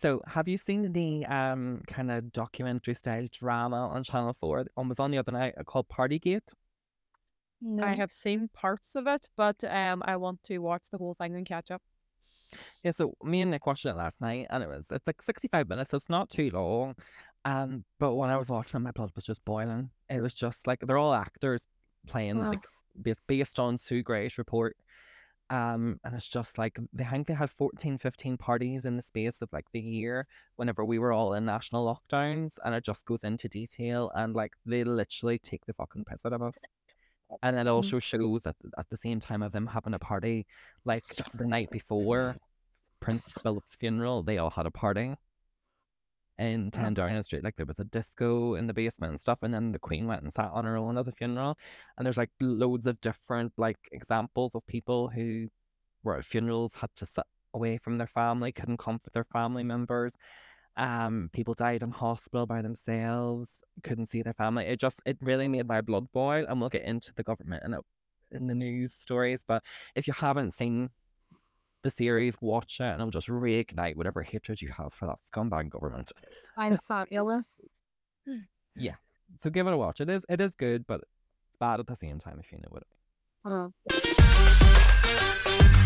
So, have you seen the um kind of documentary style drama on Channel 4 on was on the other night uh, called Partygate? No. I have seen parts of it, but um, I want to watch the whole thing and catch up. Yeah, so me and Nick watched it last night and it was it's like 65 minutes, so it's not too long. Um, but when I was watching it, my blood was just boiling. It was just like they're all actors playing Wow. like based on Sue Gray's report. Um, and it's just like they I think they had 14, 15 parties in the space of like the year whenever we were all in national lockdowns, and it just goes into detail and like they literally take the fucking piss out of us. And it also shows that at the same time of them having a party, like the night before Prince Philip's funeral, they all had a party in 10 Downing Street. Like there was a disco in the basement and stuff, and then the Queen went and sat on her own at the funeral. And there's like loads of different like examples of people who were at funerals, had to sit away from their family, couldn't comfort their family members. Um, people died in hospital by themselves, couldn't see their family. It just it really made my blood boil, and we'll get into the government and in the news stories. But if you haven't seen the series, watch it, and it'll just reignite whatever hatred you have for that scumbag government. I'm fabulous. Yeah. So give it a watch. It is it is good, but it's bad at the same time if you know what. I mean. Uh,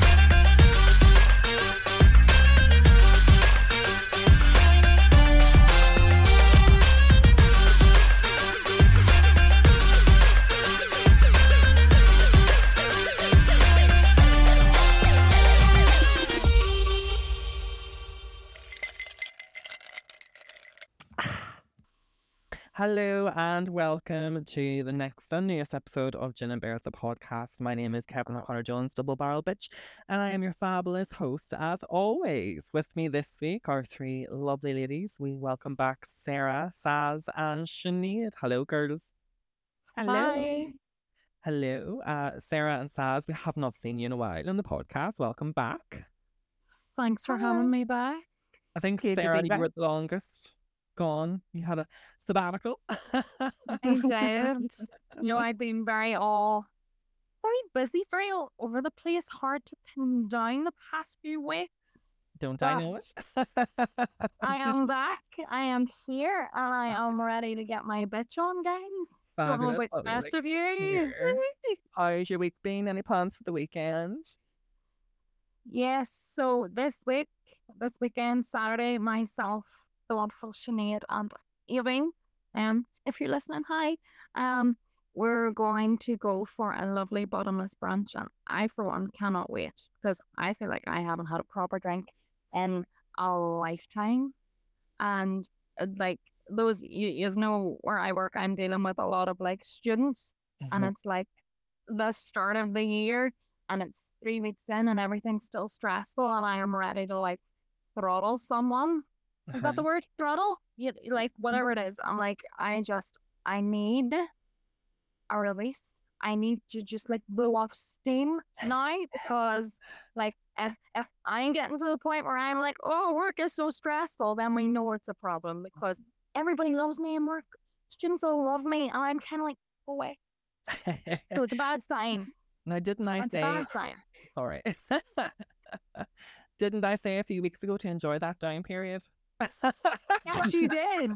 Hello and welcome to the next and newest episode of Gin and Bare the podcast. My name is Kevin O'Connor Jones, double barrel bitch, and I am your fabulous host as always. With me this week are three lovely ladies. We welcome back Sarah, Saz, and Sinead. Hello, girls. Hello. Bye. Hello, uh, Sarah and Saz. We have not seen you in a while on the podcast. Welcome back. Thanks for having me back. I think Good Sarah, you were the longest gone. You had a sabbatical. I did. You know, I've been very all very busy, very all over the place, hard to pin down the past few weeks. Don't I know it? I am back. I am here, and I ah. am ready to get my bitch on, guys. Don't know Fabulous. about the rest of you. How's your week been? Any plans for the weekend? Yes, so this week, this weekend, Saturday, myself, the wonderful Sinead and Evie, um, if you're listening, hi, um, we're going to go for a lovely bottomless brunch, and I, for one, cannot wait because I feel like I haven't had a proper drink in a lifetime, and uh, like those, you, you know, where I work, I'm dealing with a lot of like students, and Mhm. it's like the start of the year and it's three weeks in and everything's still stressful and I am ready to like throttle someone. Is that the word? Throttle? Yeah, like whatever it is. I'm like, I just I need a release. I need to just like blow off steam now because like if if I'm getting to the point where I'm like, oh work is so stressful, then we know it's a problem because everybody loves me in work. Students all love me and I'm kinda like, go away. So it's a bad sign. now, didn't I It's a say? bad sign. Sorry. didn't I say a few weeks ago to enjoy that down period? Yes, you did.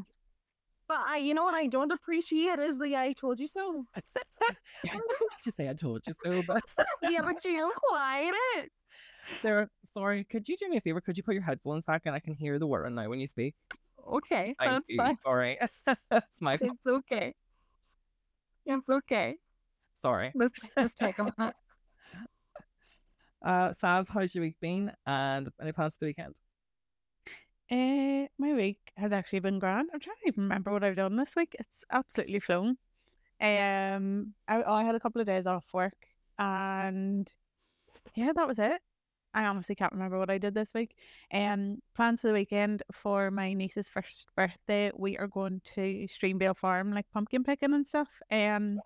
But I, you know what I don't appreciate is the I told you so. to say I told you so, but Yeah, but you implied it. there. Sorry, could you do me a favor? Could you put your headphones back and I can hear the word now when you speak? Okay, that's fine. All right, it's my fault. It's okay. It's okay. Sorry. Let's let's take a minute. Uh, Saz, how's your week been? And any plans for the weekend? Uh, my week has actually been grand. I'm trying to even remember what I've done this week. It's absolutely flown. Um, I, I had a couple of days off work, and yeah, that was it. I honestly can't remember what I did this week. Um, plans for the weekend for my niece's first birthday. We are going to Streamvale Farm, like pumpkin picking and stuff. Um,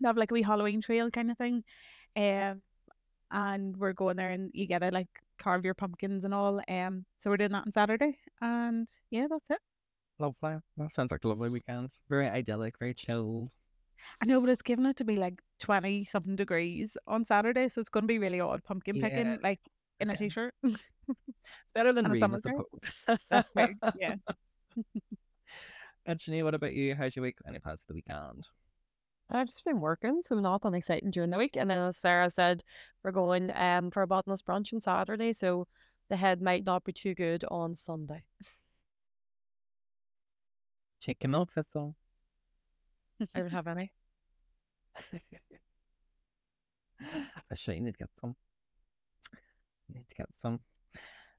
they have like a wee Halloween trail kind of thing. Um, and we're going there, and you get to like carve your pumpkins and all. Um, so we're doing that on Saturday, and yeah, that's it. Lovely. That sounds like a lovely weekend. Very idyllic, very chilled. I know, but it's given it to be like twenty something degrees on Saturday, so it's going to be really odd pumpkin Yeah. picking, like in a Okay. t-shirt. It's better than a I suppose. Yeah. and Sinead, what about you? How's your week? Any plans for the weekend? I've just been working, so nothing exciting during the week. And then, as Sarah said, we're going um for a bottomless brunch on Saturday, so the head might not be too good on Sunday. Chicken milk, that's all. I don't have any. I sure you need to get some. You need to get some.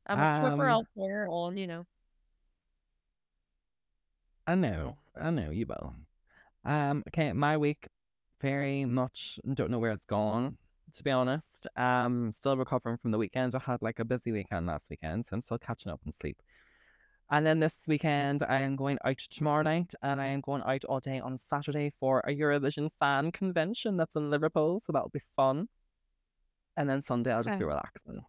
I'm a Um, elsewhere on, you know. I know, I know you will. Um, okay, my week very much don't know where it's gone, to be honest. Um, still recovering from the weekend. I had like a busy weekend last weekend, so I'm still catching up on sleep. And then this weekend, I am going out tomorrow night, and I am going out all day on Saturday for a Eurovision fan convention that's in Liverpool, so that'll be fun. And then Sunday, I'll just be relaxing.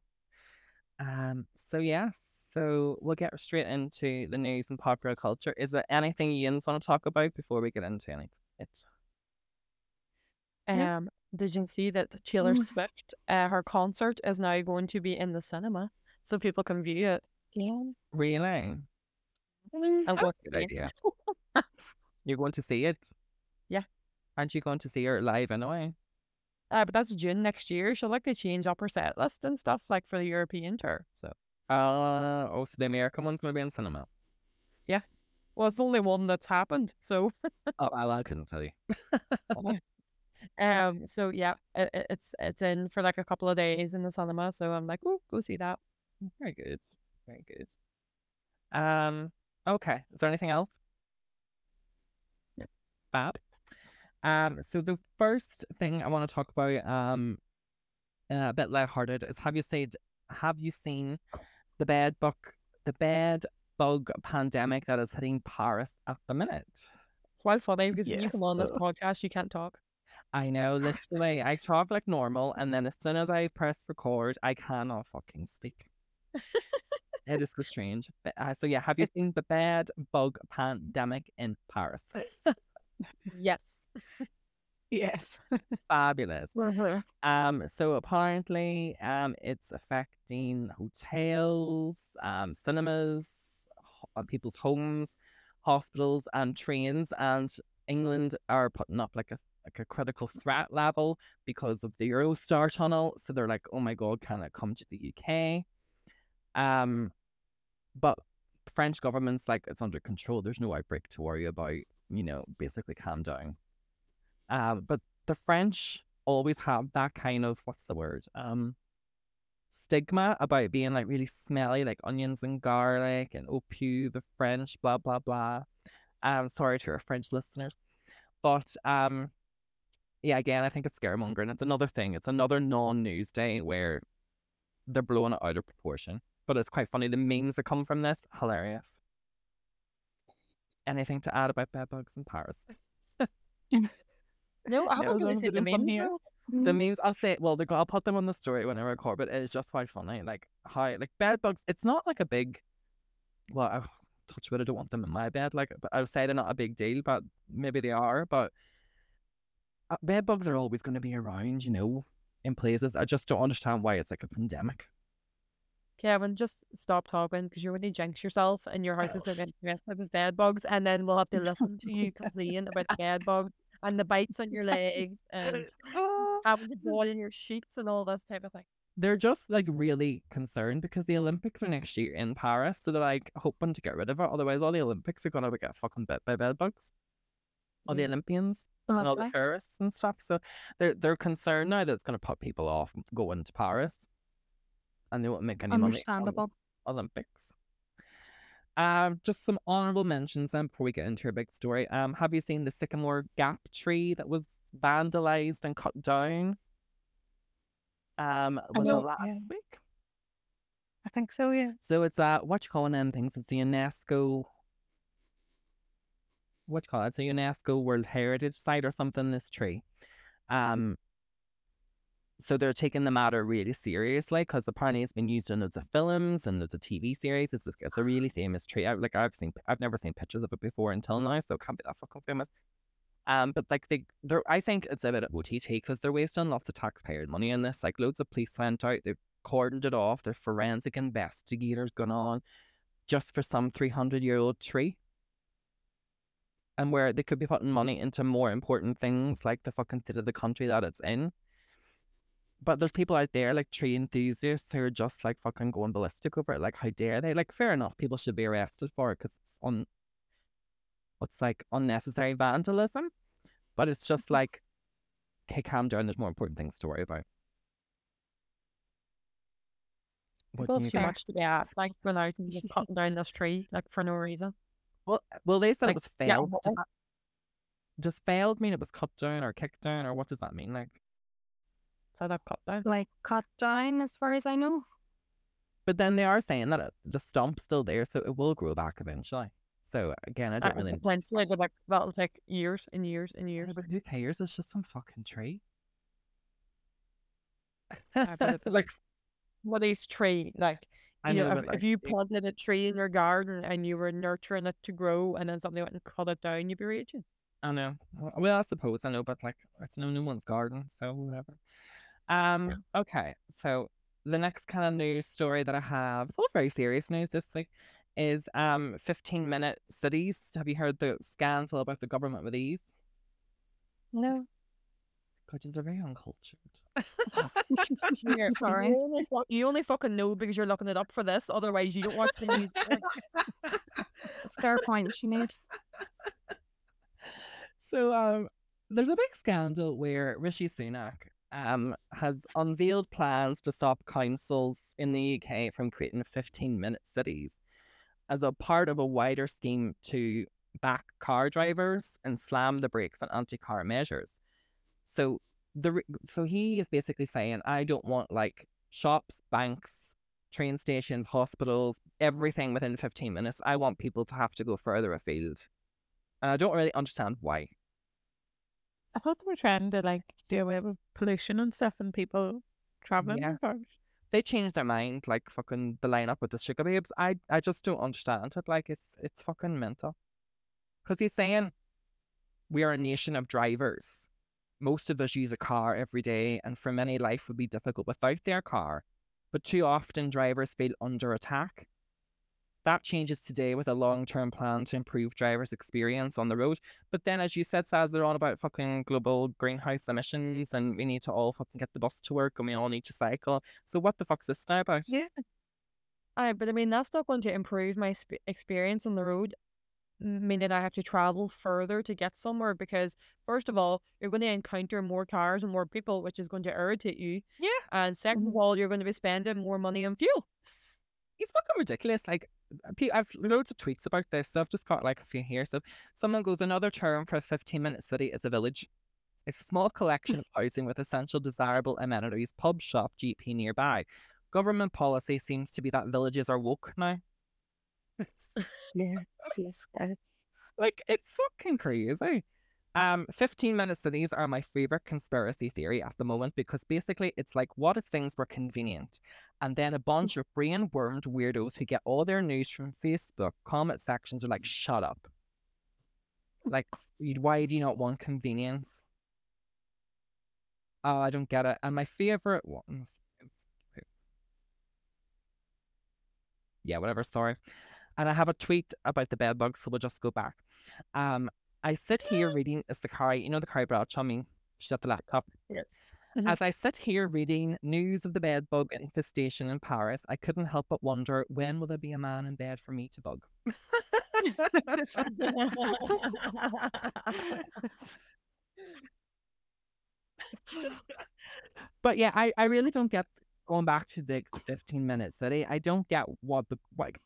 Um, so yeah, so we'll get straight into the news and popular culture. Is there anything you want to talk about before we get into any it? Yeah. Um, did you see that Taylor Mm. Swift, uh, her concert is now going to be in the cinema, so people can view it again? Really? I'm That's going a good to idea. You're going to see it? Yeah. Aren't you going to see her live anyway? Uh, but that's June next year. She'll like to change up her set list and stuff like for the European tour. So, Uh, oh, so the American one's going to be in cinema. Yeah. Well, it's the only one that's happened. So, Oh, well, I couldn't tell you. um, so yeah, it, it- it's it's in for like a couple of days in the cinema. So I'm like, oh, go see that. Very good. Very good. Um, okay. Is there anything else? Fab. Um, so the first thing I want to talk about, um, uh, a bit lighthearted, is have you said have you seen the bad bug the bed bug pandemic that is hitting Paris at the minute? It's quite funny because when you come on this podcast, you can't talk. I know, literally, I talk like normal, and then as soon as I press record, I cannot fucking speak. it is so strange. But, uh, so yeah, have you seen the bad bug pandemic in Paris? Yes. Yes. Fabulous. Mhm. Um, so apparently, um, it's affecting hotels, um, cinemas, ho- uh, people's homes, hospitals, and trains. And England are putting up like a like a critical threat level because of the Eurostar tunnel. So they're like, "Oh my God, can it come to the UK?" Um, but French government's like, "It's under control. There's no outbreak to worry about. You know, basically, calm down." Um, but the French always have that kind of what's the word? Um stigma about being like really smelly, like onions and garlic and oh pew, the French, blah blah blah. Um sorry to our French listeners. But um yeah, again, I think it's scaremongering. It's another thing. It's another non-news day where they're blowing it out of proportion. But it's quite funny. The memes that come from this, hilarious. Anything to add about bedbugs in Paris? No, I No, haven't really seen the memes here. The memes I'll say well they're, I'll put them on the story when I record, but it's just quite funny. Like how like bed bugs it's not like a big well I touch wood I don't want them in my bed, like but I would say they're not a big deal, but maybe they are, but uh, bed bugs are always gonna be around, you know, in places. I just don't understand why it's like a pandemic. Kevin, just stop talking because you're going to jinx yourself and your house is going to get infested with bed bugs, and then we'll have to listen to you complain about the bed bugs and the bites on your legs and oh. having to go in your sheets and all this type of thing. They're just like really concerned because the Olympics are next year in Paris, so they're like hoping to get rid of it. Otherwise, all the Olympics are gonna get fucking bit by bed bugs. All the. Olympians. Oh, and all the tourists and stuff. So they're they're concerned now that it's going to put people off going to Paris, and they won't make any money. Understandable. Olympics. Um, just some honorable mentions then before we get into your big story. Um, have you seen the sycamore gap tree that was vandalized and cut down? Um, was it last yeah. week? I think so, yeah. So it's uh, what you calling them things? It's the UNESCO. What you call it? It's a UNESCO World Heritage Site or something. This tree, um. So they're taking the matter really seriously because the it's been used in loads of films and loads of TV series. It's it's a really ah. famous tree. I, like I've seen, I've never seen pictures of it before until mm. now, so it can't be that fucking famous. Um, but like they, they're, I think it's a bit of OTT because they're wasting lots of taxpayer money on this. Like loads of police went out. They cordoned it off. There's forensic investigators going on just for some 300 year old tree. And where they could be putting mm. money into more important things like the fucking state of the country that it's in. But there's people out there like tree enthusiasts who are just like fucking going ballistic over it. Like, how dare they? Like, fair enough, people should be arrested for it because it's on. It's like unnecessary vandalism, but it's just like, okay, calm down. There's more important things to worry about. What people have too much to be at, like going out and just cutting down this tree, like for no reason. Well, well, they said Like, it was yeah, failed. Does, does failed mean it was cut down or kicked down, or what does that mean? Like, So they've cut down. Like cut down, as far as I know. but then they are saying that it, the stump's still there, so it will grow back eventually. So again, I don't Uh, really. Potentially, but like that'll take years and years and Yeah, years. but who cares? It's just some fucking tree. Yeah, but it- like, What is tree like? I you know, know, if, like, if you planted a tree in your garden and you were nurturing it to grow, and then somebody went and cut it down, you'd be raging. I know. Well, well, I suppose I know, but like, it's no no one's garden, so whatever. Um. Okay. So the next kind of news story that I have, it's all very serious news this week, is um 15 minute cities. Have you heard the scandal about the government with these? No. Coaches are very uncultured. Sorry. You only, fu- you only fucking know because you're looking it up for this. Otherwise, you don't watch the news. Fair point, you need. So um, there's a big scandal where Rishi Sunak um has unveiled plans to stop councils in the UK from creating 15 minute cities as a part of a wider scheme to back car drivers and slam the brakes on anti-car measures. So the so he is basically saying I don't want like shops, banks, train stations, hospitals, everything within 15 minutes. I want people to have to go further afield. And I don't really understand why. I thought they were trying to like do away with pollution and stuff and people traveling Yeah. they changed their mind, like fucking the lineup with the Sugababes. I I just don't understand it. Like it's it's fucking mental. Because he's saying we are a nation of drivers. Most of us use a car every day, and for many, life would be difficult without their car. But too often, drivers feel under attack. That changes today with a long term plan to improve drivers' experience on the road. But then, as you said, Saz, they're on about fucking global greenhouse emissions, and we need to all fucking get the bus to work, and we all need to cycle. So what the fuck's this now about? Yeah. Aye, but I mean that's not going to improve my sp- experience on the road. Meaning I have to travel further to get somewhere because first of all, you're going to encounter more cars and more people, which is going to irritate you. Yeah. And 2nd of mm-hmm. all, you're going to be spending more money on fuel. It's fucking ridiculous. Like, I've loads of tweets about this, so I've just got like a few here. So, someone goes, another term for a 15 minute city is a village. It's a small collection of housing with essential desirable amenities, pub, shop, GP nearby. Government policy seems to be that villages are woke now. Yeah. Like, it's fucking crazy. Um, 15 minute cities are my favorite conspiracy theory at the moment because basically it's like, what if things were convenient? And then a bunch of brain wormed weirdos who get all their news from Facebook comment sections are like, shut up. Like, why do you not want convenience? Oh, I don't get it. And my favorite ones. Yeah, whatever, sorry. And I have a tweet about the bed bugs, so we'll just go back. Um, I sit here reading as the Carrie, you know the Carrie Bradshaw meme? She's at the laptop. Yes. Mhm. As I sit here reading news of the bed bug infestation in Paris, I couldn't help but wonder when will there be a man in bed for me to bug? but yeah, I, I really don't get going back to the 15 minute city. I don't get what the like.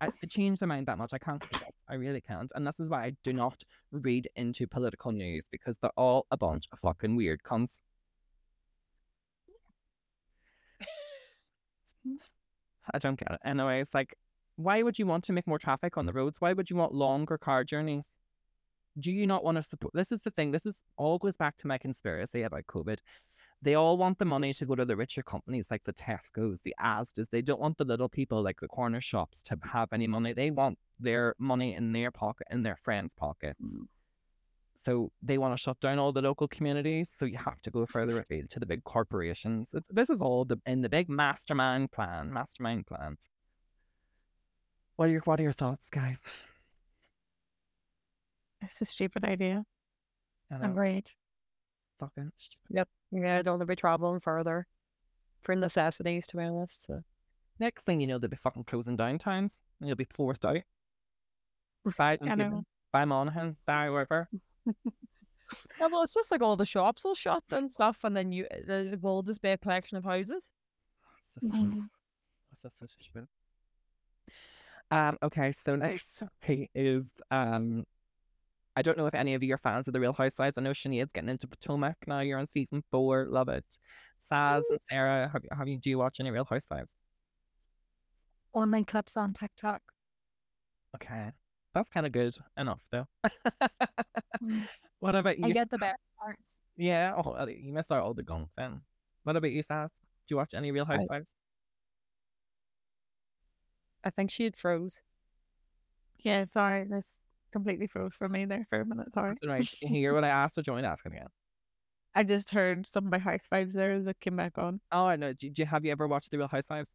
I, it changed my mind that much. I can't. I really can't. And this is why I do not read into political news because they're all a bunch of fucking weird cunts. I don't get it. Anyways, like, why would you want to make more traffic on the roads? Why would you want longer car journeys? Do you not want to support? This is the thing. This is all goes back to my conspiracy about COVID. They all want the money to go to the richer companies like the Tesco's, the Asdas. They don't want the little people like the corner shops to have any money. They want their money in their pocket, in their friends' pockets. Mm. So they want to shut down all the local communities. So you have to go further afield to the big corporations. It's, this is all the, in the big mastermind plan. Mastermind plan. What are your What are your thoughts, guys? It's a stupid idea. I'm Agreed. fucking stupid. Yep. Yeah, I don't want to be traveling further for necessities, to be honest. So. Next thing you know, they'll be fucking closing down towns, and you'll be forced out. Bye, know. bye Monaghan, bye wherever. Yeah, well, it's just like all the shops will shut and stuff, and then you it will just be a collection of houses. It's just so- just. Um, okay, so next story is um I don't know if any of you are fans of the Real Housewives. I know Sinead's getting into Potomac now. You're on season four. Love it. Saz and Sarah, have you, have you do you watch any Real Housewives? Online clips on TikTok. Okay, that's kind of good enough though. Mm. what about you? I you? get the best parts. Yeah, oh, you missed out all the gunk then. What about you, Saz? Do you watch any Real I- Housewives? I think she had froze. Yeah, sorry, this completely froze for me there for a minute. Sorry. Right, did you hear what I asked, or do you want me to ask it again? I just heard some of my housewives there that came back on. Oh, I know. Do, do, have you ever watched the Real Housewives?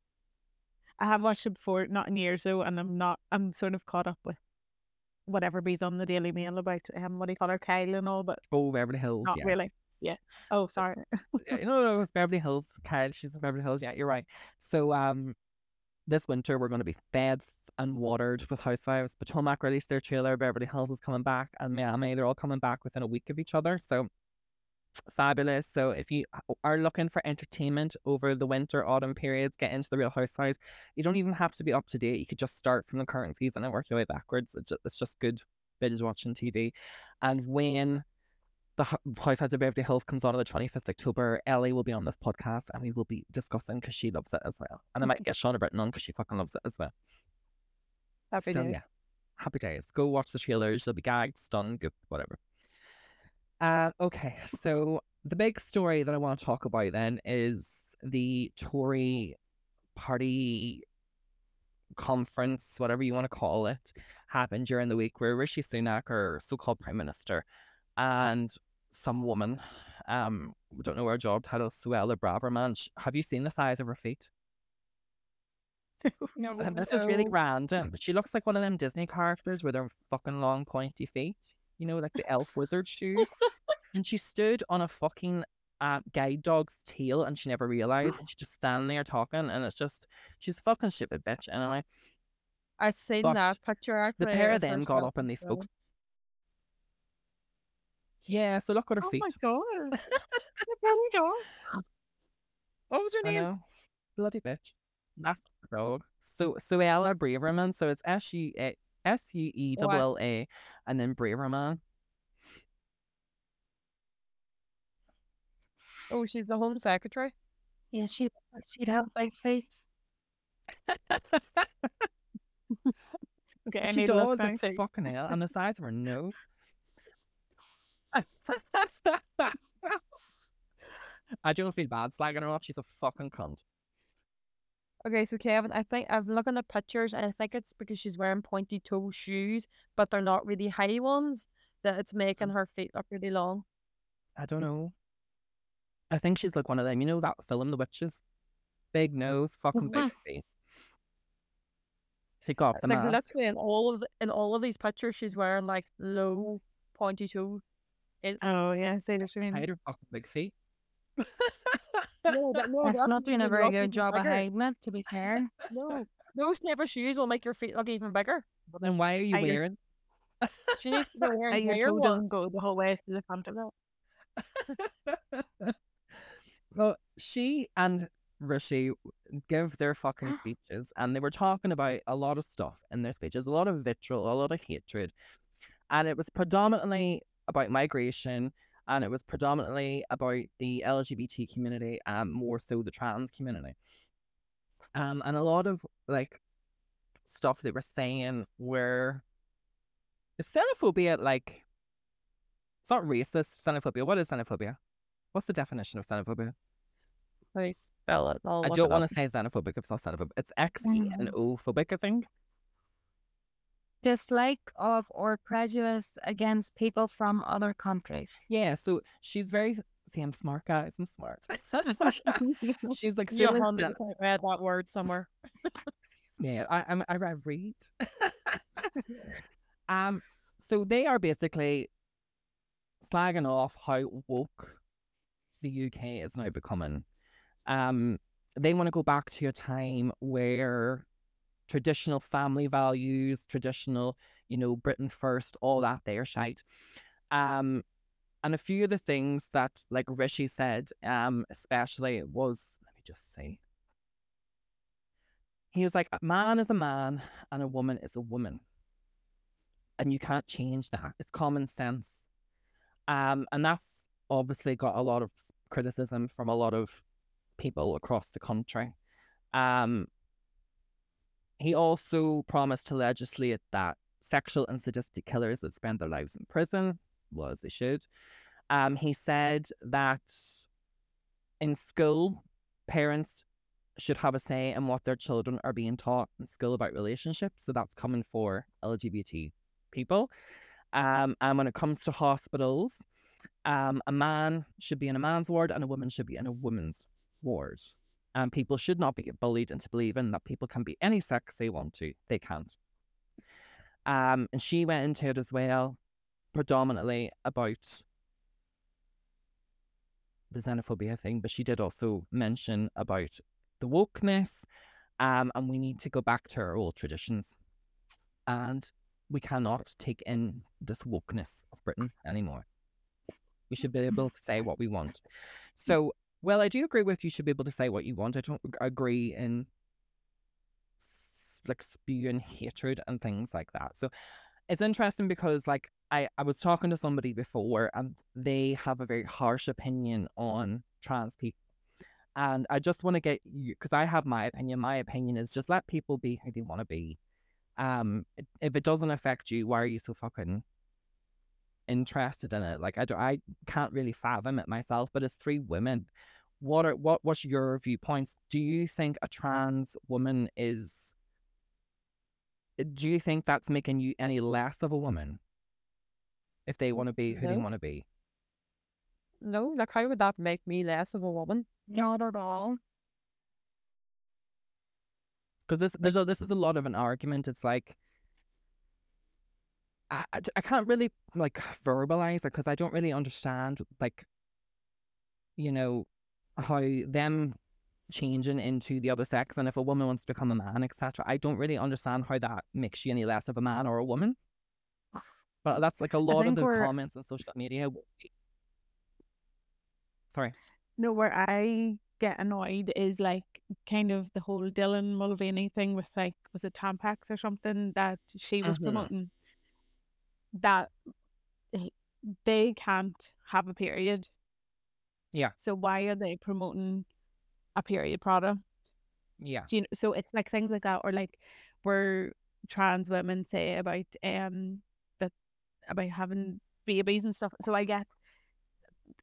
I have watched it before, not in years though, and I'm not. I'm sort of caught up with whatever be's on the Daily Mail about um, what do you call her, Kyle and all, but Oh, Beverly Hills. not yeah. really. Yeah. Oh, sorry. Yeah, no, no, it was Beverly Hills. Kyle, she's in Beverly Hills. Yeah, you're right. So, um, this winter we're going to be fed and watered with Housewives. Potomac released their trailer. Beverly Hills is coming back, and Miami. They're all coming back within a week of each other. So fabulous. So if you are looking for entertainment over the winter autumn periods, get into the Real Housewives. You don't even have to be up to date. You could just start from the current season and work your way backwards. It's just, it's just good binge watching TV. And when the Housewives of Beverly Hills comes on on the 25th October, Ellie will be on this podcast and we will be discussing because she loves it as well. And I might get Shauna Britton on because she fucking loves it as well. Happy So, days. yeah, happy days. Go watch the trailers. You'll be gagged, stunned, good, whatever. Uh, okay, so the big story that I want to talk about then is the Tory party conference, whatever you want to call it, happened during the week where Rishi Sunak, our so-called prime minister, and some woman, um, we don't know her job title, Suella Braverman. Have you seen the size of her feet? No, And this is really random, but she looks like one of them Disney characters with her fucking long pointy feet. You know, like the elf wizard shoes. and she stood on a fucking uh, guide dog's tail and she never realised. And she just standing there talking. And it's just, she's a fucking stupid bitch. Anyway, I've seen But that picture Actually, the pair of them got up and they spoke. Yeah, so look at her oh feet. Oh my god. The dog. What was her I name? know. Bloody bitch. That's Oh, the dog. So Suella Braverman. So it's S U A S U E What? L L A and then Braverman. Oh, she's the Home Secretary. Yeah, she she'd have big feet. Okay, I she does look now. fucking hell, and the size of her nose. I don't feel bad slagging her off. She's a fucking cunt. Okay, so Kevin, I think I'm looking at the pictures and I think it's because she's wearing pointy toe shoes, but they're not really high ones, that it's making oh. her feet look really long. I don't know. I think she's like one of them. You know that film, The Witches? Big mm. nose, fucking big mm-hmm. feet. Take off the like mask. literally in all of the, in all of these pictures, she's wearing like low pointy toe. It's Oh yeah, say what you mean. Hide her fucking big feet. no, that, no, That's that's not doing a very good even job of hiding it, to be fair. No, those type of shoes will make your feet look even bigger. But then why are you Are you- wearing? She needs to be Are wearing your toe doesn't go the whole way to the front of it? well, she and Rishi give their fucking speeches, and they were talking about a lot of stuff in their speeches, a lot of vitriol, a lot of hatred, and it was predominantly about migration, and it was predominantly about the LGBT community, and more so the trans community, um, and a lot of like stuff they were saying were xenophobia like it's not racist xenophobia. What is xenophobia? What's the definition of xenophobia? Please spell it. I'll I don't want to say xenophobic if it's not xenophobic. It's X E N O phobic, I think. Dislike of or prejudice against people from other countries. Yeah, so she's very see, I'm smart, guys. I'm smart. she's like 100% read that word somewhere. Yeah, I I'm, I I read. um, so they are basically slagging off how woke the UK is now becoming. Um, they want to go back to a time where traditional family values, traditional, you know, Britain first, all that there shite. Um, and a few of the things that, like Rishi said, um, especially was, let me just say, he was like, a man is a man and a woman is a woman. And you can't change that. It's common sense. Um, and that's obviously got a lot of criticism from a lot of people across the country. Um, he also promised to legislate that sexual and sadistic killers would spend their lives in prison, well, as they should. Um, he said that in school, parents should have a say in what their children are being taught in school about relationships. So that's coming for LGBT people. Um, and when it comes to hospitals, um, a man should be in a man's ward and a woman should be in a woman's ward. And people should not be bullied into believing that people can be any sex they want to. They can't. Um, and she went into it as well, predominantly about the xenophobia thing, but she did also mention about the wokeness, um, and we need to go back to our old traditions. And we cannot take in this wokeness of Britain anymore. We should be able to say what we want. So, well, I do agree with you should be able to say what you want. I don't agree in like spewing hatred and things like that. So, it's interesting because like I, I was talking to somebody before and they have a very harsh opinion on trans people. And I just want to get you because I have my opinion. My opinion is just let people be who they want to be. Um, if it doesn't affect you, why are you so fucking interested in it? Like I do, I can't really fathom it myself. But as three women, what are what what's your viewpoints? Do you think a trans woman is? Eh, do you think that's making you any less of a woman? If they want to be who they No. want to be, No, like how would that make me less of a woman? Not at all. because this there's a, this is a lot of an argument. It's like I, I, I can't really like verbalize it because I don't really understand like you know how them changing into the other sex and if a woman wants to become a man etc i don't really understand how that makes you any less of a man or a woman but that's like a lot of the we're- comments on social media sorry No, where I get annoyed is like kind of the whole Dylan Mulvaney thing with like was it Tampax or something that she was Mhm. promoting that they can't have a period. Yeah. So why are they promoting a period product? yeah Do you know, so it's like things like that, or like where trans women say about um that about having babies and stuff. So I get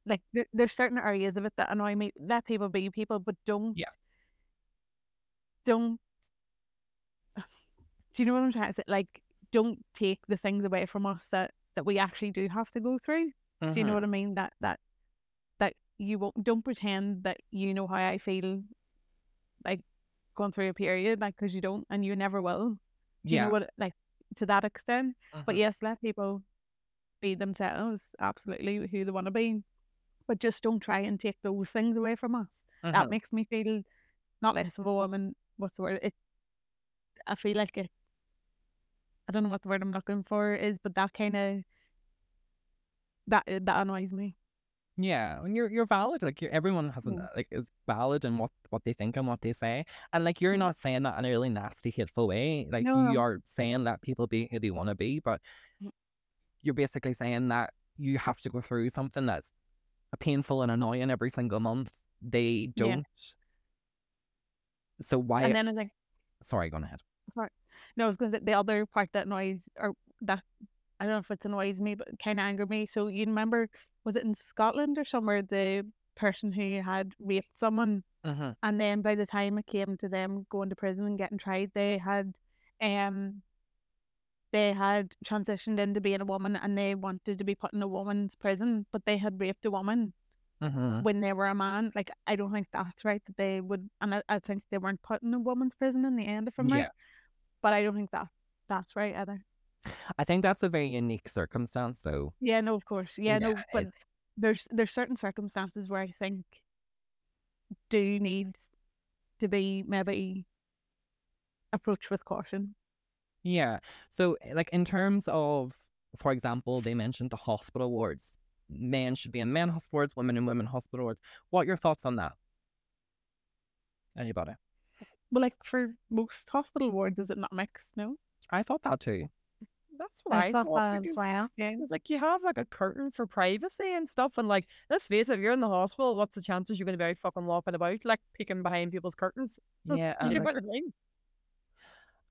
like there, there's certain areas of it that annoy me. Let people be people, but don't Yeah. don't. Do you know what I'm trying to say? Like, don't take the things away from us that that we actually do have to go through. Do you know Mhm. what I mean? That that you won't don't pretend that you know how I feel like going through a period, like because you don't and you never will. Do you know what like to that extent? But Mhm. yes, let people be themselves, absolutely who they want to be. But just don't try and take those things away from us. Mhm. That makes me feel not less of a woman. What's the word? It I feel like it I don't know what the word I'm looking for is, but that kind of that that annoys me. Yeah, and you're you're valid. Like you're, everyone has an, Mm. like is valid in what what they think and what they say, and like you're not saying that in a really nasty, hateful way. Like No, you are saying that people be who they want to be, but Mm. you're basically saying that you have to go through something that's painful and annoying every single month. They don't. So why? And then I think sorry, go ahead. sorry. No, I was going to say the other part that annoys or that I don't know if it annoys me, but kind of angered me. So you remember, was it in Scotland or somewhere, the person who had raped someone, hmm and then by the time it came to them going to prison and getting tried, they had um they had transitioned into being a woman and they wanted to be put in a woman's prison, but they had raped a woman Mhm. when they were a man. Like I don't think that's right that they would, and I, I think they weren't put in a woman's prison in the end, if I'm right. Yeah. But I don't think that that's right either. I think that's a very unique circumstance, though. Yeah, no, of course. Yeah, no, Yeah, but there's there's certain circumstances where I think do need to be maybe approached with caution. Yeah. So, eh, like, in terms of, for example, they mentioned the hospital wards. Men should be in men hospital wards, women in women hospital wards. What are your thoughts on that? Anybody? Well, like for most hospital wards, is it not mixed? No. I thought that too. That's what I, I thought thought. that as because well. Yeah. It's like you have like a curtain for privacy and stuff, and like let's face it, if you're in the hospital, what's the chances you're going to be out fucking walking about, like peeking behind people's curtains? Yeah. Do you know like, what I mean?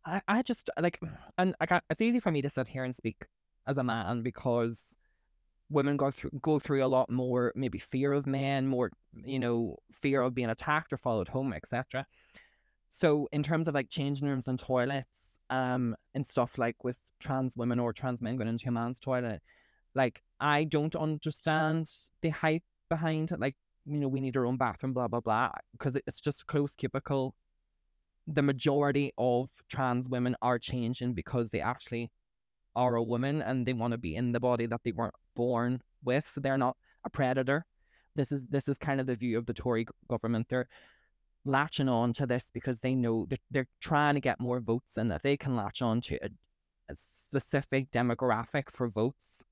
I, I just like, and I got, it's easy for me to sit here and speak as a man because women go through go through a lot more maybe fear of men, more you know fear of being attacked or followed home, etc. So in terms of like changing rooms and toilets, um, and stuff like with trans women or trans men going into a man's toilet, like I don't understand the hype behind it. Like you know we need our own bathroom, blah blah blah, because it's just a close cubicle the majority of trans women are changing because they actually are a woman and they want to be in the body that they weren't born with. So They're not a predator. This is this is kind of the view of the Tory government. They're latching on to this because they know that they're trying to get more votes and if they can latch on to a, a specific demographic for votes,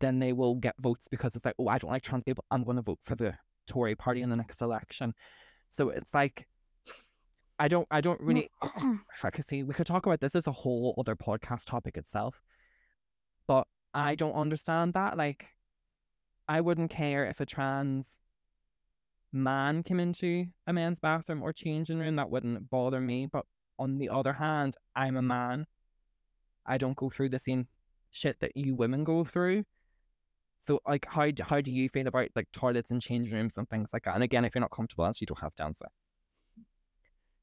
then they will get votes because it's like, oh, I don't like trans people. I'm going to vote for the Tory party in the next election. So it's like I don't I don't really I could see we could talk about this as a whole other podcast topic itself. But I don't understand that. Like I wouldn't care if a trans man came into a men's bathroom or changing room, that wouldn't bother me. But on the other hand, I'm a man. I don't go through the same shit that you women go through. So like how d- how do you feel about like toilets and changing rooms and things like that? And again, if you're not comfortable, answer you don't have to answer.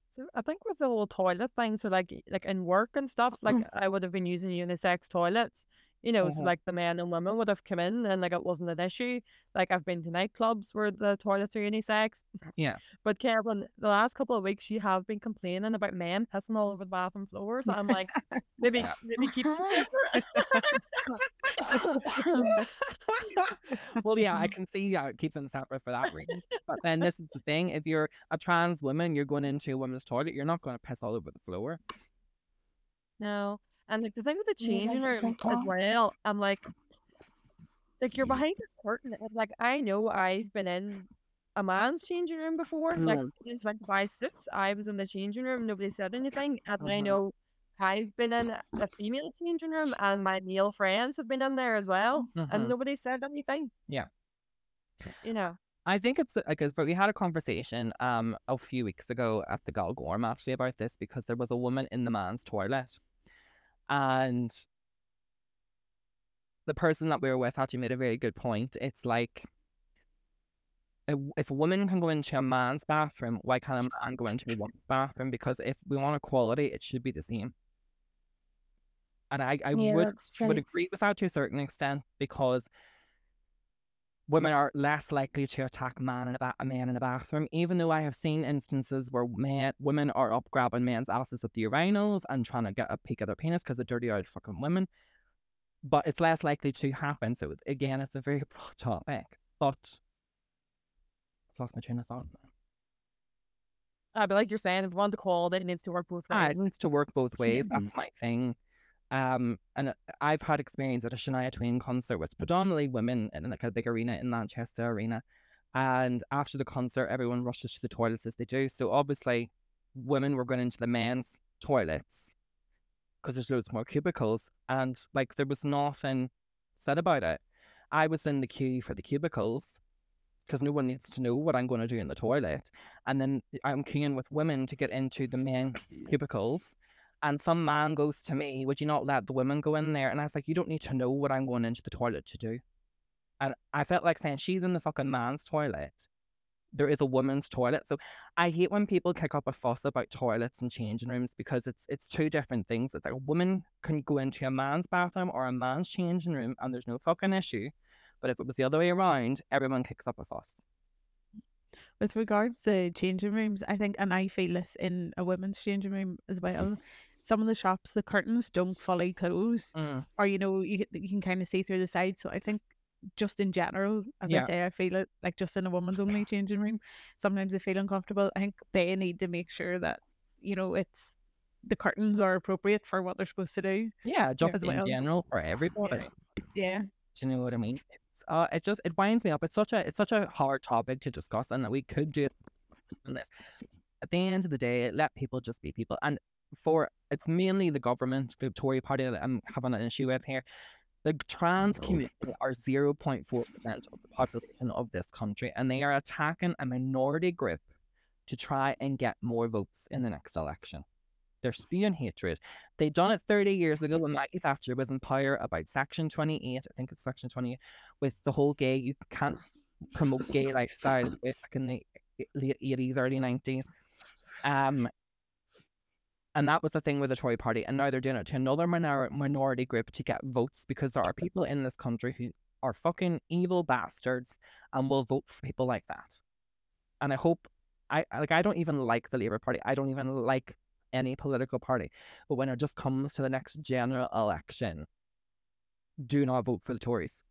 So I think with the whole toilet thing, so like like in work and stuff, like I would have been using unisex toilets. You know, so Mhm. like the men and women would have come in and like it wasn't an issue. Like I've been to nightclubs where the toilets are unisex. Yeah. But Kevin, the last couple of weeks you have been complaining about men pissing all over the bathroom floor. So I'm like, maybe maybe keep well, yeah, I can see how it keeps them separate for that reason. But then this is the thing: if you're a trans woman, you're going into a women's toilet, you're not going to piss all over the floor. No. And like the thing with the changing that's rooms as well, I'm like, like you're behind a curtain. And like I know I've been in a man's changing room before. Like Mm. I just went to buy suits. I was in the changing room. Nobody said anything. And I Mhm. know I've been in a female changing room, and my male friends have been in there as well, and nobody said anything. Yeah. You know. I think it's because we had a conversation um a few weeks ago at the Galgorm actually about this because there was a woman in the man's toilet, and the person that we were with actually made a very good point. It's like if a woman can go into a man's bathroom, why can't a man go into a woman's bathroom? Because if we want equality, it should be the same. And I, I yeah, would would agree with that to a certain extent because women are less likely to attack man in a, ba- a man in a bathroom, even though I have seen instances where men, women are up grabbing men's asses at the urinals and trying to get a peek at their penis because they're dirty old fucking women. But it's less likely to happen. So again, it's a very broad topic. But I've lost my train of thought. Uh, but like you're saying, if we want to call it, it needs to work both Ah, ways. it needs to work both ways. That's my thing. Um, and uh, I've had experience at a Shania Twain concert with predominantly women in like a big arena in Manchester Arena. And after the concert, everyone rushes to the toilets as they do. So obviously, women were going into the men's toilets because there's loads more cubicles, and like there was nothing said about it. I was in the queue for the cubicles because no one needs to know what I'm going to do in the toilet. And then I'm queuing with women to get into the men's cubicles. And some man goes to me, Would you not let the women go in there? And I was like, You don't need to know what I'm going into the toilet to do. And I felt like saying, She's in the fucking man's toilet. there is a woman's toilet. So I hate when people kick up a fuss about toilets and changing rooms because it's it's two different things. It's like a woman can go into a man's bathroom or a man's changing room and there's no fucking issue. But if it was the other way around, everyone kicks up a fuss. With regards to changing rooms, I think, and I feel this in a women's changing room as well. Some of the shops, the curtains don't fully close, Mm. or you know, you can- you can kind of see through the side. So I think, just in general, as Yeah. I say, I feel it like just in a woman's only changing room. Sometimes I feel uncomfortable. I think they need to make sure that you know it's the curtains are appropriate for what they're supposed to do. Yeah, just as in well. general for everybody. Yeah, Do you know what I mean? It's uh, it just it winds me up. It's such a it's such a hard topic to discuss, and that we could do this. At the end of the day, let people just be people, and for it's mainly the government, the Tory party that I'm having an issue with here. The trans community are 0.4% of the population of this country, and they are attacking a minority group to try and get more votes in the next election. They're spewing hatred. They done it 30 years ago when Maggie Thatcher was in power about Section 28, I think it's Section 28, with the whole gay, you can't promote gay lifestyle back in the late 80s, early 90s. Um, and that was the thing with the Tory party. And now they're doing it to another minor- minority group to get votes because there are people in this country who are fucking evil bastards and will vote for people like that. And I hope, I like, I don't even like the Labour Party. I don't even like any political party. But when it just comes to the next general election, do not vote for the Tories.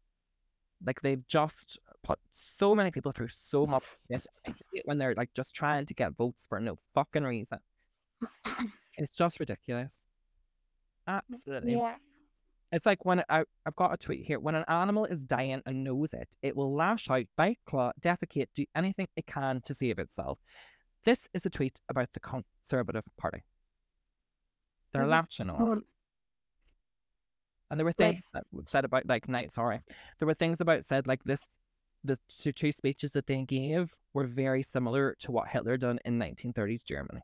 Like they've just put so many people through so much shit I hate when they're like just trying to get votes for no fucking reason. It's just ridiculous. Absolutely. Yeah. It's like when I, I've got a tweet here. When an animal is dying and knows it, it will lash out, bite, claw, defecate, do anything it can to save itself. This is a tweet about the Conservative Party. They're Mhm. latching on. And there were things that were said about like night. Sorry, there were things about said like this. The two speeches that they gave were very similar to what Hitler done in 1930s Germany.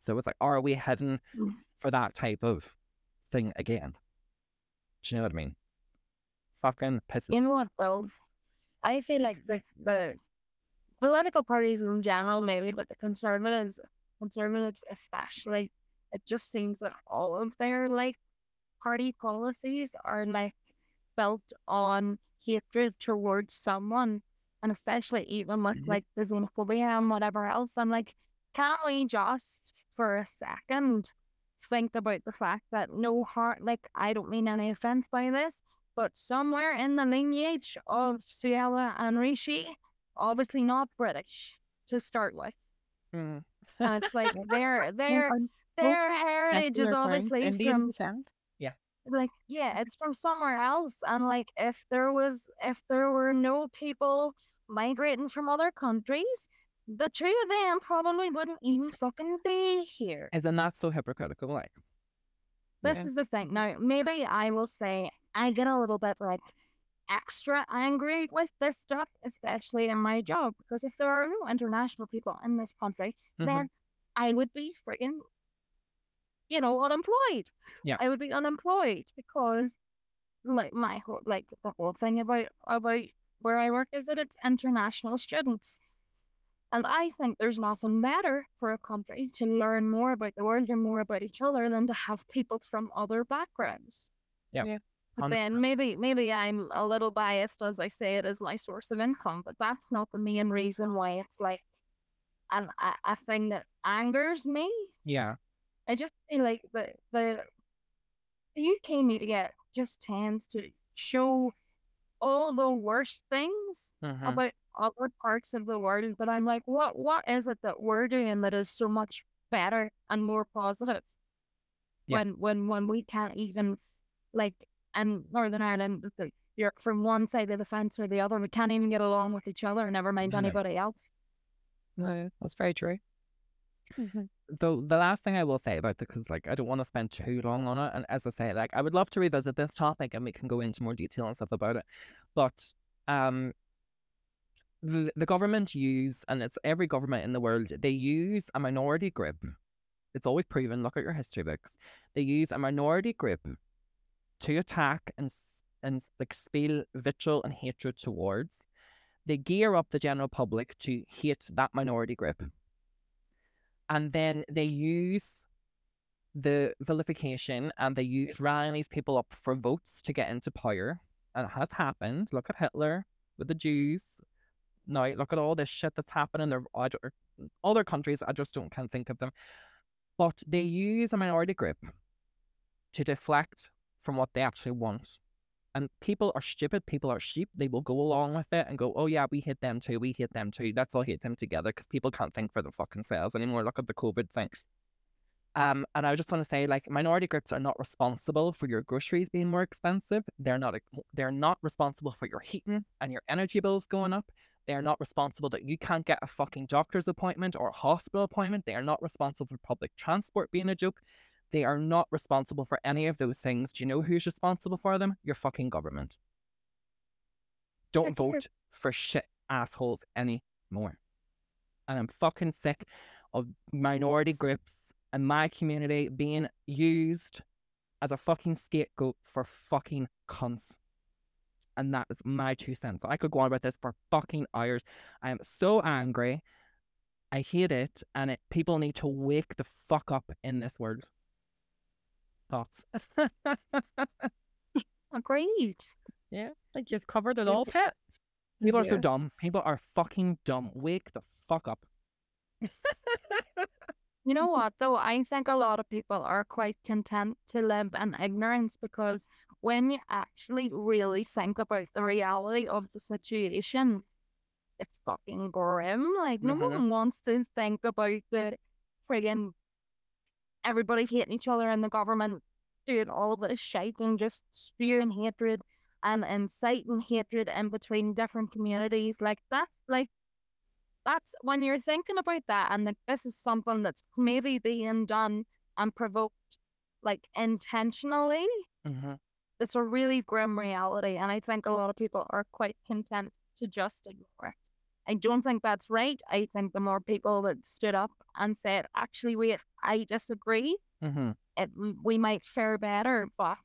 So it's like, are we heading Mm. for that type of thing again? Do you know what I mean? Fucking pisses. You know what though? I feel like the the political parties in general, maybe, but the conservatives, conservatives especially, it just seems that all of their like party policies are like built on hatred towards someone, and especially even with Mhm. like the xenophobia and whatever else. I'm like, can't we just for a second think about the fact that no heart, like I don't mean any offense by this, but somewhere in the lineage of Suella and Rishi, obviously not British to start with. Mm. And it's like their their their heritage is secular crowned obviously Indian from descent. like yeah, it's from somewhere else. And like if there was if there were no people migrating from other countries, the two of them probably wouldn't even fucking be here. Isn't so hypocritical? Like, This Yeah. is the thing. Now, maybe I will say I get a little bit like extra angry with this stuff, especially in my job, because if there are no international people in this country, Mhm. then I would be freaking, you know, unemployed. Yeah. I would be unemployed because, like, my whole like the whole thing about about where I work is that it's international students. And I think there's nothing better for a country to learn more about the world and more about each other than to have people from other backgrounds. Yeah. Yeah. But then maybe maybe I'm a little biased as I say it as my source of income, but that's not the main reason why it's like an a, a thing that angers me. yeah, I just feel like the the the UK media just tends to show all the worst things mhm. about other parts of the world, but I'm like, what what is it that we're doing that is so much better and more positive? Yeah. When when when we can't even like in Northern Ireland, you're from one side of the fence or the other, we can't even get along with each other, never mind anybody else. No, that's very true. though the last thing I will say about it, because like I don't want to spend too long on it, and as I say, like I would love to revisit this topic and we can go into more detail and stuff about it, but um, the the government use and it's every government in the world they use a minority group. Mm. It's always proven. Look at your history books. They use a minority group mm. to attack and and like spill vitriol and hatred towards. they gear up the general public to hate that minority group. Mm. And then they use the vilification and they use rallying these people up for votes to get into power. And it has happened. Look at Hitler with the Jews. Now look at all this shit that's happening. There are other countries. I just don't can't think of them. But they use a minority group to deflect from what they actually want. And people are stupid. People are sheep. They will go along with it and go, oh, yeah, we hit them too. We hit them too. Let's all hit them together because people can't think for the fucking selves anymore. Look at the COVID thing. Um, and I just want to say, like, minority groups are not responsible for your groceries being more expensive. They're not. They're not responsible for your heating and your energy bills going up. They are not responsible that you can't get a fucking doctor's appointment or a hospital appointment. They are not responsible for public transport being a joke. They are not responsible for any of those things. Do you know who's responsible for them? Your fucking government. Don't vote for shit assholes anymore. And I'm fucking sick of minority groups and my community being used as a fucking scapegoat for fucking cunts. And that is my two cents. I could go on about this for fucking hours. I am so angry. I hate it. And it, people need to wake the fuck up in this world. Thoughts? Agreed. Yeah, like you've covered it all, Pet. People are so dumb. People are fucking dumb. Wake the fuck up. You know what, though? I think a lot of people are quite content to live in ignorance because when you actually really think about the reality of the situation, it's fucking grim. Like, no Mhm. one wants to think about the friggin' everybody hating each other and the government doing all this shit and just spewing hatred and inciting hatred in between different communities. Like, that's like, that's when you're thinking about that and that this is something that's maybe being done and provoked like intentionally Mm-hmm. It's a really grim reality and i think a lot of people are quite content to just ignore it i don't think that's right i think the more people that stood up and said actually wait i disagree Mm-hmm. it, we might fare better but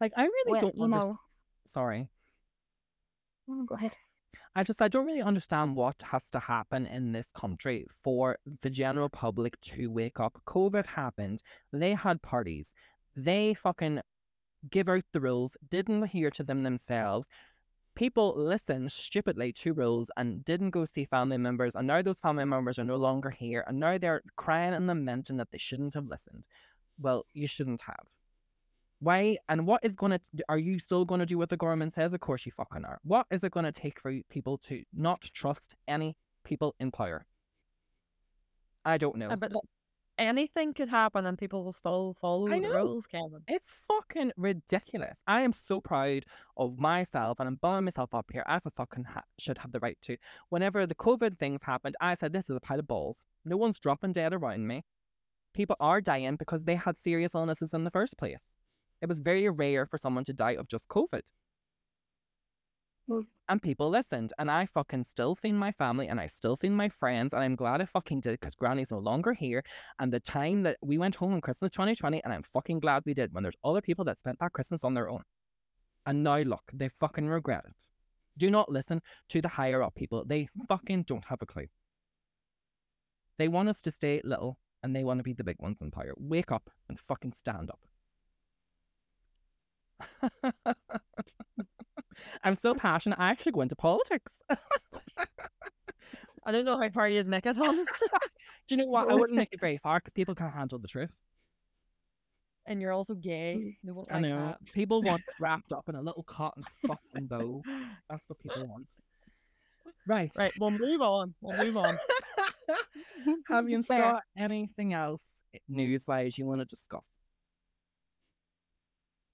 Like I really well, don't you understand. know Sorry. Oh, go ahead I just I don't really understand what has to happen in this country for the general public to wake up. COVID happened. They had parties. They fucking give out the rules, didn't adhere to them themselves. People listened stupidly to rules and didn't go see family members, and now those family members are no longer here, and now they're crying and lamenting that they shouldn't have listened. Well, you shouldn't have. Why and what is gonna are you still gonna do what the government says? Of course you fucking are. What is it gonna take for people to not trust any people in power? I don't know. Uh, anything could happen and people will still follow the rules, Kevin. It's fucking ridiculous. I am so proud of myself and I'm bumming myself up here as I fucking ha- should have the right to. Whenever the COVID things happened, I said, this is a pile of balls. No one's dropping dead around me. People are dying because they had serious illnesses in the first place. It was very rare for someone to die of just COVID. And people listened, and I fucking still seen my family, and I still seen my friends, and I'm glad I fucking did because Granny's no longer here. And the time that we went home on Christmas 2020, and I'm fucking glad we did when there's other people that spent that Christmas on their own. And now look, they fucking regret it. Do not listen to the higher up people. They fucking don't have a clue. They want us to stay little and they want to be the big ones in power. Wake up and fucking stand up. I'm so passionate. I actually go into politics. I don't know how far you'd make it on. Do you know what? I wouldn't make it very far because people can't handle the truth. and you're also gay. Mm. They won't I like know. that. People want wrapped up in a little cotton fucking bow. That's what people want. Right. Right, we'll move on. We'll move on. Have you Fair. got anything else eh, news wise you want to discuss?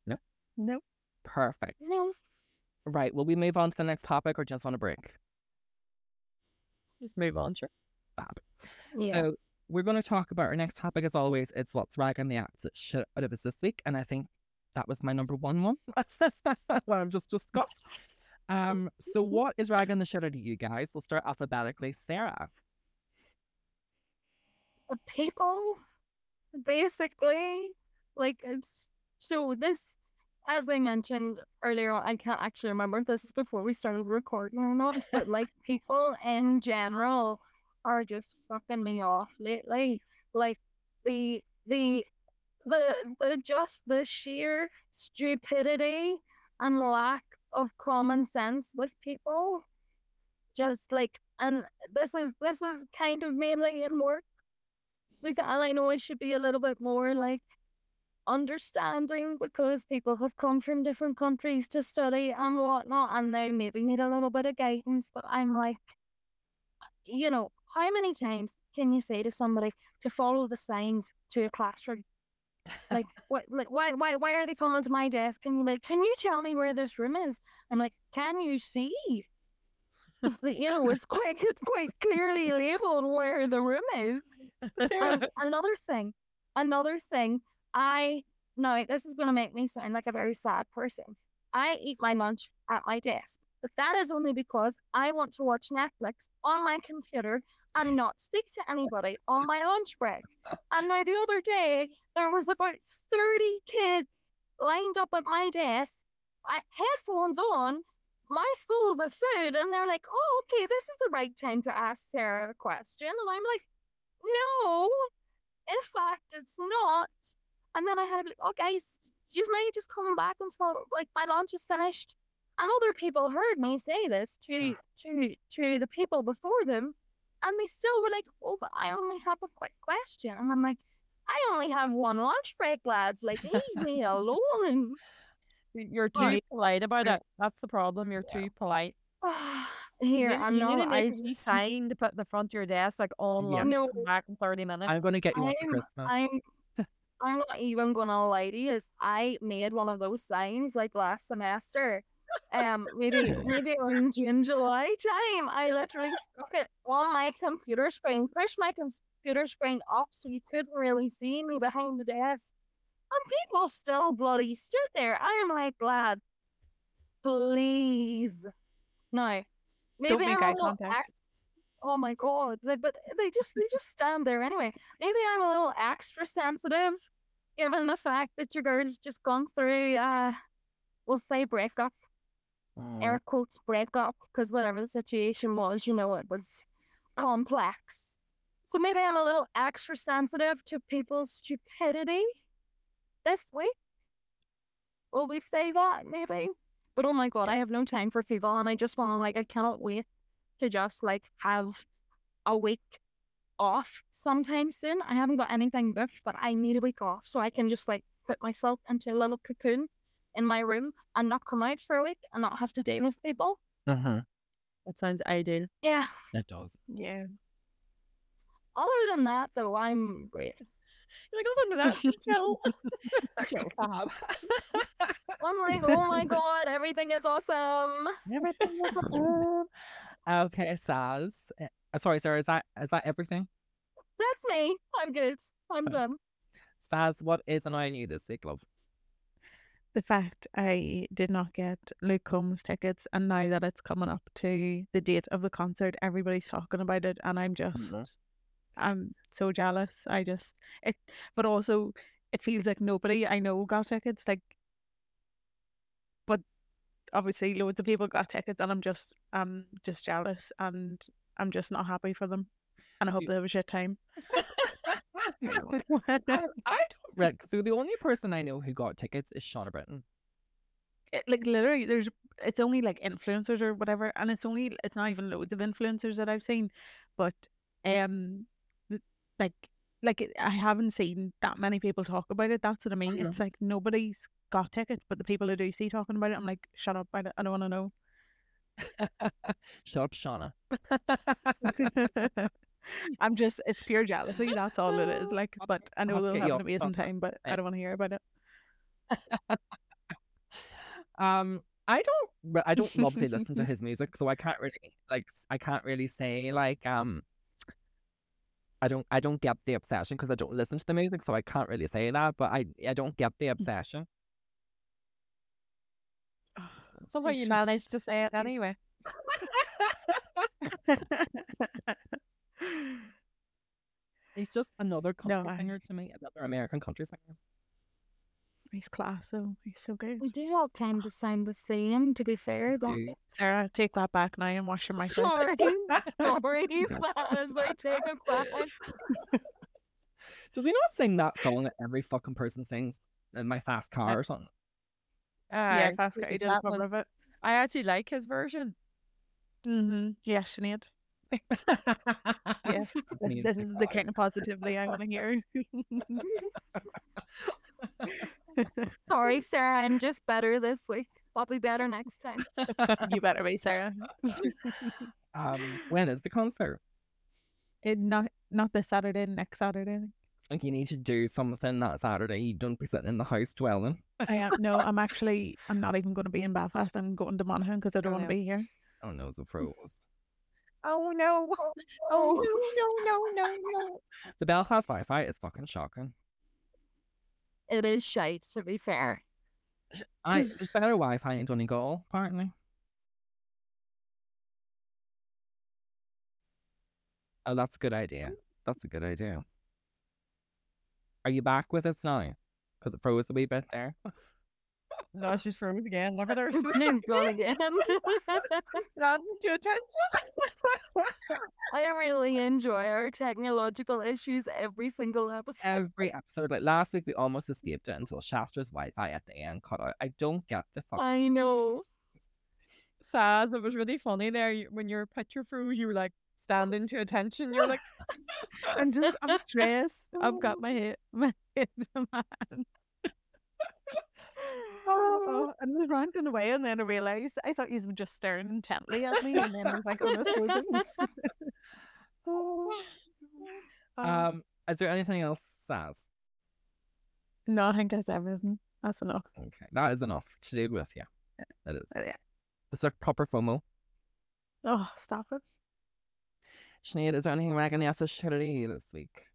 No. No. Perfect. no Right. Will we move on to the next topic or just on a break? Just move on, sure. Fab. yeah So we're going to talk about our next topic as always. It's what's ragging the absolute shit out of us this week, and I think that was my number one one. what I've just discussed. Um. So what is ragging the shit out of you guys? We'll start alphabetically. Sarah. People basically like it's so this as I mentioned earlier, I can't actually remember if this is before we started recording or not, but like people in general are just fucking me off lately. Like the the the the just the sheer stupidity and lack of common sense with people. Just like and this is this is kind of mainly in work. Like I know it should be a little bit more like understanding because people have come from different countries to study and whatnot and they maybe need a little bit of guidance. But I'm like you know, how many times can you say to somebody to follow the signs to a classroom? like what like why why why are they coming to my desk and you're like can you tell me where this room is i'm like can you see you know it's quite it's quite clearly labeled where the room is and another thing another thing i no this is going to make me sound like a very sad person i eat my lunch at my desk but that is only because i want to watch netflix on my computer and not speak to anybody on my lunch break. And now the other day, there was about 30 kids lined up at my desk, I, headphones on, mouthfuls of food, and they're like, oh, okay, this is the right time to ask Sarah a question. And I'm like, no, in fact, it's not. And then I had to be like, oh, guys, you may just come back until like my lunch is finished. And other people heard me say this to hmm. to to the people before them, and they still were like, oh, but I only have a quick question. And I'm like, I only have one lunch break, lads. Like, leave me alone. You're too polite about it. That's the problem. You're Yeah. too polite. Here, you, I'm you need not. to I make a just, sign to put in the front of your desk, like on Yeah. lunch, No. come back in 30 minutes. I'm going to get you one for Christmas. I'm, I'm not even gonna lie to you. Is I made one of those signs like last semester. Um, maybe maybe in June, July time. I literally stuck it on my computer screen, pushed my computer screen up so you couldn't really see me behind the desk, and people still bloody stood there. I am like, lad, please, no. Maybe make I'm eye contact. Oh my god! They, but they just they just stand there anyway. Maybe I'm a little extra sensitive, given the fact that your girl's just gone through, uh, we'll say breakup, Mm. air quotes breakup, because whatever the situation was, you know, it was complex. So maybe I'm a little extra sensitive to people's stupidity this week. Will we say that maybe? But oh my god, I have no time for people, and I just want to like, I cannot wait to just like have a week off sometime soon. I haven't got anything booked, but I need a week off so I can just like put myself into a little cocoon in my room and not come out for a week and not have to deal with people. Mhm. That sounds ideal. Yeah. It does. Yeah. Other than that, though, I'm great. You're like, other than that, chill. Chill, Fab. I'm like, oh my god, everything is awesome. Everything is awesome. Okay, Saz. Uh, sorry, sir. Is that is that everything? That's me. I'm good. I'm Okay. done. Saz, what is annoying you this week, love? The fact I did not get Luke Combs tickets, and now that it's coming up to the date of the concert, everybody's talking about it, and I'm just, Mhm. I'm so jealous. I just it, but also it feels like nobody I know got tickets. Like, but obviously loads of people got tickets, and I'm just, I'm just jealous, and I'm just not happy for them, and I hope they have a shit time. I, I don't read. So the only person I know who got tickets is Shauna Britton. it, like literally there's it's only like influencers or whatever and it's only it's not even loads of influencers that I've seen but um like like I haven't seen that many people talk about it that's what I mean know. it's like nobody's got tickets but the people who do see talking about it I'm like shut up I don't, I don't want to know Shut up, Shauna. I'm just it's pure jealousy that's all it is like but I know they'll have an amazing time but I don't want to hear about it Um, I don't, I don't obviously listen to his music, so I can't really like, I can't really say like um. I don't. I don't get the obsession because I don't listen to the music, so I can't really say that. But I. I don't get the obsession. Somehow It's you just- managed to say it anyway. He's just another country I- singer to me, another American country singer. He's class though. He's so good. We do all tend to sound the same, to be fair. Don't Do- we? Sarah, take that back now. I'm washing my face. Sorry, sorry, Saz, I take it back. Does he not sing that song that every fucking person sings in my fast car or something? Yeah, Aye, fast Chris did a cover Chapman. of it. I actually like his version. Mm-hmm. Yeah, Sinead. Yeah, this, this is the kind of positivity I want to hear. Sorry, Sarah, I'm just better this week. I'll be better next time. you better be, Sarah. um, when is the concert? It not not this Saturday, next Saturday. Like you need to do something that Saturday. You don't be sitting in the house dwelling. I am no, I'm actually I'm not even going to be in Belfast. I'm going to Monaghan because I don't Oh, want to no. be here. Oh no, the froze. Oh no! Oh, oh no! No! No! No! The Belfast Wi-Fi is fucking shocking. It is shite, to be fair. I there's better Wi-Fi in Donegal apparently. Oh, that's a good idea. That's a good idea. Are you back with us now? Because it froze a wee bit there. No, she's froze again. Look at her. Name's gone again. Not to attention. I really enjoy our technological issues every single episode. Every episode, like last week, we almost escaped it until Shastra's Wi-Fi at the end cut out. I don't get the fuck. I know. Saz, it was really funny there. you- When your picture froze, you were like standing to attention. You're like, I'm just I'm dressed. I've got my head my head in my hand. Oh, and I was ranting away, and then I realised I thought you were just staring intently at me, and then I was like, "Oh frozen." Um, Um, is there anything else, Saz? no, I think that's everything. That's enough. Okay, that is enough to do with you. That is. Oh, yeah. It's like proper FOMO. Oh, stop it. Sinead, is there anything Megan has to share this week?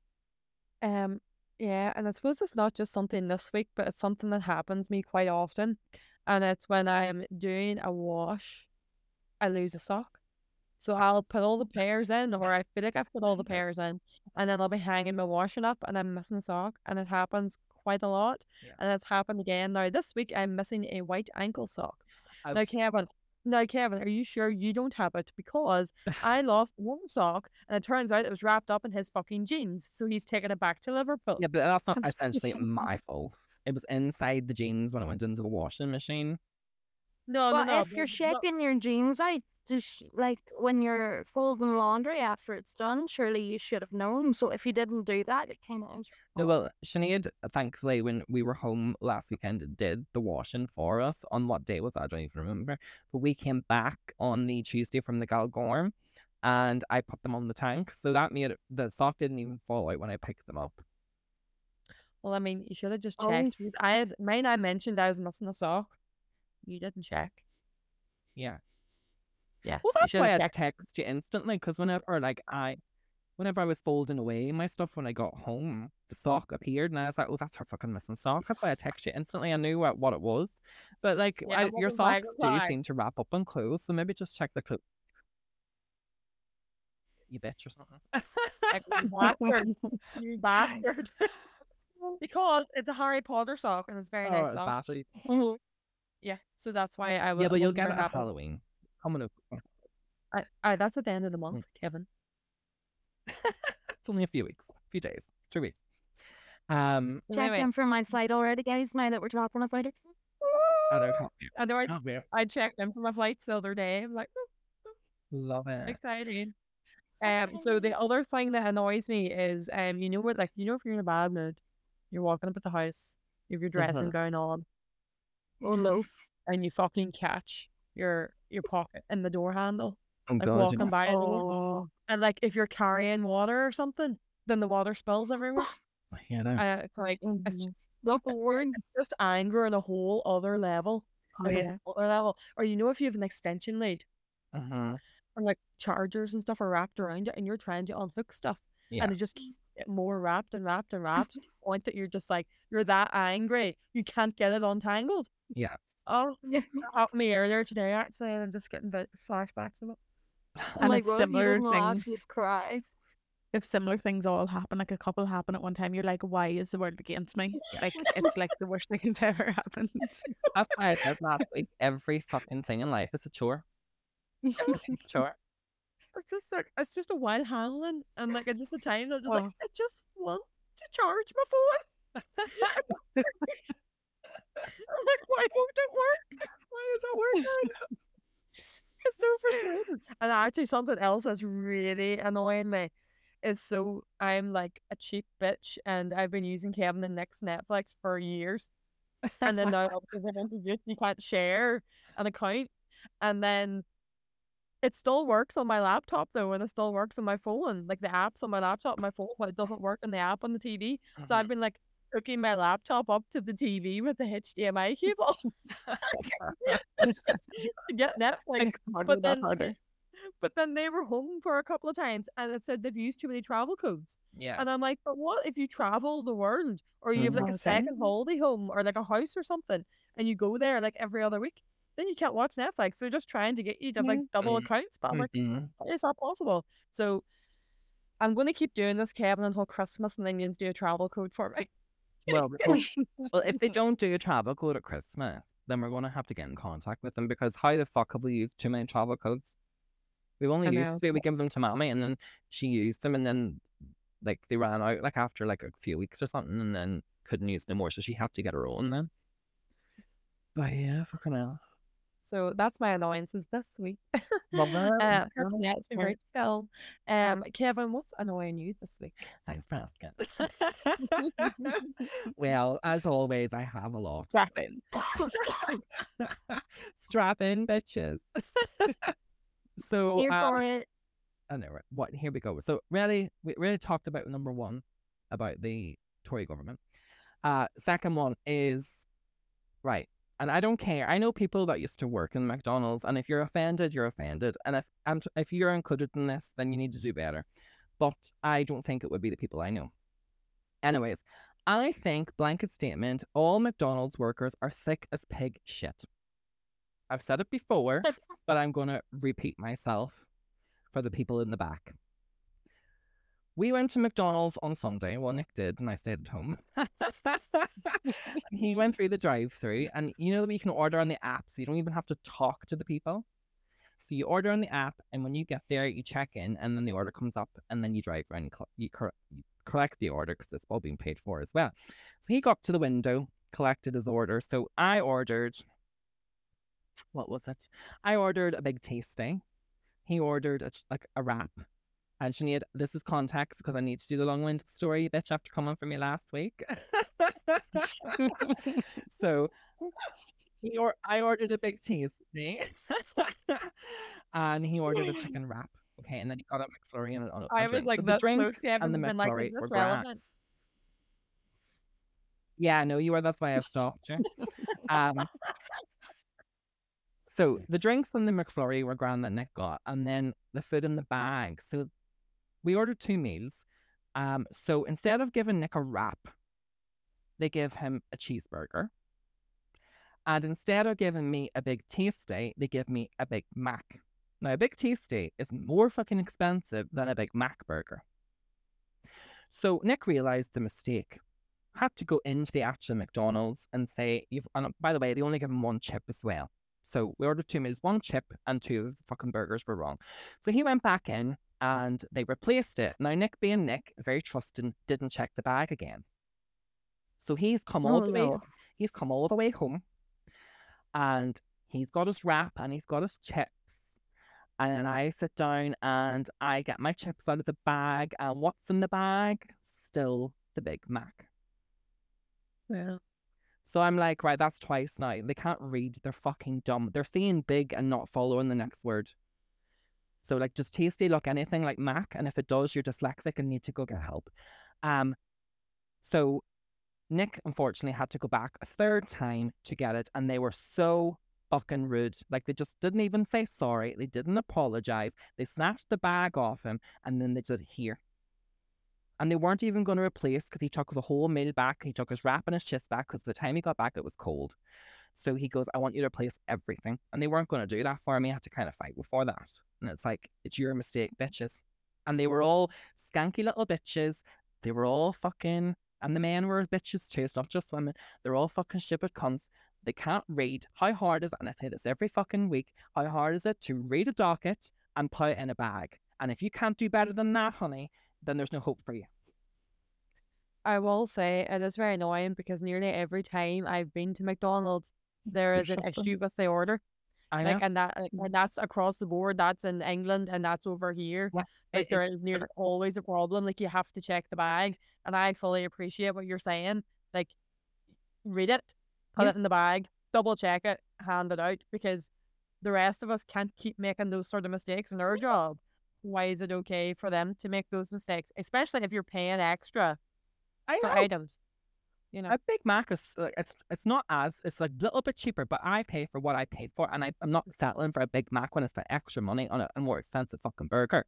um, yeah, and I suppose it's not just something this week, but it's something that happens me quite often, and it's when I'm doing a wash, I lose a sock. So I'll put all the pairs in, or I feel like I've put all the pairs in, and then I'll be hanging my washing up, and I'm missing a sock, and it happens quite a lot, Yeah. and it's happened again. Now this week I'm missing a white ankle sock. I've- Now Kevin, now Kevin, are you sure you don't have it? Because I lost one sock, and it turns out it was wrapped up in his fucking jeans, so he's taking it back to Liverpool. Yeah, but that's not essentially my fault. It was inside the jeans when it went into the washing machine. No, but no, no. if you're but- shaking your jeans out, just like when you're folding laundry after it's done, surely you should have known. So if you didn't do that, it kind of your No, well, oh. Sinead, uh, thankfully, when we were home last weekend, did the washing for us. On what day was that? I don't even remember. But we came back on the Tuesday from the Galgorm and I put them on the tank. So that made it, the sock didn't even fall out when I picked them up. Well, I mean, you should have just Oh, checked. f- I had mine. I mentioned I was missing a sock. You didn't check. Yeah. Yeah, Well, that's why have I checked. text you instantly because whenever, like, I, whenever I was folding away my stuff when I got home, the sock appeared and I was like, oh, that's her fucking missing sock. That's why I text you instantly. I knew what, what it was. But, like, Yeah, I, your socks do seem to wrap up on clothes. So maybe just check the clothes. You bitch or something. Like, bastard. You bastard. because it's a Harry Potter sock and it's very oh, nice it's sock. Mhm. Yeah, so that's why I. was. Yeah, but you'll get it at. Halloween. Coming up. I, I, that's at the end of the Mm. month, Kevin. It's only a few weeks, a few days, two weeks. Um, But Checked anyway, in for my flight already, guys. Now that we're talking about it. I don't can't wait. I know I, Can't wait. I checked in for my flights the other day. I was like, "Oh, Love it. exciting. Um, so the other thing that annoys me is, um, you know what, like, you know, if you're in a bad mood, you're walking up at the house, you have your dressing Mhm. gown on, Oh no. and you fucking catch your your pocket in the door handle, Oh like God, walking by the door. Oh. And like, if you're carrying water or something, then the water spills everywhere. Yeah, no. Uh, it's like it's Mhm. just, The word. it's just anger on a whole other level. Oh, like yeah. other level. Or you know, if you have an extension lead Mhm. or like chargers and stuff are wrapped around it, and you're trying to unhook stuff. Yeah. and it just keeps more wrapped and wrapped and wrapped to the point that you're just like you're that angry you can't get it untangled. Yeah. Oh, Yeah. that happened to me earlier today actually, and I'm just getting bit flashbacks of it. And like, it's god, if you similar didn't things. you'd cry. if similar things all happen, like a couple happen at one time, you're like, why is the world against me? Like it's like the worst thing that's ever happened. That's why I said last week. Every fucking thing in life is a chore. Everything's a chore. It's just like it's just a wild handling, and like at just the time, I'm just Oh. like I just want to charge my phone. I'm like, why won't it work? Why is it working? It's so frustrating. And actually, something else that's really annoying me is so I'm like a cheap bitch, and I've been using Kevin and Nick's Netflix for years. And then now, they've introduced, you can't share an account, and then it still works on my laptop though, and it still works on my phone. Like the apps on my laptop, my phone, but it doesn't work in the app on the TV. So mm-hmm. I've been like hooking my laptop up to the TV with the HDMI cable to get Netflix. Harder, But then, harder. but then they were home for a couple of times, and it said they've used too many travel codes. yeah. And I'm like, but what if you travel the world, or you have like a second holiday home, or like a house or something, and you go there like every other week? Then you can't watch Netflix. They're just trying to get you to have like double Mm. accounts. But I'm like, Mhm. how is that possible? So I'm going to keep doing this, Kevin, until Christmas, and then you do a travel code for me. Well, well, if they don't do a travel code at Christmas, then we're going to have to get in contact with them because how the fuck have we used too many travel codes? We've only I used know. two. We give them to mommy, and then she used them, and then like they ran out like after like a few weeks or something, and then couldn't use no more, so she had to get her own then. But yeah, fucking hell. So that's my annoyances this week. Uh, well, yeah, it's been very chill. Um, Kevin, what's annoying you this week? Thanks for asking. well, as always, I have a lot. Strap in. Strap in, bitches. so, Here um, for it. I know, right? What? Here we go. So, really, we really talked about number one about the Tory government. Uh, second one is right, and I don't care. I know people that used to work in McDonald's, and if you're offended, you're offended. And if I'm if you're included in this, then you need to do better. But I don't think it would be the people I know. Anyways, I think blanket statement: all McDonald's workers are thick as pig shit. I've said it before, but I'm going to repeat myself for the people in the back. We went to McDonald's on Sunday. Well, Nick did, and I stayed at home. he went through the drive-through, and you know that we can order on the app, so you don't even have to talk to the people. So you order on the app, and when you get there, you check in, and then the order comes up, and then you drive around you, you collect the order because it's all being paid for as well. So he got to the window, collected his order. So I ordered, what was it? I ordered a big tasty. He ordered a, like a wrap. And Sinead, this is context because I need to do the long-winded story, bitch, after coming for me last week. so he or I ordered a big tasty, and he ordered a chicken wrap. Okay, and then he got a McFlurry and a, a I was drink. like, so the that's so drinks Kevin, and the like, McFlurry this were grand. Yeah, I know you are. That's why I've stopped you. Um, so the drinks and the McFlurry were grand that Nick got, and then the food in the bag. So we ordered two meals. Um, so instead of giving Nick a wrap, they give him a cheeseburger. And instead of giving me a big tasty, they give me a Big Mac. Now, a big tasty is more fucking expensive than a Big Mac burger. So Nick realized the mistake had to go into the actual McDonald's and say, "You've." And by the way, they only give him one chip as well. So we ordered two meals, one chip, and two of the fucking burgers were wrong. So he went back in and they replaced it. Now Nick, being Nick, very trusting, didn't check the bag again. So he's come all Oh, the way. He's come all the way home, and he's got his wrap and he's got his chips. And then I sit down and I get my chips out of the bag, and what's in the bag? Still the Big Mac. Yeah. So I'm like, right, that's twice now. They can't read. They're fucking dumb. They're seeing big and not following the next word. So like, does tasty look anything like Mac? And if it does, you're dyslexic and need to go get help. Um, so Nick unfortunately had to go back a third time to get it, and they were so fucking rude. Like they just didn't even say sorry. They didn't apologize. They snatched the bag off him, and then they said, "Here." And they weren't even going to replace because he took the whole meal back. He took his wrap and his chips back because the time he got back, it was cold. So he goes, I want you to replace everything. And they weren't going to do that for me. I had to kind of fight before that. And it's like, it's your mistake, bitches. And they were all skanky little bitches. They were all fucking, and the men were bitches too. It's not just women. They're all fucking stupid cunts. They can't read. How hard is it? And I say this every fucking week. How hard is it to read a docket and put it in a bag? And if you can't do better than that, honey, then there's no hope for you. I will say it is very annoying because nearly every time I've been to McDonald's, there is an issue with the order. I know. Like, and that like, and that's across the board. That's in England and that's over here. Yeah, Like it- there is nearly always a problem. Like you have to check the bag, and I fully appreciate what you're saying. Like, read it, put Yes. it in the bag, double check it, hand it out, because the rest of us can't keep making those sort of mistakes in our job. So why is it okay for them to make those mistakes, especially if you're paying extra I for know. items? You know, A Big Mac is like it's it's not as it's like a little bit cheaper, but I pay for what I paid for, and I, I'm not settling for a Big Mac when I spent extra money on a, a more expensive fucking burger.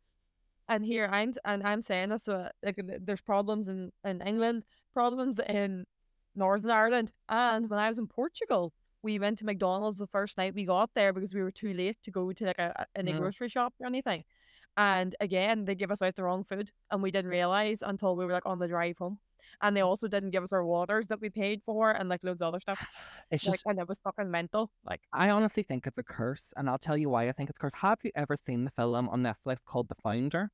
and here I'm and I'm saying this. So like, there's problems in in England, problems in Northern Ireland, and when I was in Portugal, we went to McDonald's the first night we got there because we were too late to go to like a, a any Mm. grocery shop or anything. And again, they give us out the wrong food, and we didn't realize until we were like on the drive home. And they also didn't give us our waters that we paid for, and like loads of other stuff. It's Like, just and it was fucking mental. Like, I honestly think it's a curse, and I'll tell you why I think it's a curse. Have you ever seen the film on Netflix called The Founder?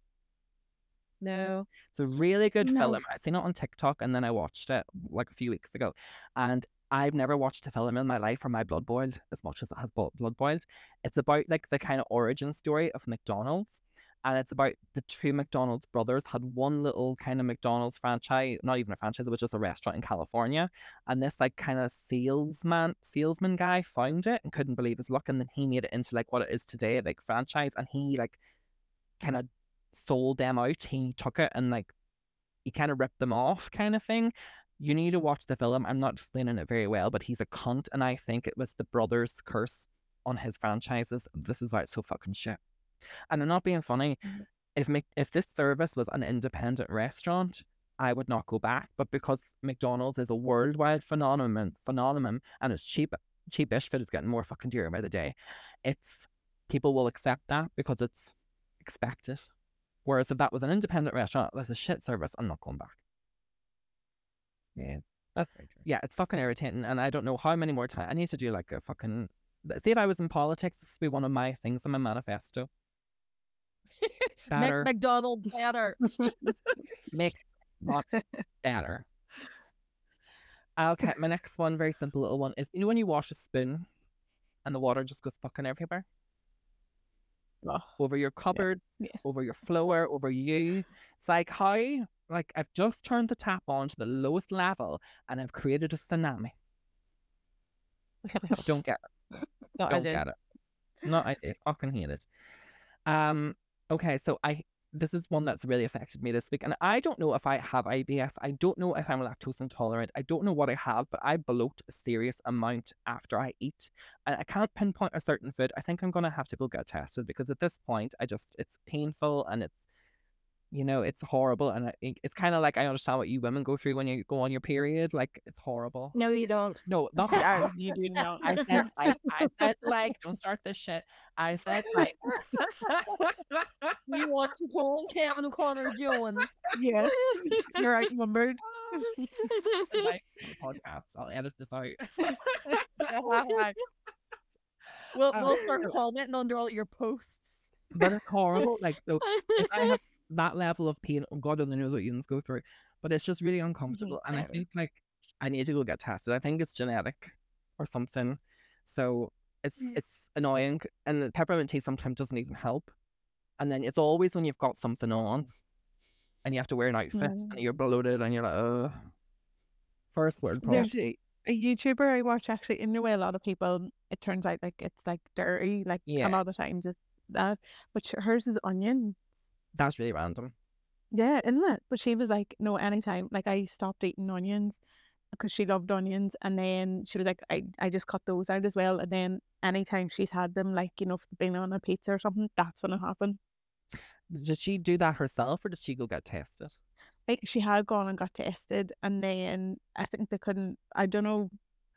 no, It's a really good No. film. I seen it on TikTok and then I watched it like a few weeks ago. And I've never watched a film in my life where my blood boiled as much as it has blood boiled. It's about like the kind of origin story of McDonald's. And it's about the two McDonald's brothers had one little kind of McDonald's franchise, not even a franchise, it was just a restaurant in California. And this like kind of salesman salesman guy found it and couldn't believe his luck. And then he made it into like what it is today, like franchise. And he like kind of sold them out. He took it and like he kind of ripped them off, kind of thing. You need to watch the film. I'm not explaining it very well, but he's a cunt, and I think it was the brothers' curse on his franchises. This is why it's so fucking shit. And I'm not being funny. Mhm. If Mc- if this service was an independent restaurant, I would not go back. But because McDonald's is a worldwide phenomenon, phenomenon, and it's cheap, cheapish, but it's getting more fucking dear by the day. It's people will accept that because it's expected. Whereas if that was an independent restaurant, that's a shit service, I'm not going back. Yeah, that's very true. Yeah, it's fucking irritating, and I don't know how many more times. I need to do like a fucking. See if I was in politics, this would be one of my things in my manifesto. Make Better, McDonald's better. make not better. Okay, my next one, very simple little one, is you know when you wash a spoon, and the water just goes fucking everywhere Oh, over your cupboard, yeah. over your floor, over you. It's like how, like I've just turned the tap on to the lowest level, and I've created a tsunami. Don't get it. No, I don't did. get it. No, I did. Fucking hate it. Um. Okay, so I this is one that's really affected me this week, and I don't know if I have IBS. I don't know if I'm lactose intolerant. I don't know what I have, but I bloat a serious amount after I eat, and I can't pinpoint a certain food. I think I'm gonna have to go get tested because at this point, I just it's painful and it's you know it's horrible, and I, it's kind of like I understand what you women go through when you go on your period. Like it's horrible. No, you don't. No, not Yeah, you do not. I said like I said like don't start this shit. I said like You want to call Kevin O'Connor Jones? yes, you're outnumbered. like podcast. I'll edit this out. we'll we'll start commenting under all your posts. but it's horrible. Like so if I have that level of pain, oh God only knows what humans go through. But it's just really uncomfortable. And I think like I need to go get tested. I think it's genetic or something. So it's Mm. it's annoying. And the peppermint tea sometimes doesn't even help. And then it's always when you've got something on and you have to wear an outfit and you're bloated and you're like, uh first word problem. There's a, a YouTuber I watch actually in the way a lot of people it turns out like it's like dirty, like Yeah. a lot of times it's that. But hers is onion. That's really random. Yeah, isn't it? But she was like, no, anytime. Like I stopped eating onions because she loved onions, and then she was like, I, I just cut those out as well. And then anytime she's had them, like you know, if been on a pizza or something, that's when it happened. Did she do that herself or did she go get tested? Like she had gone and got tested, and then I think they couldn't. I don't know.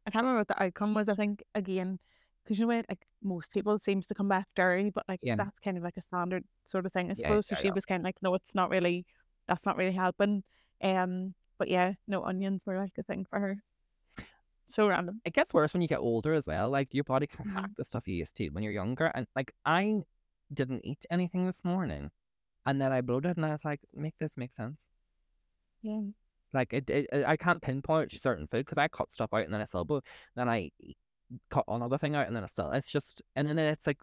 I can't remember what the outcome was. I think again, because you know what, like most people seems to come back dirty, but like Yeah. that's kind of like a standard sort of thing, I suppose. yeah, so she was kind of like, no, it's not really that's not really helping. Um, but yeah, no onions were like a thing for her. So random. It gets worse when you get older as well. Like your body can't Mhm. hack the stuff you used to when you're younger. And like I didn't eat anything this morning, and then I bloated, and I was like, "Make this make sense." Yeah. Like it, it, I can't pinpoint certain food because I cut stuff out and then I still bloat. Then I eat- cut another thing out and then it's still. It's just and then it's like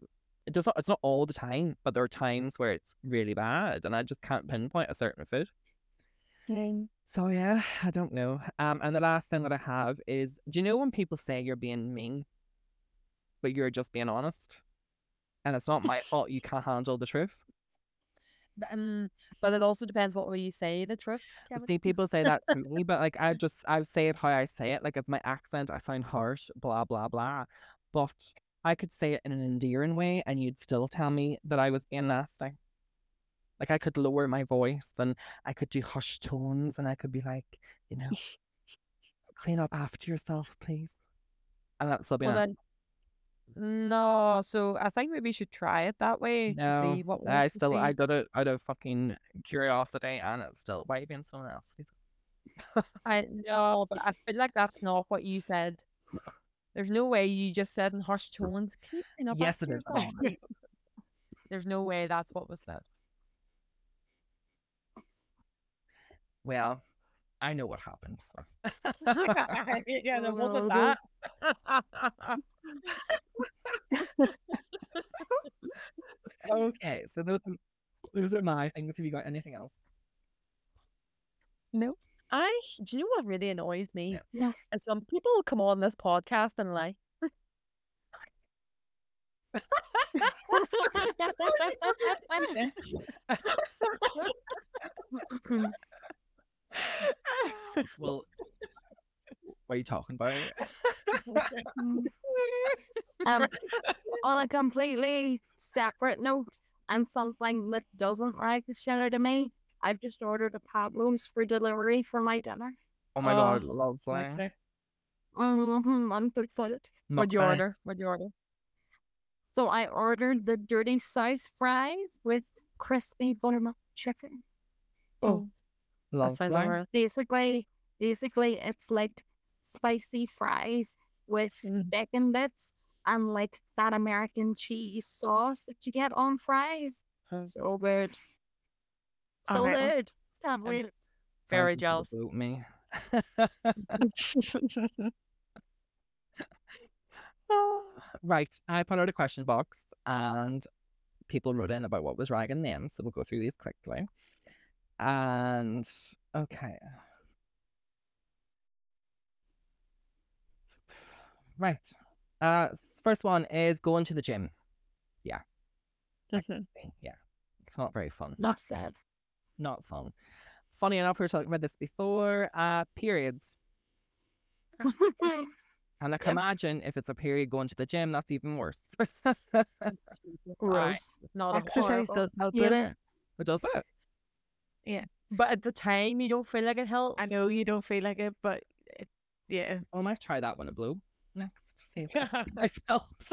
it does not. It's not all the time, but there are times where it's really bad, and I just can't pinpoint a certain food. So yeah, I don't know. Um, and the last thing that I have is, do you know when people say you're being mean, but you're just being honest, and it's not my fault you can't handle the truth? Um, but it also depends what way you say the truth. Kevin. See, people say that to me, but like I just I say it how I say it. Like it's my accent. I sound harsh, blah blah blah. But I could say it in an endearing way, and you'd still tell me that I was being nasty. Like I could lower my voice, and I could do hush tones, and I could be like, you know, clean up after yourself, please. And that's still be Well, then, no. So I think maybe you should try it that way No, to see what. I works still I got it out of fucking curiosity, and it's still why are you being so nasty? I know, but I feel like that's not what you said. There's no way you just said in hushed tones. "Can you up Yes, after it is. yourself?" There's no way that's what was said. Well, I know what happened. So. yeah, no, wasn't that. okay, so those are, those are my things. Have you got anything else? No. I do you know what really annoys me? Yeah. Is when people come on this podcast and lie. well, what are you talking about? um, on a completely separate note, and something that doesn't like the shit out of me, I've just ordered a Pablo's for delivery for my dinner. oh my Oh, god, lovely. Like Mm-hmm, I'm so excited. What'd you Mukbang. order? What'd you order? So I ordered the Dirty South fries with crispy buttermilk chicken. Oh. That sounds Lovely. Basically, basically, it's like spicy fries with Mm. bacon bits and like that American cheese sauce that you get on fries. Huh. So good. So Alright, well, good. Can't wait. Very jealous. about me. right, I put out a question box and people wrote in about what was ragging them, so we'll go through these quickly. And okay. Right. Uh first one is going to the gym. Mhm. Yeah. It's not very fun. Not sad. Not fun. Funny enough, we were talking about this before. Uh periods. And I can Yep. imagine if it's a period going to the gym, that's even worse. Gross. Not Exercise horrible. does help it. it? does it? But at the time, you don't feel like it helps. I know you don't feel like it, but it, yeah. I might try that one at Blue next. See if that it helps.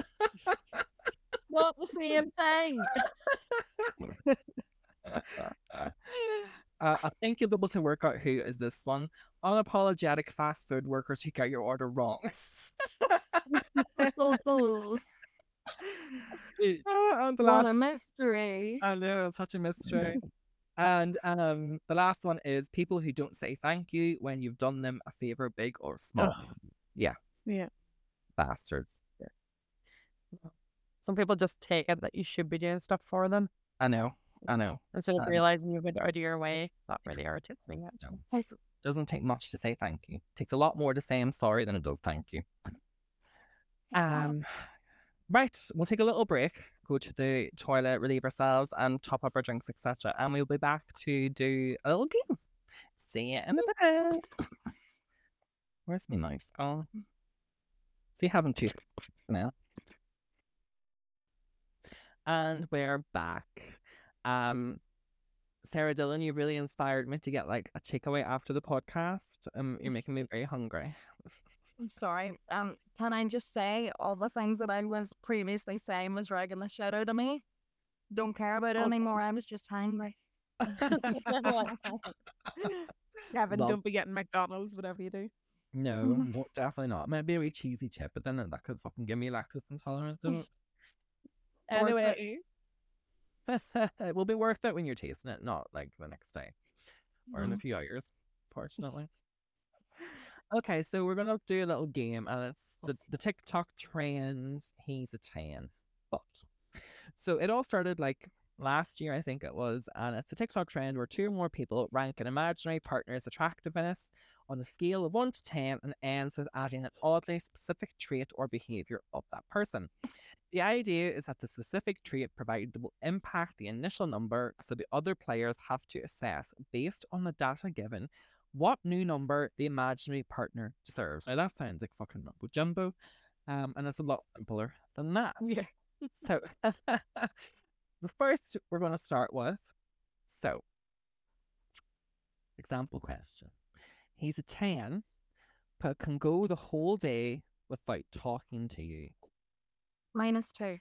Not the same thing. uh, I think you'll be able to work out who is this one. Unapologetic fast food workers who get your order wrong. So good. Uh, and the What last, a mystery. I know, it's such a mystery. And um, the last one is people who don't say thank you when you've done them a favor, big or small. Yeah. Yeah. Bastards. Yeah. Some people just take it that you should be doing stuff for them I know. I know. instead of Um, realizing you've been out of your way. That really irritates me. actually. I- Doesn't take much to say thank you. takes a lot more to say I'm sorry than it does thank you. Um, right, we'll take a little break, go to the toilet, relieve ourselves, and top up our drinks, etc. And we'll be back to do a little game. See you in a bit. Where's my mouse? Oh, see, having two now. And we're back. Um, Sarah Dillon, you really inspired me to get like a takeaway after the podcast. Um, you're making me very hungry. I'm sorry. Um, can I just say all the things that I was previously saying was ragging the shit out of me? Don't care about it Oh. anymore. I was just hungry. Kevin, Love- don't be getting McDonald's, whatever you do. no, mo- definitely not. Maybe a wee cheesy chip, but then that could fucking give me lactose intolerance. in it. Worth it. anyway, it will be worth it when you're tasting it, not like the next day or in a few hours, fortunately. Okay, so we're gonna do a little game, and it's the, the TikTok trend. He's a tan, but so it all started like last year, I think it was, and it's a TikTok trend where two or more people rank an imaginary partner's attractiveness on a scale of one to ten, and ends with adding an oddly specific trait or behavior of that person. The idea is that the specific trait provided will impact the initial number, so the other players have to assess, based on the data given, what new number the imaginary partner deserves. Now that sounds like fucking mumbo jumbo, um, and it's a lot simpler than that. Yeah. So the first we're going to start with. So, example question: He's a ten, but can go the whole day without talking to you. Minus two.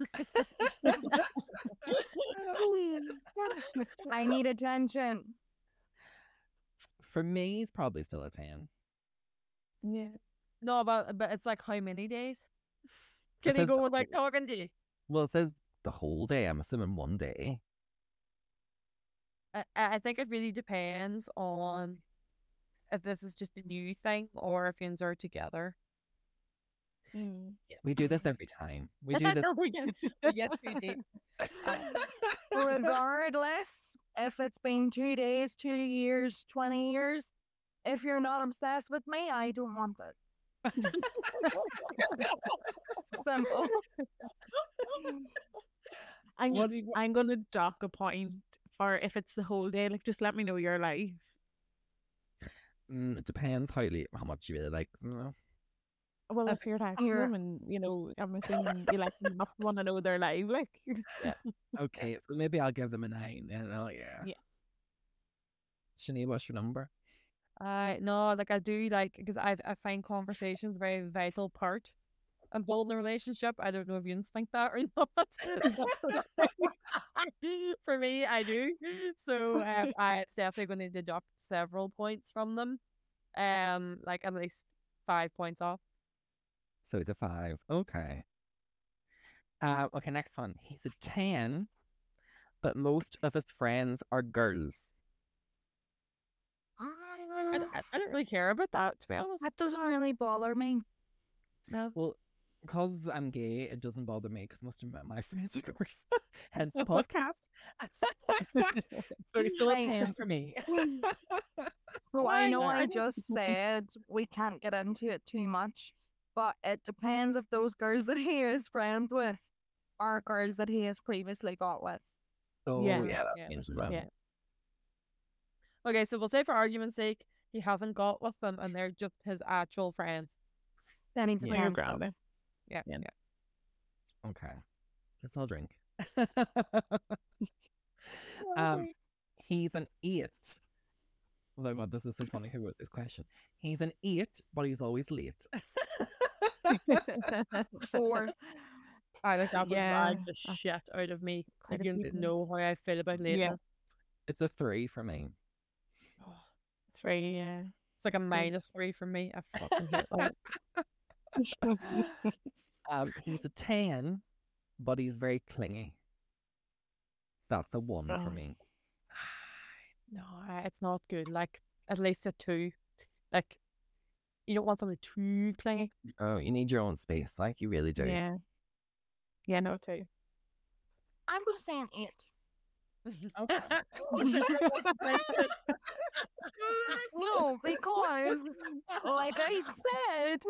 I need attention. For me, he's probably still a ten. Yeah. No, but but it's like how many days? It Can he says go without whole- talking to you? Well, it says the whole day. I'm assuming one day. I, I think it really depends on if this is just a new thing or if you are together. Mm. We do this every time. We do this. we get we get too deep. Regardless if it's been two days, two years, 20 years, if you're not obsessed with me, I don't want it. Simple. I'm, What you- I'm gonna dock a point for if it's the whole day. Like, just let me know your life. Mm, it depends how late, how much you really like. You know? Well, if you're texting you're- them and you know, I'm assuming you like them enough to want to know they're alive. Like, Okay, so maybe I'll give them a nine. Then. Oh yeah. Yeah. Sinead, what's your number? Uh, no, like I do like because I I find conversations a very vital part of building a relationship. I don't know if you think that or not. For me, I do. So um, I it's definitely going to deduct several points from them. Um, like at least five points off. So it's a five. Okay. Uh, okay, next one. He's a ten, but most of his friends are girls. I don't really care about that to be honest. That doesn't really bother me. No. Well, because I'm gay, it doesn't bother me because most of my, my friends are girls. Hence the podcast. so he's still a ten for me. So Why I know I just said we can't get into it too much, but it depends if those girls that he is friends with are girls that he has previously got with. oh Yeah. yeah, that Yeah. changes that. Yeah. Okay, so we'll say for argument's sake, he hasn't got with them and they're just his actual friends. Then he's a Yeah. you're ten grand still. then. Yeah, Yeah. yeah. Okay. Let's all drink. um, he's an eight. Oh my god, this is so funny. Who wrote this question? He's an eight, but he's always late. Four. I like that would drag the uh, shit out of me. I quite a don't know how I feel about lateness. it's a three for me. Three, yeah. It's like a minus three for me. I fucking hate that. Um, he's a ten, but he's very clingy. That's a one for Oh. me. No, it's not good. Like at least a two. Like you don't want something too clingy. Oh, you need your own space, like you really do. Yeah. Yeah, no, too. I'm going to say an eight. Okay. No, because, like I said,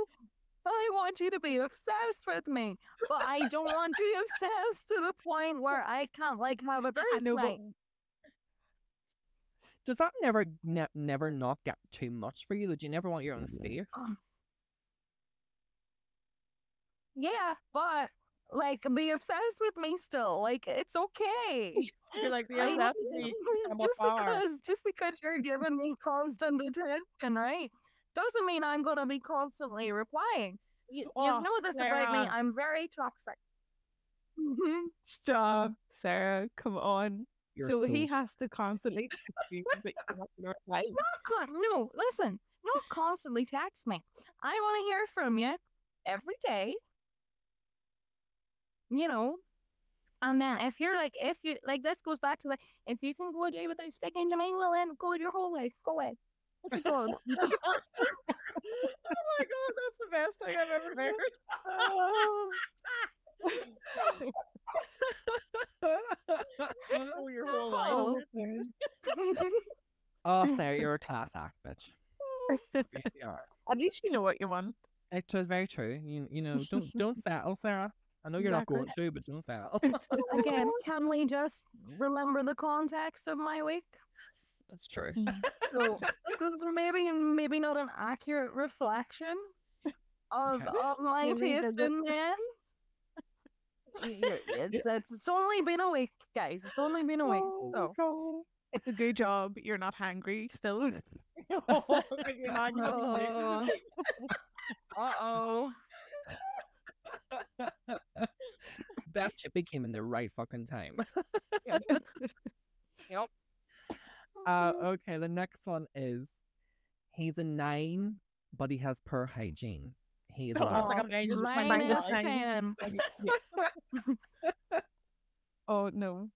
I want you to be obsessed with me, but I don't want to be obsessed to the point where I can't like have a girl know, but- night. Does that never, ne- never not get too much for you? Would you never want your own mm-hmm. space? Um, Yeah, but like be obsessed with me still. Like it's okay. You're like, I- yeah, that's me. I'm just bar. because just because you're giving me constant attention, right? Doesn't mean I'm gonna be constantly replying. You, you Oh, know this about me. I'm very toxic. Mm-hmm. Stop, mm-hmm. Sarah. Come on. You're so, he has to constantly you, but you're not gonna reply. Not con- no, listen, not constantly text me. I want to hear from you every day. You know, and then if you're like, if you like, this goes back to like, if you can go a day without speaking to me, well then go your whole life. Go ahead. What's it called? oh my god, that's the best thing I've ever heard. oh, your whole life. Oh. Sarah, you're a class act, bitch. You really are. At least you know what you want. It is very true. You you know, don't don't settle, Sarah. I know you're not going to, but don't settle. Again, can we just remember the context of my week? That's true. Mm. So this is maybe maybe not an accurate reflection of, Okay. of my You mean, taste does it- in men. Y- y- It's, it's it's only been a week, guys. It's only been a week. Oh So It's a good job you're not hungry still. Oh, you're not gonna uh oh. that chippy came in the right fucking time. Yep. Uh, okay, the next one is he's a nine, but he has poor hygiene. He is Oh, not. like a nine is just my Minus minus ten. Oh no.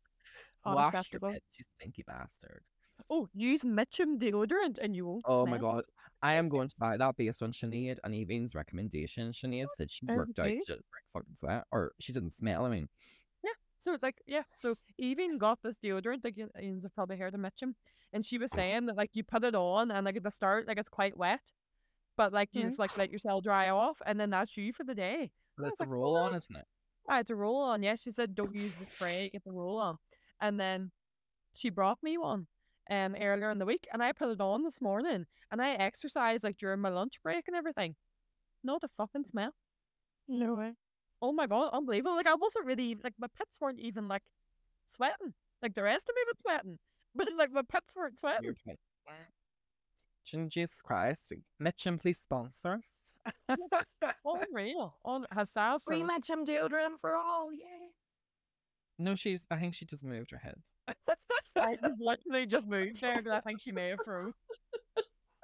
Wash your pits, you stinky bastard. Oh, use Mitchum deodorant and you won't. Oh my god. I am going to buy that based on Sinead and Evie's recommendation. Sinead said she worked out, she didn't fucking sweat, or she didn't smell. I mean, Yeah. So like yeah, so Evie got this deodorant like you have probably heard of Mitchum, and she was saying that like you put it on and like at the start like it's quite wet, but like you Mhm. just like let yourself dry off and then that's you for the day. it's a like, roll on, isn't it? I had to roll on. Yeah, she said don't use the spray, get the roll on, and then she brought me one um earlier in the week, and I put it on this morning, and I exercised like during my lunch break and everything. Not a fucking smell. No way. Oh my god, unbelievable! Like I wasn't really like my pits weren't even like sweating. Like the rest of me was sweating, but like my pits weren't sweating. You're right. Jin- Jesus Christ. Mitchum, please sponsor us. Unreal. On has Sal's Free froze. Mitchum deodorant for all. Yay. no, she's, I think she just moved her head. I just literally just moved there because I think she may have froze.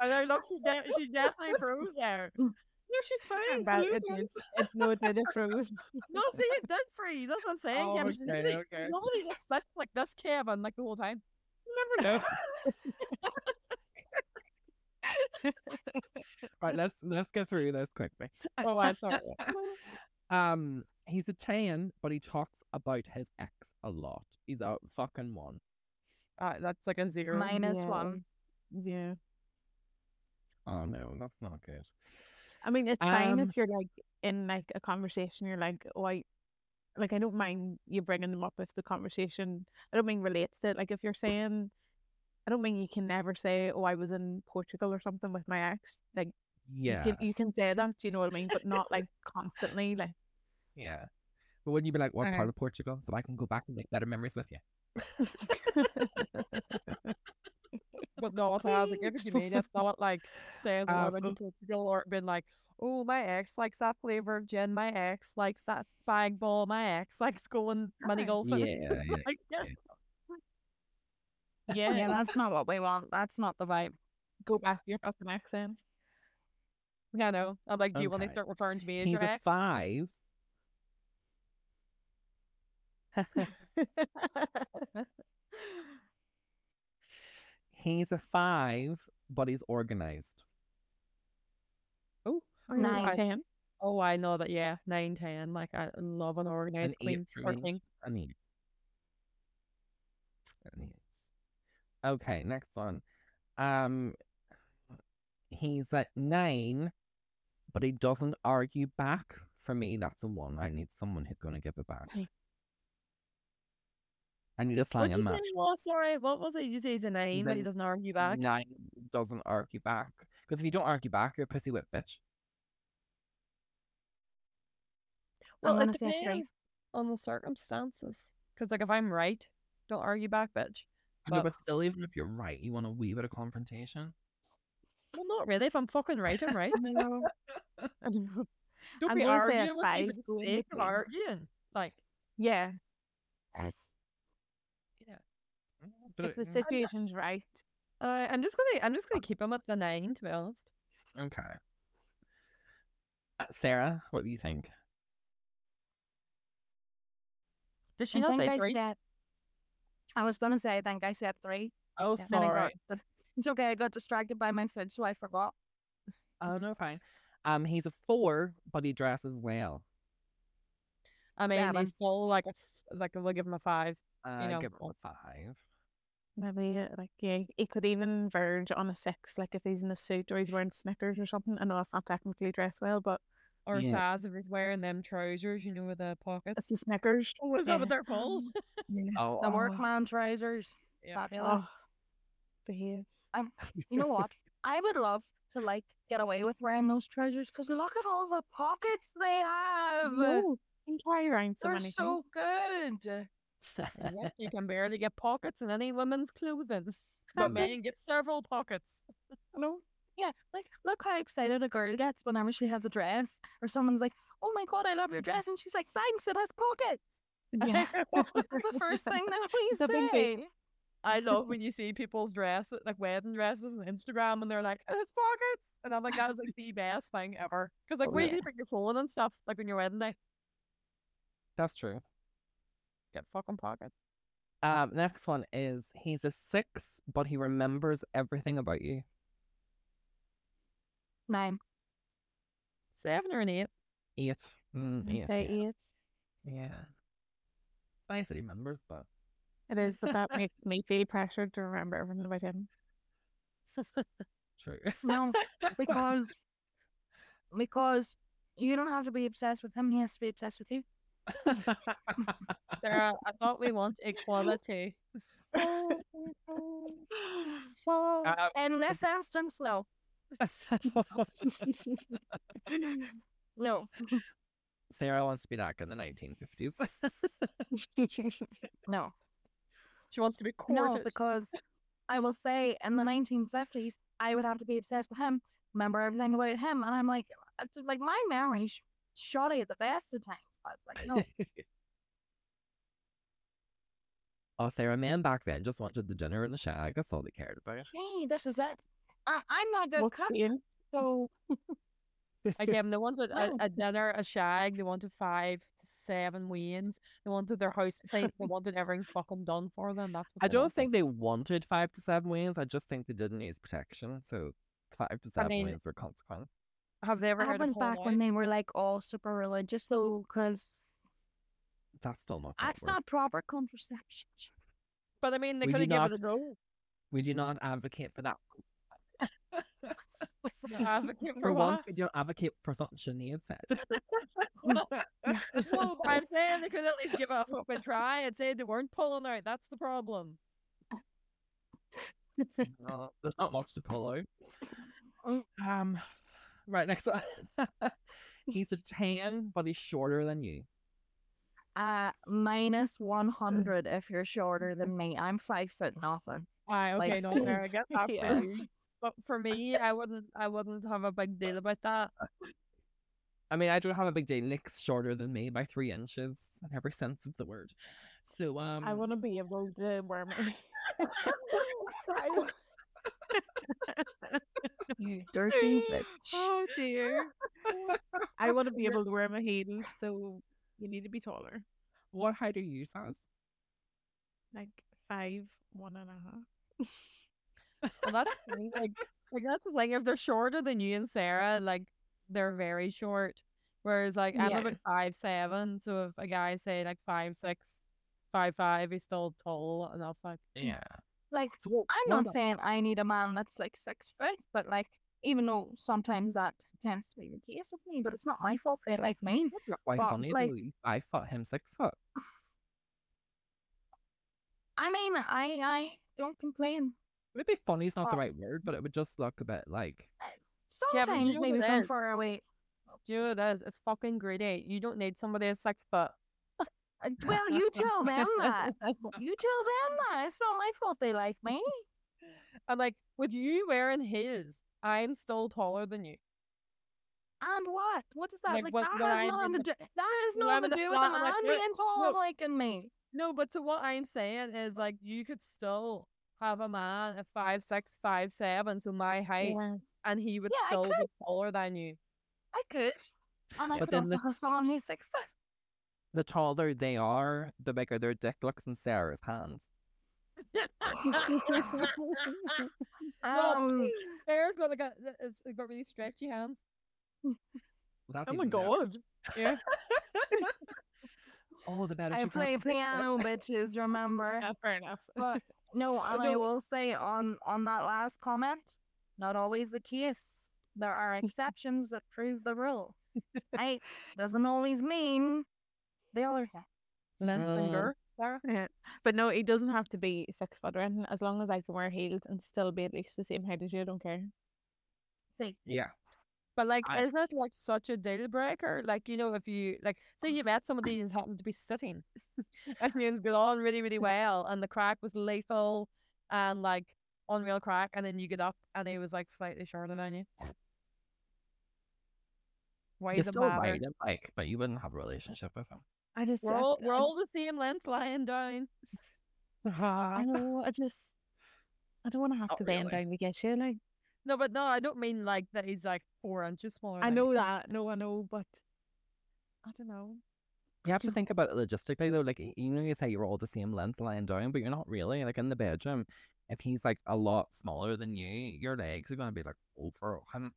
And I look, she's, de- she's definitely froze there. No, she's fine. But it did, it's no it did it froze. No, see, it did freeze. That's what I'm saying. Oh, Kevin. She's okay, really- okay. Nobody expects like this Kevin like the whole time. You never know. Right, let's let's get through this quickly. oh, I'm sorry. Um, he's a ten, but he talks about his ex a lot. He's a fucking one. Uh, that's like a zero. Minus Yeah. one. Yeah. Oh no, that's not good. I mean, it's fine Um, if you're like in like a conversation, you're like, oh, I, like, I don't mind you bringing them up if the conversation, I don't mean relates to it. Like, if you're saying, I don't mean you can never say, oh, I was in Portugal or something with my ex. Like, Yeah, you, can, you can say that, do you know what I mean? But not like constantly. Like, yeah. But wouldn't you be like, what Okay. part of Portugal, so I can go back and make better memories with you? But no, if I was like if you mean it's not like saying I Um, went to Portugal or been like, oh my ex likes that flavour of gin, my ex likes that spag ball, my ex likes going money golfing. Yeah, yeah. like, yeah. Yeah, Yeah, that's not what we want. That's not the vibe. go back to your fucking accent. then. Yeah, no. I'm like, do you want to start referring to me as He's your a ex? five, he's a five, but he's organized. oh, Nine. I- 10. oh, I know that. Yeah, nine, ten. Like I love an organized eight queen for me. king. I need. I need. Okay, next one. Um, he's at nine, but he doesn't argue back. For me, that's a one. I need someone who's going to give it back. Okay. I need a What slang did and you say? match. What? Sorry, what was it? You say he's a nine, but he doesn't argue back. Nine doesn't argue back. Because if you don't argue back, you're a pussy whip bitch. Well, it gonna say three. depends on the circumstances. Because like if I'm right, don't argue back, bitch. I know, But- but still, even if you're right, you want a wee bit of confrontation. Well, not really. If I'm fucking right, I'm right. No. I don't know. Don't I'm be gonna say a arguing with me five, for the go in sake of between. arguing. Like, Yeah. yeah. If the it- situation's right. Uh, I'm just gonna I'm just gonna keep him at the nine to be honest. okay. Uh, Sarah, what do you think? Did she I not think say I three? said. I was gonna say I think I said three. Oh, Then I sorry. got it's okay. I got distracted by my food, so I forgot. Oh no, fine. Um, he's a four, but he dresses well. I mean, Seven. he's still like a f- like we'll give him a five. Uh, know, give him a five. Maybe uh, like yeah, he could even verge on a six, like if he's in a suit or he's wearing Snickers or something. I know that's not technically dressed well, but Or Yeah. Saz if he's wearing them trousers, you know, with the pockets. it's the Snickers. Oh, is that what they're called? Yeah. Oh, The Oh. workman trousers, oh. Yeah. fabulous. Behave. You know what? I would love to like get away with wearing those trousers because look at all the pockets they have. No, you can carry around so They're many so good. Yeah, you can barely get pockets in any woman's clothing. But men get several pockets. No. Yeah, like look how excited a girl gets whenever she has a dress, or someone's like, "Oh my god, I love your dress," and she's like, "Thanks, it has pockets." Yeah. That's the first thing that we The say. big- I love when you see people's dresses, like wedding dresses on Instagram, and they're like, "It has pockets," and I'm like, "That is like the best thing ever." Because like, Oh, where do you bring your phone and stuff? Like on your wedding day, That's true. get fucking pockets. Um, next one is he's a six, but he remembers everything about you. Nine. Seven or an eight. Eight. Mm, I'd eight, say yeah. eight. yeah. It's nice that he remembers, but It is, but that makes me feel pressured to remember everything about him. true. No, because because you don't have to be obsessed with him; he has to be obsessed with you. Sarah, I thought we want equality. Uh, In this instance, no, no. Sarah wants to be back in the 1950s. No, She wants to be courted. no, because I will say in the 1950s, I would have to be obsessed with him, remember everything about him, and I'm like, uh, like my memory's shoddy at the best of times. I was like, no, oh, Sarah, man back then just wanted the dinner and the shag. That's all they cared about. hey, this is it. I- I'm not a good What's cook, Ian? so Again, they wanted a, No. a dinner, a shag. They wanted five to seven wains. They wanted their house clean. They wanted everything fucking done for them. That's what I don't wanted. think they wanted five to seven wins. I just think they didn't use protection. So five to I seven mean, wins were consequence. Have they ever I heard went Tall back when they were like all super religious though, because That's still not. that's not proper contraception. But I mean, they could have given it a go. We do not advocate for that. Advocate for for once, what? we don't advocate for something Sinead said. Well, but I'm saying they could at least give it a fucking try and say they weren't pulling out. That's the problem. No, there's not much to pull out. Mm. Um, right next one. he's a tan, but he's shorter than you. Uh, minus 100 if you're shorter than me. I'm five foot nothing. Aye, Like- okay, no, fair. I get that Yeah. For you. But for me, I wouldn't. I wouldn't have a big deal about that. I mean, I don't have a big deal. Nick's shorter than me by three inches in every sense of the word. So, um, I want to be able to wear my. You dirty bitch. oh dear. I want to be able to wear my heels, so you need to be taller, What height are you, Saz? like five, one and a half. Well, that's the like, like that's the thing. If they're shorter than you and Sarah, mm-hmm. like they're very short. Whereas, like, I'm Yeah. about five seven. So if a guy say like five six, five five, he's still tall enough. Like, Yeah. Like, So what, I'm not about- saying I need a man that's like six foot, but like, even though sometimes that tends to be the case with me, but it's not my fault they like me. That's not quite but, funny like- though. you Five him six foot. I mean, I I don't complain. Maybe funny is not the right word, but it would just look a bit like. Eh, yeah, but Sometimes you know maybe what from far away. do you it is? It's fucking greedy. You don't need somebody that's six foot. Uh, Well, you tell them that. Uh, you tell them that. It's not my fault they like me. And like with you wearing heels, I'm still taller than you. And what? What does that Like, like? when- that has nothing in to the- do. That has nothing to do with a I'm man like, being tall and liking me. No, but to what I'm saying is like you could still have a man at five six, five seven, so my height, and he would Yeah, still be taller than you. I could. And I But could then also the- have someone who's six foot. The taller they are, the bigger their dick looks in Sarah's hands. No, Um, Sarah's got like a, it's got really stretchy hands. That's Oh my even better. god. Yeah. Oh, the better I play piano, bitches, remember? Yeah, fair enough. But no, and I will say on on that last comment, not always the case. There are exceptions that prove the rule. Height doesn't always mean the other thing. Length and girth. Sarah. Yeah. But no, it doesn't have to be six foot or anything. As long as I can wear heels and still be at least the same height as you, I don't care. See, Yeah. But like, I- isn't it like such a deal breaker? Like, you know, if you like, say you met somebody who's happened to be sitting, and things get on really, really well, and the crack was lethal, and like unreal crack, and then you get up and he was like slightly shorter than you. Why You still matter? ride but you wouldn't have a relationship with him. I just We're all we're all the same length lying down. I know. I just I don't want to have to bend really. down to get you. Like No, but no, I don't mean like that. He's like four inches smaller. I know you. that. No, I know, but I don't know. You have to think about it logistically though. Like you know, you say you're all the same length lying down, but you're not really. Like in the bedroom, if he's like a lot smaller than you, your legs are gonna be like over him.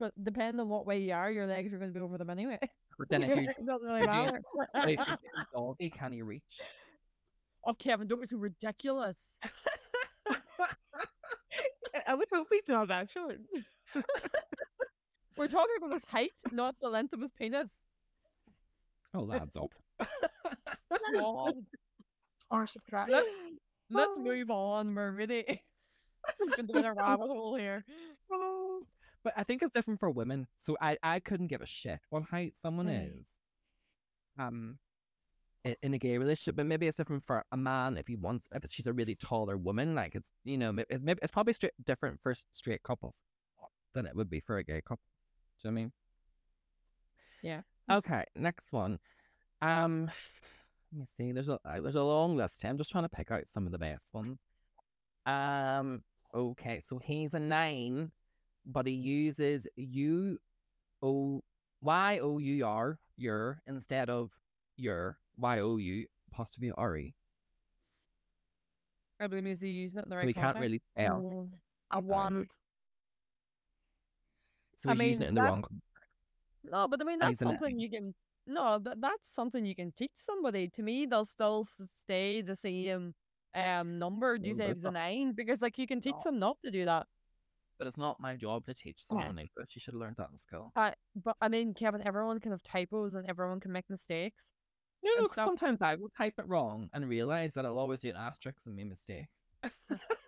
But depending on what way you are, your legs are going to be over them anyway. But then if you it doesn't really matter. but if you're doing doggy, can you reach? oh, Kevin, don't be so ridiculous. I would hope he's not that short. We're talking about his height, not the length of his penis. oh, that's up. God. or subtract. Let, let's move on. We're really going down a rabbit hole here. Oh, But I think it's different for women. So I, I couldn't give a shit what height someone Mm. is. Um, i- in a gay relationship, but maybe it's different for a man if he wants if she's a really taller woman. Like it's you know it's maybe it's probably straight, different for straight couples than it would be for a gay couple. Do you know what I mean? Yeah. Okay, next one. Um, let me see. There's a uh, there's a long list. here. I'm just trying to pick out some of the best ones. Um. Okay, so he's a nine, but he uses you, U O Y O U R your instead of your Y O U apostrophe R E. I believe he's using it in the right So he can't really tell. A one. So I he's using it in the that- wrong. No, but I mean, that's he's a nine. something you can. No, that, that's something you can teach somebody. To me, they'll still s- stay the same um number. Do you say but it was a nine? Because like you can teach No. them not to do that. But it's not my job to teach Yeah. someone English. You should have learned that in school. Uh, but I mean, Kevin, everyone can have typos and everyone can make mistakes. No, no, stuff. sometimes I will type it wrong and realize that I'll always do an asterisk and make a mistake.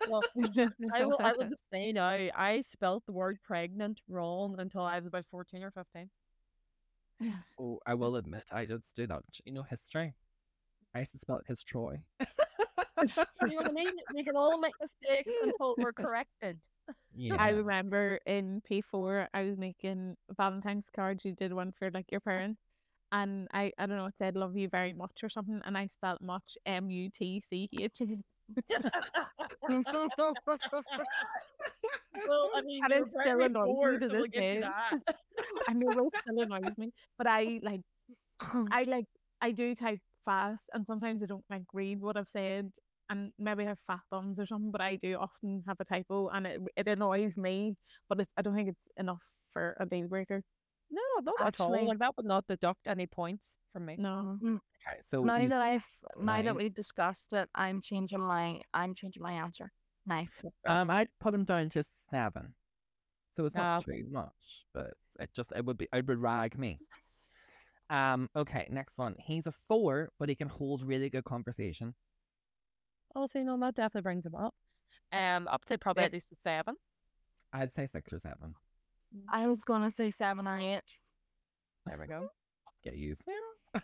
Well, I will. I will just say now. I spelt the word pregnant wrong until I was about fourteen or fifteen. oh, I will admit, I did do that. You know, history. I used to spell it his Troy. You know what I mean? We can all make mistakes until we're corrected. Yeah. I remember in P4, I was making Valentine's cards. You did one for like your parents, and I I don't know it said "love you very much" or something, and I spelled much M U T C H. Well, I mean, And it still annoys me four, to so we'll this day. that. I know it still annoys me, but I like I like I do type fast, and sometimes I don't like read what I've said, and maybe I have fat thumbs or something. But I do often have a typo, and it it annoys me. But it's I don't think it's enough for a deal breaker. No, not at all. Like that would not deduct any points from me. No, Okay, so now that I've now nine. that we've discussed it, I'm changing my I'm changing my answer. Knife. um, I'd put him down to seven. So it's not Ah, too much, but it just it would be it would rag me. Um, okay, next one. He's a four, but he can hold really good conversation. Oh, see, no, that definitely brings him up. Um, up to probably Yeah. at least a seven. I'd say six or seven. I was gonna say seven or eight. There we go. Get used.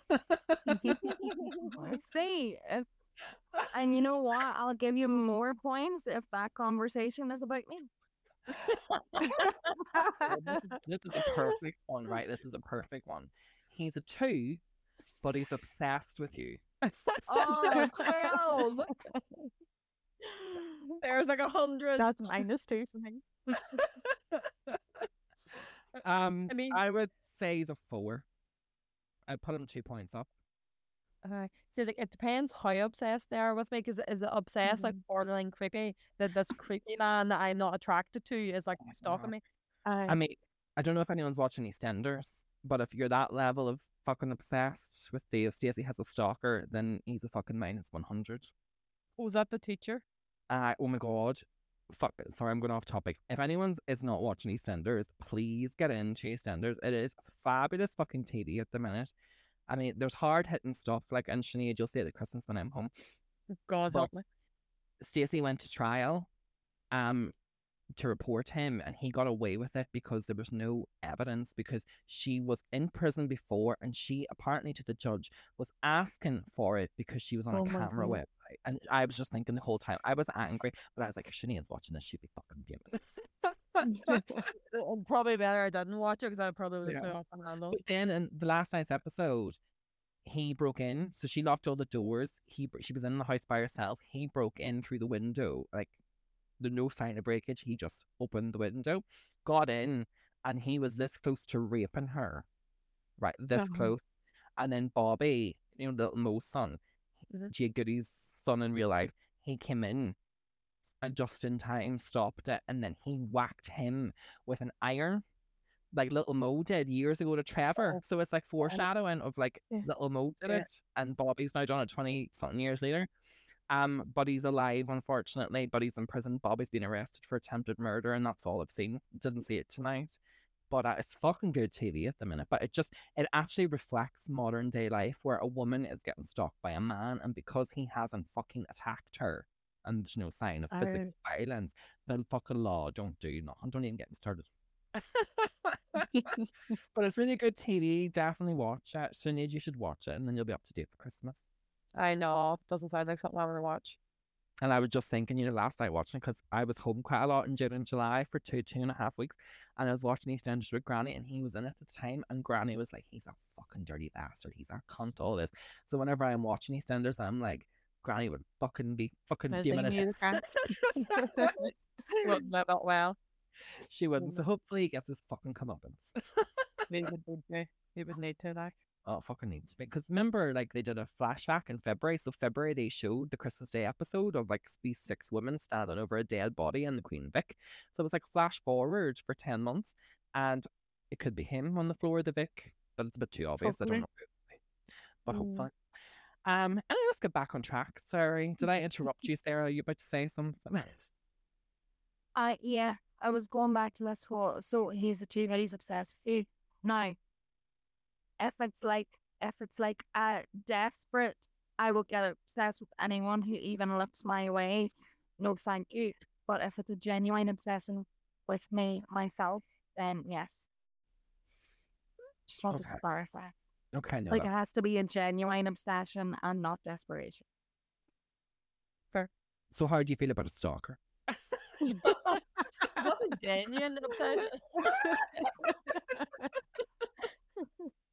Let's see. If, and you know what? I'll give you more points if that conversation is about me. Well, this, is, this is a perfect one, right? This is a perfect one. He's a two, but he's obsessed with you. Oh, twelve. There's like a hundred. That's minus two for me. Um, I mean- I would say he's a four. I'd put him two points up. Uh, see, like it depends how obsessed they are with me. Because is it obsessed like borderline creepy? That this creepy man that I'm not attracted to is like stalking me. I mean, I don't know if anyone's watching EastEnders, but if you're that level of fucking obsessed with Dave Stacey has a stalker, then he's a fucking minus 100. Oh, was that the teacher? Uh, oh my god. Fuck, sorry, I'm going off topic. If anyone is not watching EastEnders, please get into EastEnders. It is fabulous fucking TV at the minute. I mean, there's hard hitting stuff like, and Sinead, you'll see it at Christmas when I'm home. God help me. Stacey went to trial um to report him and he got away with it because there was no evidence because she was in prison before and she apparently to the judge was asking for it because she was on Oh a camera God. And I was just thinking the whole time I was angry but I was like if Sinead's watching this she'd be fucking fuming probably better I didn't watch it because I probably would have Yeah. off and handle. But then in the last night's episode, he broke in. So she locked all the doors. He she was in the house by herself. He broke in through the window. Like there's no sign of breakage. He just opened the window, got in, and he was this close to raping her. Right, this Uh-huh. close. And then Bobby, you know, little Mo's son, Mhm. Jay Goody's son in real life, he came in and just in time stopped it, and then he whacked him with an iron like little Mo did years ago to Trevor. Oh, so it's like foreshadowing of like Yeah. little Mo did Yeah. it, and Bobby's now done it twenty something years later. Um, but he's alive, unfortunately. But he's in prison. Bobby's been arrested for attempted murder, and that's all I've seen. Didn't see it tonight, but uh, it's fucking good TV at the minute. But it just it actually reflects modern day life where a woman is getting stalked by a man, and because he hasn't fucking attacked her, and there's no sign of physical violence, the fucking law don't do nothing. Don't even get me started. but it's really good TV. Definitely watch it. Sinead, you should watch it, and then you'll be up to date for Christmas. I know. Doesn't sound like something I want to watch. And I was just thinking, you know, last night watching because I was home quite a lot in June and July for two, two and a half weeks, and I was watching EastEnders with Granny, and he was in at the time, and Granny was like, "He's a fucking dirty bastard. He's a cunt. All this." So whenever I'm watching EastEnders, I'm like, Granny would fucking be fucking at him. well, not, not well. she wouldn't. Mm. So hopefully he gets his fucking comeuppance. He would need to. He would need to, like. Oh, fucking needs to be. Because remember, like, they did a flashback in February. So, February, they showed the Christmas Day episode of, like, these six women standing over a dead body in the Queen Vic. So, it was like flash forward for 10 months. And it could be him on the floor of the Vic, but it's a bit too obvious. I don't know. who it would be. But Mm. hopefully. Um, and let's get back on track. Sorry. Did I interrupt you, Sarah? Are you about to say something? Uh, yeah, I was going back to this whole. So he's a two, but he's obsessed with you. Now, if it's like, if it's like uh, desperate, I will get obsessed with anyone who even looks my way. No, thank you. But if it's a genuine obsession with me myself, then yes. Just want to Okay. clarify. Okay, no. like it has to be a genuine obsession and not desperation. Fair. So, how do you feel about a stalker? That's a genuine obsession.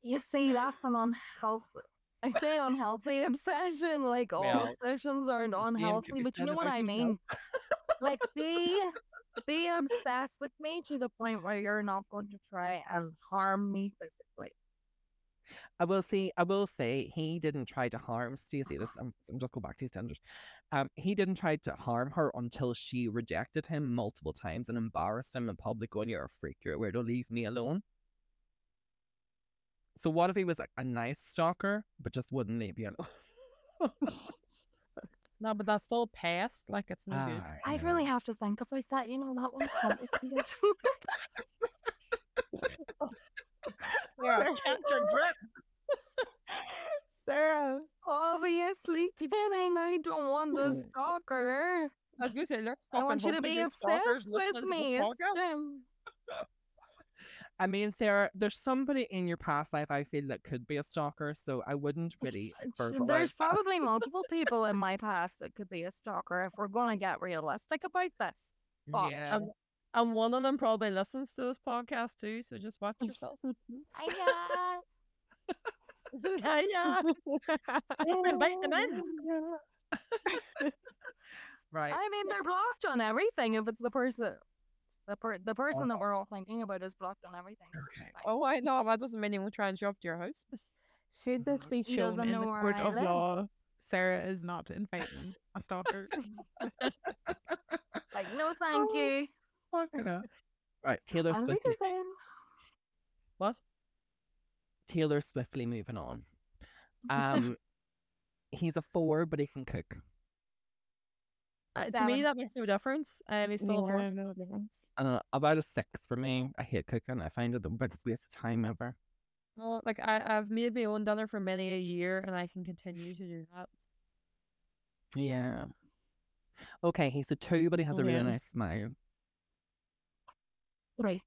You see, that's an unhealthy. I say unhealthy obsession. Like all Well, obsessions aren't unhealthy, but you know what I mean. Like be be obsessed with me to the point where you're not going to try and harm me physically. I will say, I will say, he didn't try to harm Stacey. This, I'm, I'm just go back to EastEnders. Um, he didn't try to harm her until she rejected him multiple times and embarrassed him in public, going, "You're a freak. You're a weirdo. Leave me alone." So what if he was like a nice stalker, but just wouldn't leave you alone? No, but that's still past. Like it's no good. I I'd know. really have to think about that. You know, that one's complicated. Yeah, catch your grip. Sarah. Obviously, kidding. I don't want a Mm. stalker. I was gonna say, let's I want you to be obsessed with listening to me. this It's podcast. um, I mean, Sarah, there's somebody in your past life I feel that could be a stalker, so I wouldn't really. There's probably multiple people in my past that could be a stalker if we're going to get realistic about this. but- Yeah. Um, and one of them probably listens to this podcast too, so just watch yourself. Yeah. yeah, yeah. Invite them in. Right. I mean, they're blocked on everything. If it's the person, the per- the person that we're all thinking about is blocked on everything. Okay. Oh, I know. That doesn't mean he won't try and show up to your house. Should this be He shown doesn't in know the where court I of live. law? Sarah is not inviting a stalker. Like, no, thank you. Fucking. Right. Taylor I'll be Swift. What? Taylor swiftly moving on. Um, he's a four, but he can cook. Uh, to me, that makes no difference. Um, he's still a four. Yeah, no difference. Uh, about a six for me. I hate cooking. I find it the biggest waste of time ever. Well, like I, I've made my own dinner for many a year, and I can continue to do that. Yeah. Okay, he's a two, but he has a really Yeah. nice smile. Three.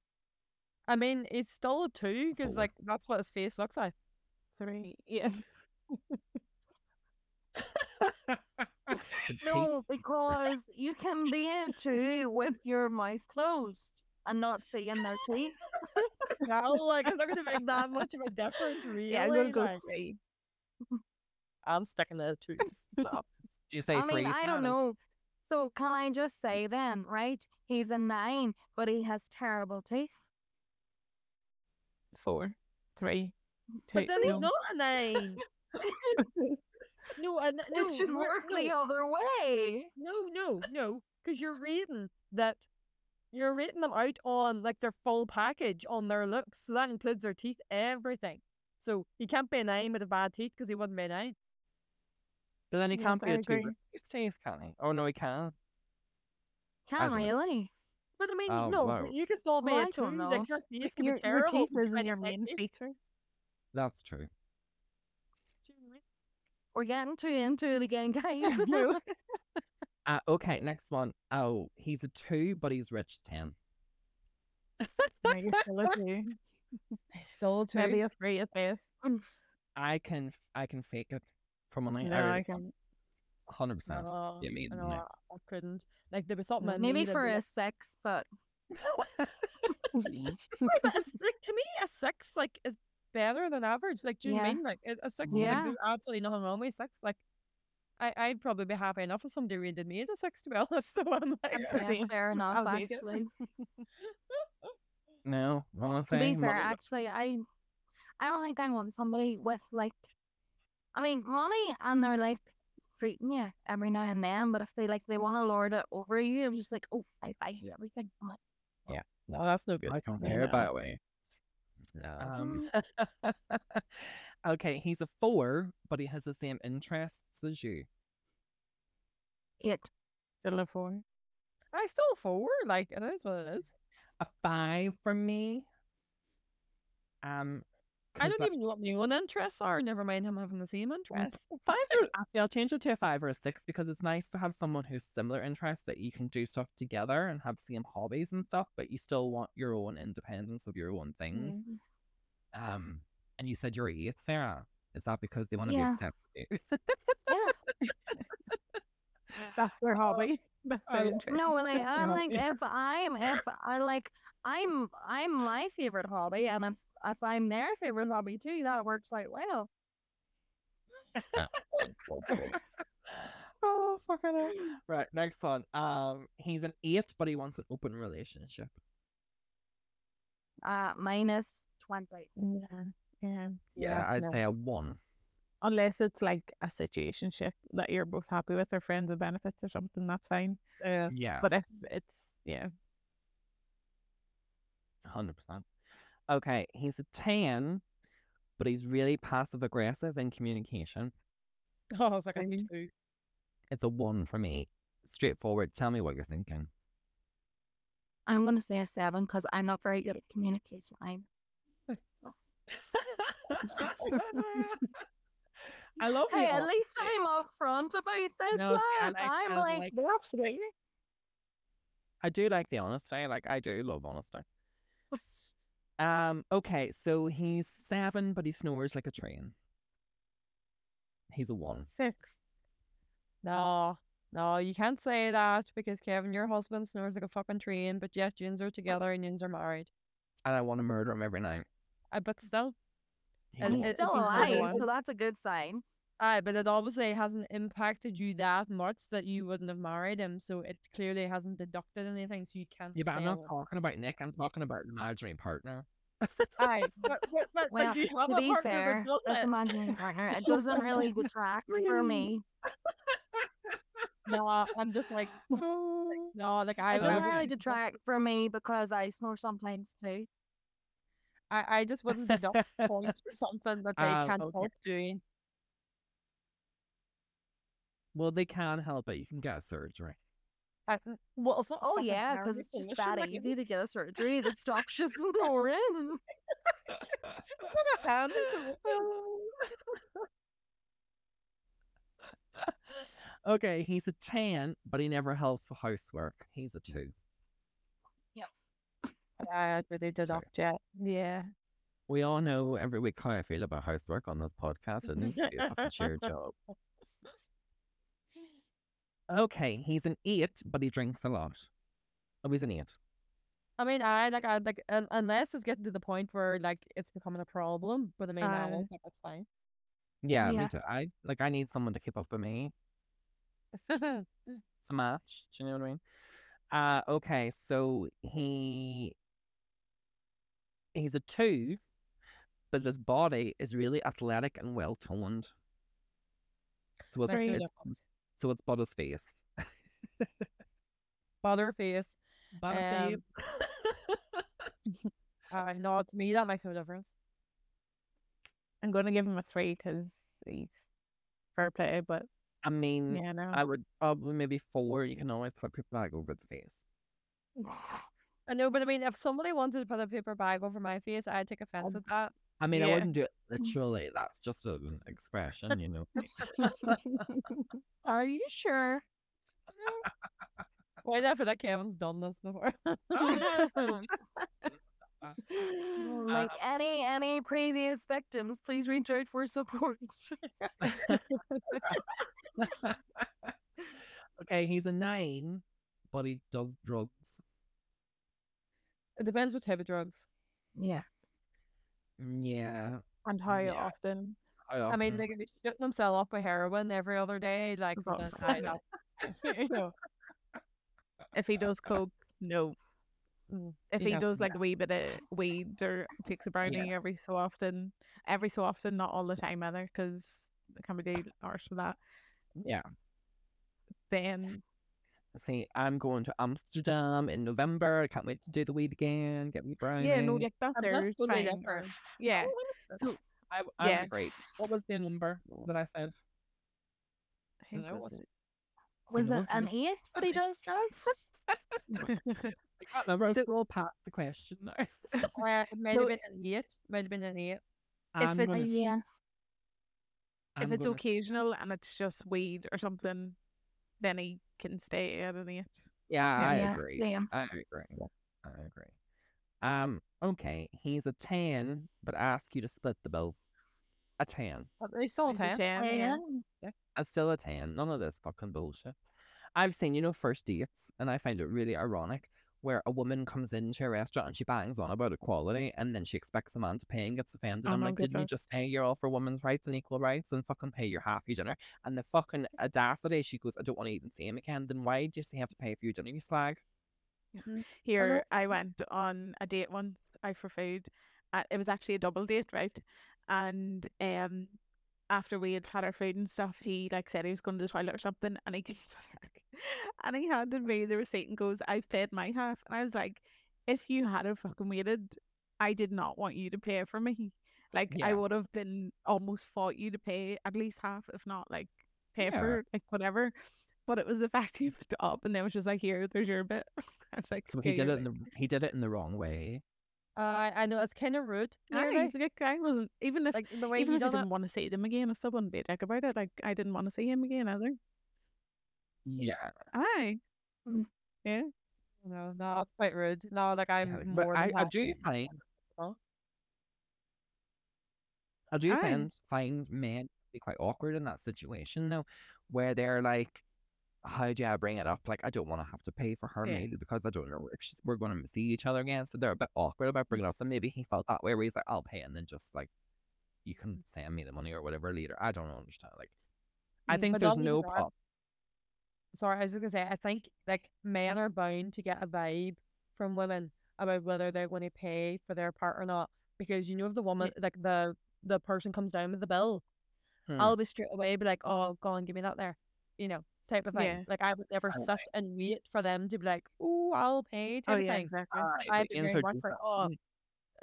I mean, it's still a two because like that's what his face looks like. Three. Yeah. The teeth- No, because you can be a two with your mouth closed and not seeing their teeth. No, like it's not going to make that much of a difference, really. Yeah, I'm gonna go like- three. I'm sticking to a two. Do you say I three? mean, I don't know. So can I just say then, right? He's a nine, but he has terrible teeth. Four. Three. But Two. then he's not a nine. no, uh, and no, it should work no, the other way. No, no, no, because you're reading that you're rating them out on like their full package on their looks, so that includes their teeth, everything. So he can't be a nine with a bad teeth because he wouldn't be a nine. But then he Yes, can't be I a two agree. with his teeth, can he? Oh no, he can. Can't As really. But I mean, Oh, no, wow. you can still be Well, a I two. Like your face can Your, be your terrible. teeth isn't your main feature. That's true. We're getting too into it again, guys. Uh, okay, next one. Oh, he's a two, but he's rich ten. No, you're still a two. Still a two. Maybe a three at best. I can, f- I can fake it for money. No, I I can. Hundred percent. No, You mean, no, no. I, I couldn't. Like there was something. Maybe for to- a six, but but it's like to me a six like is better than average. Like, do you know what I Yeah. mean? Like a a six, Yeah. like there's absolutely nothing wrong with a six. Like, I I'd probably be happy enough if somebody rated me at a six to be honest. So I'm like, Yeah. yeah, fair enough, I'll take it. actually. No, To honestly. be fair, money- actually, I I don't think I want somebody with like, I mean, money and they're like treating you every now and then. But if they like they want to lord it over you, I'm just like, oh, I buy you everything. I'm like, oh. no, that's no good. I don't Yeah, care by the it. No. Um, okay, he's a four, but he has the same interests as you. it. Still a four. I still four. Like it is what it is. A five for me. Um, I 'cause don't that- even know what my own interests are. Never mind him having the same interests. Five. Or, actually, I'll change it to a five or a six because it's nice to have someone who's similar interests that you can do stuff together and have same hobbies and stuff, but you still want your own independence of your own things. Mm. Um, and you said you're eight, Sarah. Is that because they want to Yeah. be accepted? Yeah. That's their hobby. That's their Oh. No, like I'm like if I'm if I like I'm I'm my favorite hobby, and if if I'm their favorite hobby too, that works out well. oh, fucking hell. Right, next one. Um, he's an eight, but he wants an open relationship. Uh, minus twenty. Yeah. Yeah. Yeah, I'd no. say a one. Unless it's like a situation situationship that you're both happy with or friends with benefits or something, that's fine. Yeah. Yeah, But if it's yeah. hundred percent. Okay, he's a ten, but he's really passive aggressive in communication. Oh, I was like a Same. two. It's a one for me. Straightforward. Tell me what you're thinking. I'm gonna say a seven because I'm not very good at communication. I'm I love hey, at least I'm upfront about this. No, I I'm kinda like, like- Absolutely. I do like the honesty. Like I do love honesty. Um. Okay. So he's seven, but he snores like a train. He's a one. Six. No, no, you can't say that because Kevin, your husband snores like a fucking train, but yet yous are together and yous are married. and I want to murder him every night. I but still, He's And He's it- still it- it- alive, so that's a good sign. Aye, but it obviously hasn't impacted you that much that you wouldn't have married him. So it clearly hasn't deducted anything. So you can't. yeah, but I'm not "Oh, talking about Nick. I'm talking about an imaginary partner. Aye, but, but, but, Well, but you have to a be partner fair, does this imaginary partner, it doesn't really detract for me. No, I'm just like, no, like I, It doesn't really detract for me because I snore sometimes too. I, I just wouldn't deduct points for something that they Um, can't okay. help doing. Well, they can help it. You can get a surgery. I, well, it's not Oh yeah, because it's just that like, easy to get a surgery that stops you snoring. it's not a hand, okay, he's a 10, but he never helps with housework. He's a 2. I really deduct yet. Yeah. We all know every week how I feel about housework on this podcast. It needs to be a fucking shared job. Okay, he's an 8, but he drinks a lot. Oh, he's an 8. I mean, I like, I like, un- unless it's getting to the point where like it's becoming a problem. But I mean, I don't think that's fine. Yeah, Yeah. me too. I like I need someone to keep up with me. It's a match. Do you know what I mean? Uh okay, so he he's a two, but his body is really athletic and well toned. So it's, Makes no it's difference. so it's but his face. Butterface. But Um, Uh, no, to me that makes no difference. I'm going to give him a three because he's fair play, but I mean, yeah, no. I would probably maybe four. You can always put a paper bag over the face. I know, but I mean, if somebody wanted to put a paper bag over my face, I'd take offense at um, that. I mean, I wouldn't do it mm. literally. That's just an expression, you know. Are you sure? Why do I feel like Kevin's done this before? like um. any any previous victims, please reach out for support. okay, he's a nine, but he does drugs. It depends what type of drugs. yeah. Mm, Yeah. and how Yeah. often? How I mean, often? they could be shooting themselves up with heroin every other day, like Of then course. I know. you know, If he does coke, no. mm, If you he know, does like a wee bit of weed or takes a brownie every so often, every so often, not all the time either, because it can be really harsh for that. yeah. Then See, I'm going to Amsterdam in November. I can't wait to do the weed again. Get me brownie. yeah, no, like that And there's totally fine. different. Yeah, I, I'm yeah. great. What was the number that I said? I think No, was it- Was it an eight that he does drugs? I can't remember. I scroll past the question now. Uh, it might No, have been an eight. Might have been an eight. I'm it's- gonna, yeah. if I'm it's gonna- occasional and it's just weed or something, then he can stay at an eight. Yeah, Yeah, I yeah, agree. same. I agree. I agree. Um, okay, he's a ten, but I ask you to split the bill. A ten. But they still a ten. 10, yeah. Yeah. I'm still a 10. None of this fucking bullshit. I've seen, you know, first dates, and I find it really ironic where a woman comes into a restaurant and she bangs on about equality, and then she expects a man to pay and gets offended. Oh I'm my like, didn't you just say you're all for women's rights and equal rights and fucking pay your half your dinner? And the fucking audacity, she goes, I don't want to even see him again. Then why do you say you have to pay for your dinner, you slag? Here, I went on a date once out for food. Uh, it was actually a double date, right? And um, after we had had our food and stuff, he like said he was going to the toilet or something, and he came back and he handed me the receipt and goes, "I've paid my half." And I was like, "If you had have fucking waited, I did not want you to pay for me. Like I would have been almost fought you to pay at least half, if not like pay Yeah. for like whatever." But it was the fact he put it up, and then was just like, "Here, there's your bit." I was like, So he did it in the he did it in the wrong way. Uh, I know it's kind of rude. Really. like I wasn't even if Like the way even he if I didn't want to see them again, I still wouldn't be a dick about it. Like I didn't want to see him again either. Yeah. Aye. Mm. Yeah. No, no, that's quite rude. No, like I'm yeah, like, more but than I, I happy do to- find Huh? I do Aye. find find men to be quite awkward in that situation though, where they're like, "How do I bring it up? Like, I don't want to have to pay for her Yeah. meal because I don't know if she's, we're going to see each other again." So they're a bit awkward about bringing it up. So maybe he felt that way, where he's like, "I'll pay," and then just like, you can send me the money or whatever later. I don't understand. Like, I Mm, think but there's no problem. Sorry, I was just gonna say, I think like men are bound to get a vibe from women about whether they're going to pay for their part or not. Because you know, if the woman, like the the person comes down with the bill, Hmm. I'll be straight away be like, "Oh, go on, give me that there," you know, type of thing. Yeah. Like I would never Oh, sit and wait for them to be like, "Oh, I'll pay," type Oh yeah, thing. exactly. Aye, I'd be very much like, "Oh,"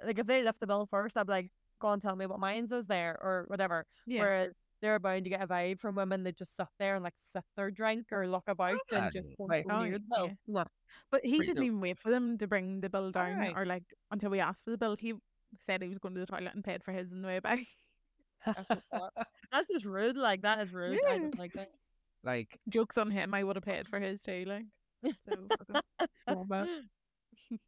like if they left the bill first, I'd be like, "Go and tell me what mine's is there," or whatever. Yeah. Whereas they're bound to get a vibe from women that just sit there and like sip their drink or look about and just Aye, don't like- go Oh, near yeah. But he Pretty didn't dope. even wait for them to bring the bill down Alright. or like until we asked for the bill. He said he was going to the toilet and paid for his on the way back. That's just, that's just rude. Like that is rude. I don't like that. like, Jokes on him, I would have paid for his too, like. So, fucking love that.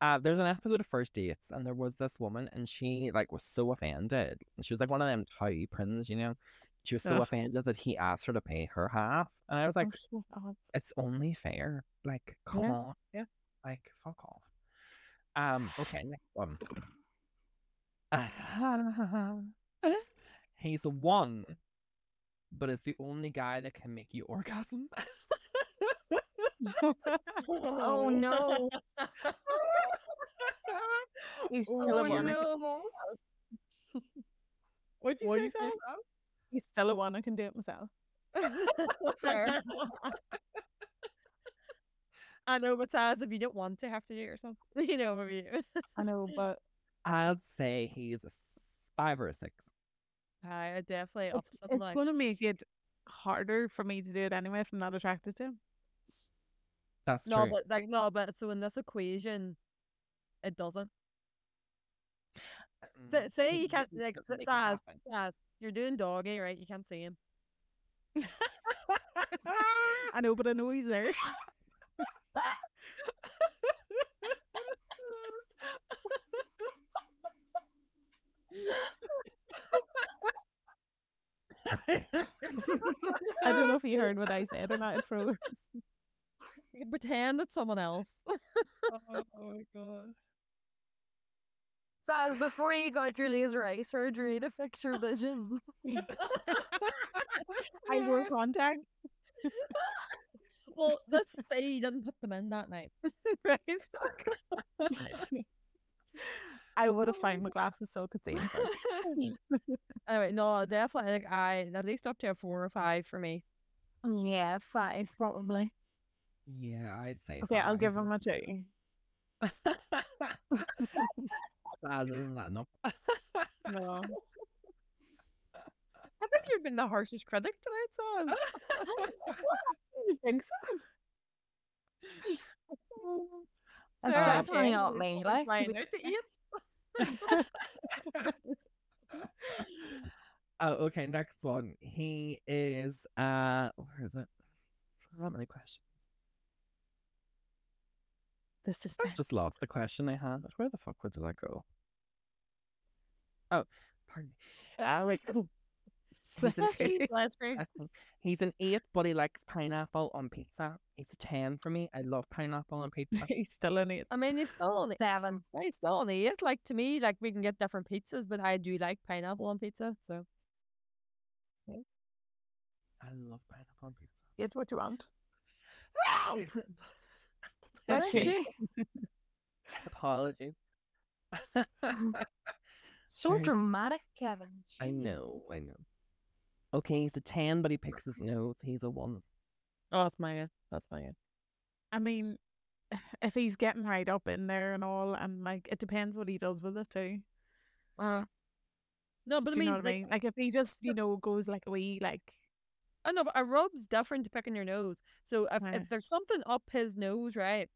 uh, there's an episode of First Dates, and there was this woman, and she like was so offended. She was like one of them toy prints, you know. She was so Ugh. offended that he asked her to pay her half, and I was like, Oh, it's only fair. Like, come Yeah, on. yeah. Like, fuck off. Um, okay, next one. He's a one, but it's the only guy that can make you orgasm. Oh no. He's Oh, still a one. no. What'd you say, He's still a one. I can do it myself. Fair. I know, but sad if you don't want to have to do it yourself. You know, maybe. I know, but I'd say he's a five or a six. I definitely it's, it's like. going to make it harder for me to do it anyway if I'm not attracted to him. That's No, true. but like no, but so in this equation, it doesn't. Say, Mm, say you can't like Saz. Saz, you're doing doggy, right? You can't see him. I know, but I know he's there. I don't know if you heard what I said or not. You can pretend it's someone else. oh my god. Saz, before you got your laser eye surgery to fix your vision. I wore contact. well, let's say you didn't put them in that night. right? I would have found my glasses so I could see Anyway, no, definitely. Like I at least up to a four or five for me. yeah, five probably. Yeah, I'd say. Okay, I'll give him a two. Saz, isn't that enough? No. I think you've been the harshest critic tonight, Saz. You think so? That's Uh, definitely not me. Like, to Flying be- out the eight. Oh, okay. Next one. He is. Uh, where is it? Not many questions. This is I just lost the question I had. Where the fuck did I go? Oh, pardon me. Uh, wait. He's an, eight, he's an eight, but he likes pineapple on pizza. He's a ten for me. I love pineapple on pizza. He's still in it. I mean, it's still on the seven. it's still on the eight. Like to me, like we can get different pizzas, but I do like pineapple on pizza. So I love pineapple on pizza. Get what you want. What That's is it. she? So Sorry. dramatic, Kevin. I know, I know. Okay, he's a 10, but he picks his nose. He's a 1. oh, that's my good. That's my good. I mean, if he's getting right up in there and all, and like, it depends what he does with it too. Uh, No, but Do I you mean, know what I like, mean? Like, if he just, you know, goes like a wee, like, Oh, I know, but a rub's different to picking your nose. So if, Aye. if there's something up his nose, right,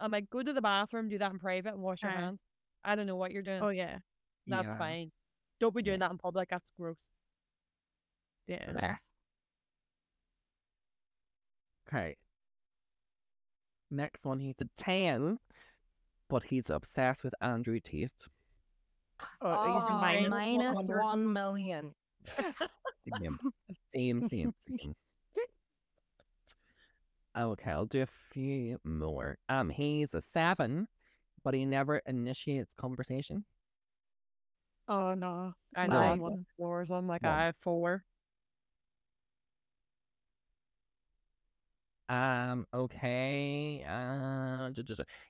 um, I might go to the bathroom, do that in private, and wash your Aye. hands. I don't know what you're doing. oh yeah, That's Yeah. fine. Don't be doing Yeah. that in public. That's gross. yeah. there. Okay. Next one, he's a 10, but he's obsessed with Andrew Tate. Oh, Oh, minus, minus 100. one million. Same, same, same, same. Okay, I'll do a few more. Um, he's a 7, but he never initiates conversation. Oh no. I know Like- I'm one floors. I'm like One. I have four. Um, okay. Uh,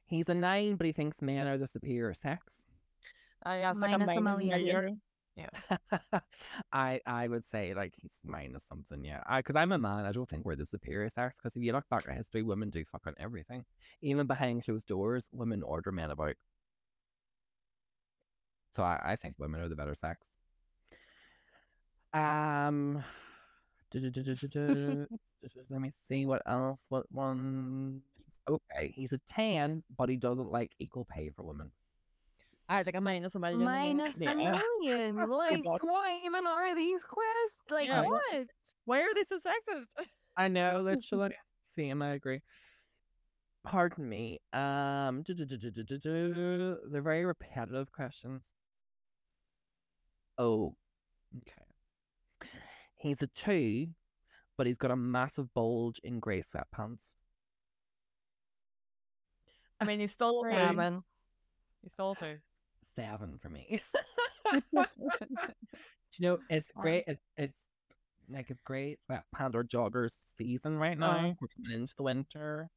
he's a nine, but he thinks men are the superior sex. Yeah, that's like a Minus a minus million. Million. I I would say like he's minus something, yeah. I because I'm a man, I don't think we're the superior sex. Because if you look back at history, women do fucking everything, even behind closed doors. Women order men about. So I, I think women are the better sex. Um, let me see what else. What one? Okay, he's a ten, but he doesn't like equal pay for women. I like a minus a million. again. Minus a million. Like, what even are these quests? Like, Yeah. what? Why are they so sexist? I know, literally. Same, I agree. Pardon me. Um, they're very repetitive questions. Oh, okay. He's a two, but he's got a massive bulge in grey sweatpants. I mean, he's still two. Seven. He's still a two. Seven for me. Do you know it's great? It's, it's like it's great It's that or joggers season right now. Uh-huh. We're coming into the winter.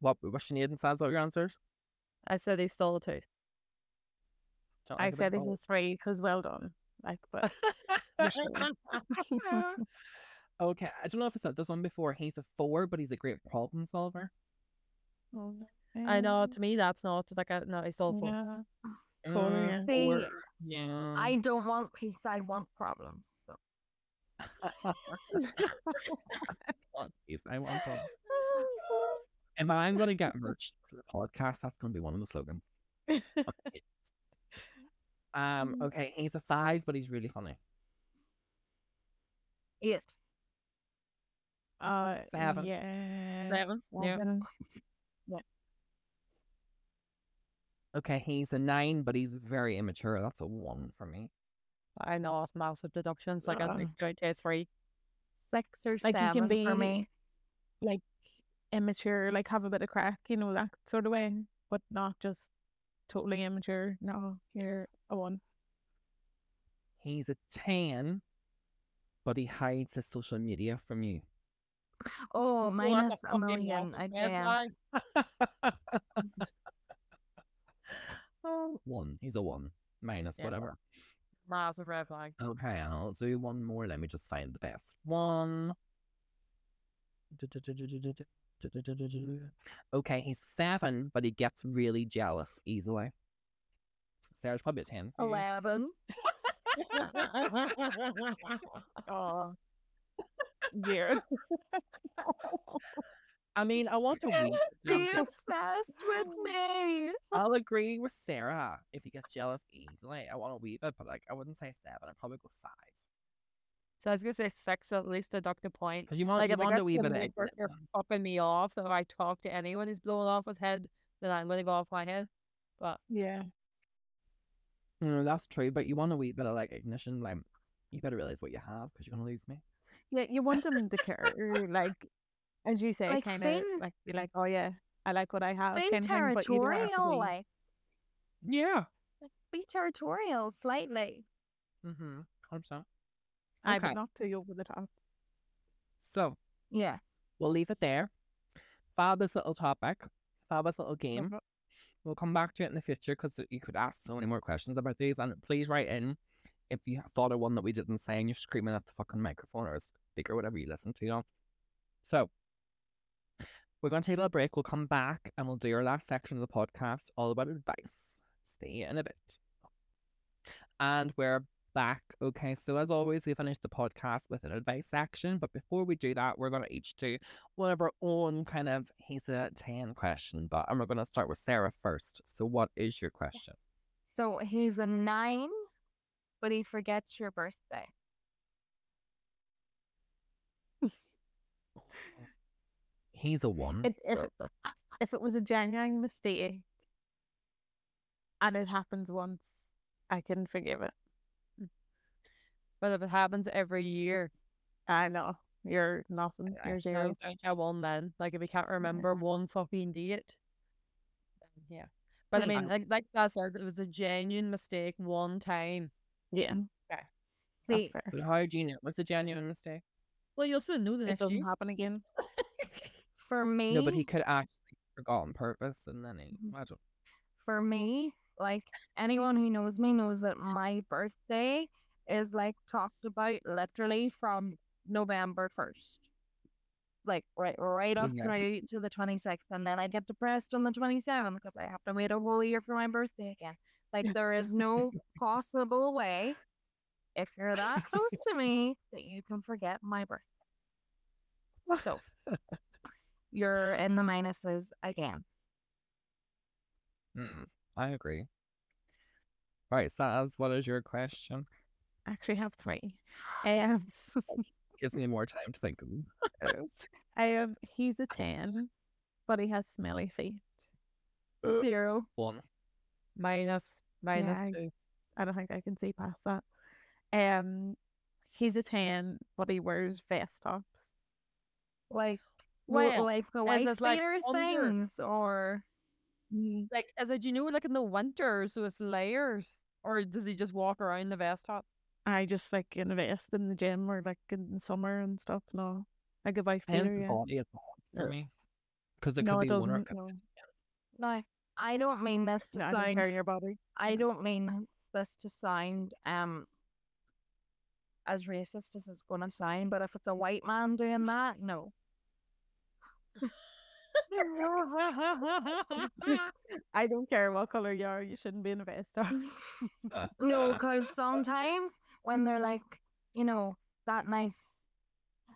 What what's your name says what your answers? I said he stole two. I like a bit said this is three because well done. Like, but okay, I don't know if I said this one before. He's a four, but he's a great problem solver. I know. To me, that's not like a no. He's still a four. Yeah. Yeah. See, four. yeah. I don't want peace. I want problems. So. want peace. I want them. If I'm going to get merch for the podcast, that's going to be one of the slogans. Okay. um. Okay, he's a five, but he's really funny. Eight. Uh, Seven. Yeah. Seven. Yeah. Seven. Okay, he's a nine, but he's very immature. That's a one for me. I know it's massive deductions. Like I think it's going to a three. Six or Like, you can seven be- for me. Like immature, like have a bit of crack, you know, that sort of way, but not just totally immature. No, you're a one. He's a ten, but he hides his social media from you. Oh, Well, that's minus a fucking million massive red one. He's a one. Minus Yeah. whatever. Massive red flag. Okay, I'll do one more. Let me just find the best one. Okay, he's seven, but he gets really jealous easily. Sarah's probably a 10. Eleven. Oh, weird. I mean, I want to weep. Be obsessed with me. I'll agree with Sarah if he gets jealous easily. I want to weep it, but like I wouldn't say seven. I'd probably go five. So I was gonna say six at least deduct a point. Because you want, Like you if I want to weep the of point where you're ignorance. popping me off, so if I talk to anyone who's blowing off his head, then I'm gonna go off my head. But Yeah. No, that's true, but you want a wee bit of like ignition. Like, you better realize what you have because you're going to lose me. Yeah, you want them to care, like as you say, Like kind of Finn- like be like, oh yeah, I like what I have, Be kind of thing, but you don't have territorial, like Yeah. be territorial slightly. Mm-hmm. 100%. I Okay. but not too over the top. So, Yeah. we'll leave it there. Fabulous little topic, fabulous little game. Mhm. We'll come back to it in the future because you could ask so many more questions about these. And please write in if you thought of one that we didn't say and you're screaming at the fucking microphone or speaker, whatever you listen to. You know? So, we're going to take a little break. We'll come back and we'll do our last section of the podcast all about advice. See you in a bit. And we're back. Okay, so as always, we finish the podcast with an advice section. But before we do that, we're going to each do one of our own kind of he's a 10 question. But and we're going to start with Sarah first. So, what is your question? So he's a nine, but he forgets your birthday. He's a one. It, if if it was a genuine mistake and it happens once, I can forgive it. Mm. but if it happens every year, I know you're nothing. I- You're I zero. was down to a one then. Like if you can't remember one fucking date, then yeah. But I Wait, mean, like, like that said, it was a genuine mistake one time. Yeah, See, that's fair. But how do you know it's a genuine mistake? Well, you'll soon know the It next doesn't year. happen again. For me, No, but he could actually forgot on purpose, and then he. Mhm. I don't. for me, like anyone who knows me knows that my birthday is like talked about literally from November first. Like right right up Yeah. through to the twenty sixth, and then I get depressed on the twenty seventh because I have to wait a whole year for my birthday again. Like there is no possible way, if you're that close to me, that you can forget my birthday. So you're in the minuses again. Mm, I agree. Right, so Saz, what is your question? I actually have three. Um, Gives me more time to think. of them. I have. He's a ten, but he has smelly feet. Zero. One. Minus, minus I- two. I don't think I can see past that. Um, he's a ten, but he wears vest tops. like Well, well, like the is wife like, beater under- things or Like, is it, you know, like in the winter, so it's layers? Or does he just walk around the vest top? I just like in a vest in the gym or like in the summer and stuff. No, like a wife Depends Yeah. body of for me. Because it no, could it be one doesn't. it No, no I don't mean this to no I don't sound care your body. I don't mean this to sound um as racist as it's gonna sound, but if it's a white man doing that, no. I don't care what color you are. You shouldn't be in a vest. Uh. No, because sometimes when they're like, you know, that nice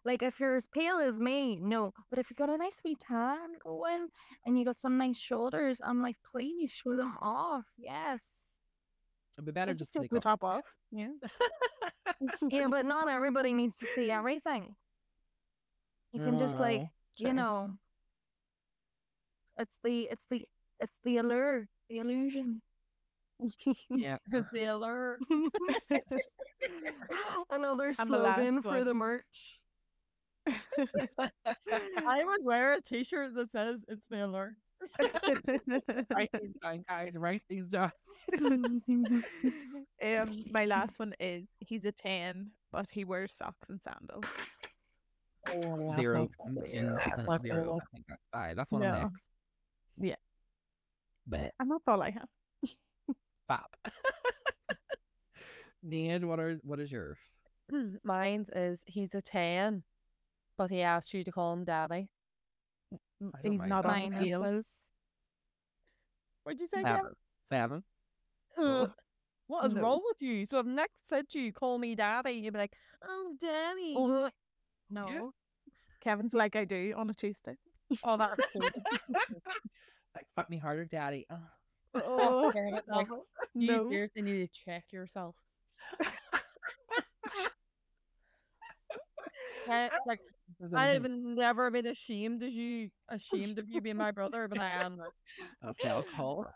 like if you're as pale as me, no. But if you've got a nice wee tan going and you got some nice shoulders, I'm like, please show them off. Yes. It'd be better just just to take the top off. Yeah. yeah, but not everybody needs to see everything. You can just like, No, you know, it's the it's the it's the allure, the illusion. Yeah. it's the allure. Another I'm the last slogan for one. the merch. I would wear a t shirt that says it's the allure. Write these down, guys. Write these down. um, my last one is he's a ten, but he wears socks and sandals. Oh, zero. million percent Fuck zero. off. I oh, think that's fine. That's one No. of mixed. Yeah. But I'm not all I have. fab. Ned, what are what is yours? Hmm, mine's is he's a 10, but he asked you to call him daddy. I don't He's not that. on the scale. What'd you say, Seven. Gavin? Seven. Ugh. What is No. wrong with you? So if Nick said to you, call me daddy, you'd be like, oh, daddy. Oh, no. Kevin's like I do on a Tuesday. Oh, that's so Like fuck me harder, daddy. Oh, like, you no. seriously need to check yourself. Eh, like I've never been ashamed as you ashamed of you being my brother, but I am. now. That's the alcohol.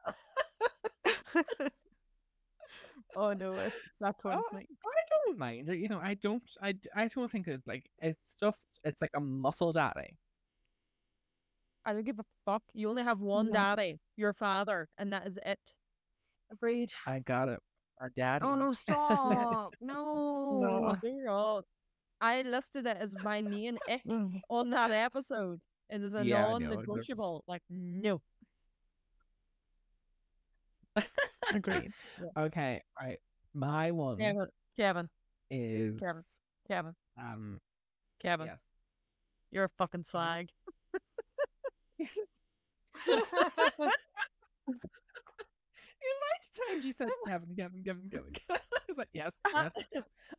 Oh no, it's that one's Oh, me. I don't mind it. You know, I don't. I, I don't think it's like it's just it's like a muscle daddy. I don't give a fuck. You only have one No. daddy, your father, and that is it. Agreed. I got it. Our daddy. Oh no, stop. no. No. I listed it as my main ick on that episode. It is a Yeah, I non-negotiable. Like no. Agreed. Okay, right. My one Kevin, Kevin, is Kevin. Kevin, um Kevin. yes. You're a fucking slag. You liked times you said Kevin, Kevin, Kevin, Kevin. I was like, yes, yes.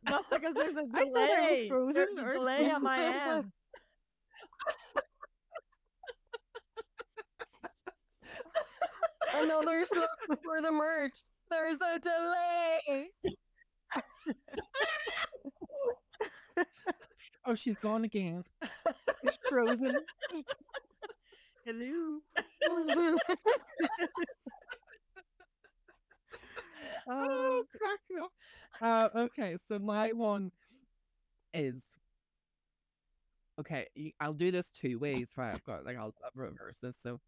That's because there's a thought I was delay. frozen There's a delay on my end. Another slogan for the merch. There's a delay. Oh, she's gone again. It's frozen. Hello. Oh, crack up. Uh, okay, so my one is okay. I'll do this two ways. Right, I've got like I'll, I'll reverse this. So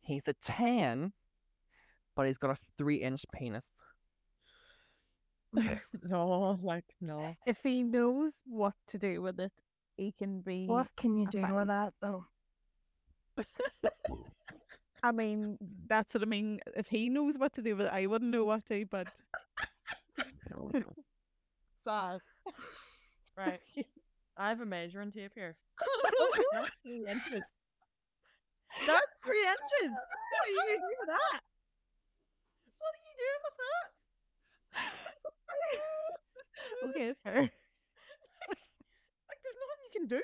he's a ten, but he's got a three inch penis. No, like no. If he knows what to do with it, he can be. What can you do five. with that though? I mean, that's what I mean. If he knows what to do with it, I wouldn't know what to. But Size. Right. I have a measuring tape here. That's three inches. That's three inches. What are you doing with that? What doing with that? okay, fair. Like, there's nothing you can do.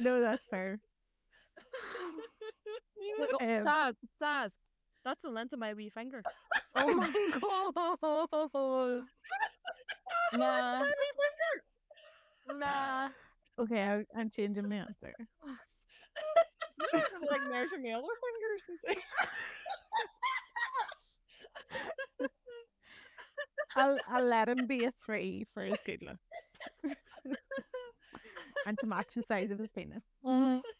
No, that's fair. Like, oh, Um, Saz, Saz, that's the length of my wee finger. Oh my god. Nah. My wee finger. Nah. Okay, I, I'm changing my answer. You don't really, like measure my other fingers and say. I'll I'll let him be a three for his good look and to match the size of his penis. Mhm.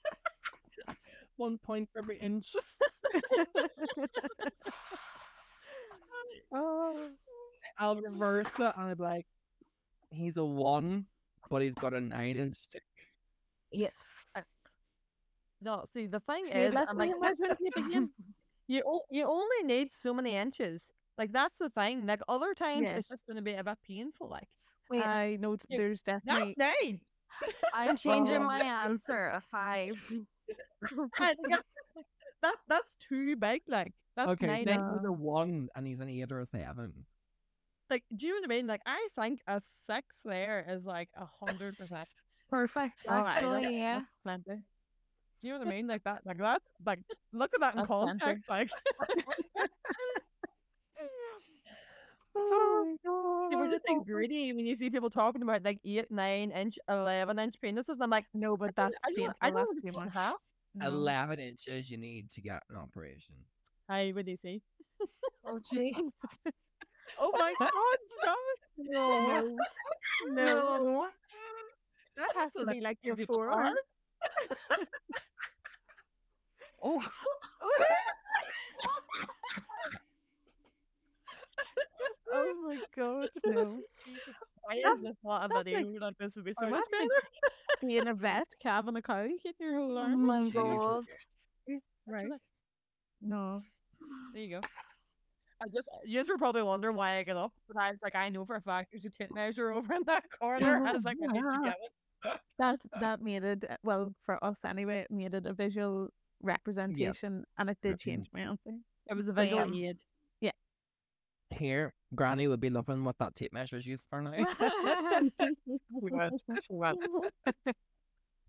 One point for every inch. Oh, I'll reverse it and I'll be like, he's a one, but he's got a nine inch dick. Yeah. No, see, the thing See, is, I'm like, see how much tape you o- you only need so many inches. Like that's the thing. Like other times, Yeah. it's just going to be a bit painful. Like Wait, I know t- You- there's that's definitely nine. I'm changing Well- my answer. A five. I think that, that that's too big. Like that's Okay, nine. then inches. he's a one and he's an eight or a seven. Like, do you know what I mean? Like, I think a six there is like a hundred percent. Perfect. Actually, that's- yeah. plenty. Do you know what I mean? Like that. Like that's like look at that in That's context. Like Oh, oh people just think greedy when you see people talking about like eight, nine inch, eleven inch penises. And I'm like, No, but I that's don't. I don't, I don't too want to cut in much. half. No. Eleven inches you need to get an operation. Hi, what do you see? Oh, gee. Oh my god, stop it! No, no, No. that has to be like your People forearm. Oh. Oh my god, no. Why That's- is this not a that's video? like- Like, this would be oh, so Oh, much that's better. like being a vet, calving a cow, getting your whole Oh arm. my Huge. god. Right. No. There you go. I just, you guys were probably wondering why I get up, but I was like, I know for a fact there's a tape measure over in that corner. I was like, I need to get it. That that made it well for us anyway. It made it a visual representation, and it did change my answer. It was a visual Bam. aid. Yeah. Here, Granny would be loving what that tape measure's used for now.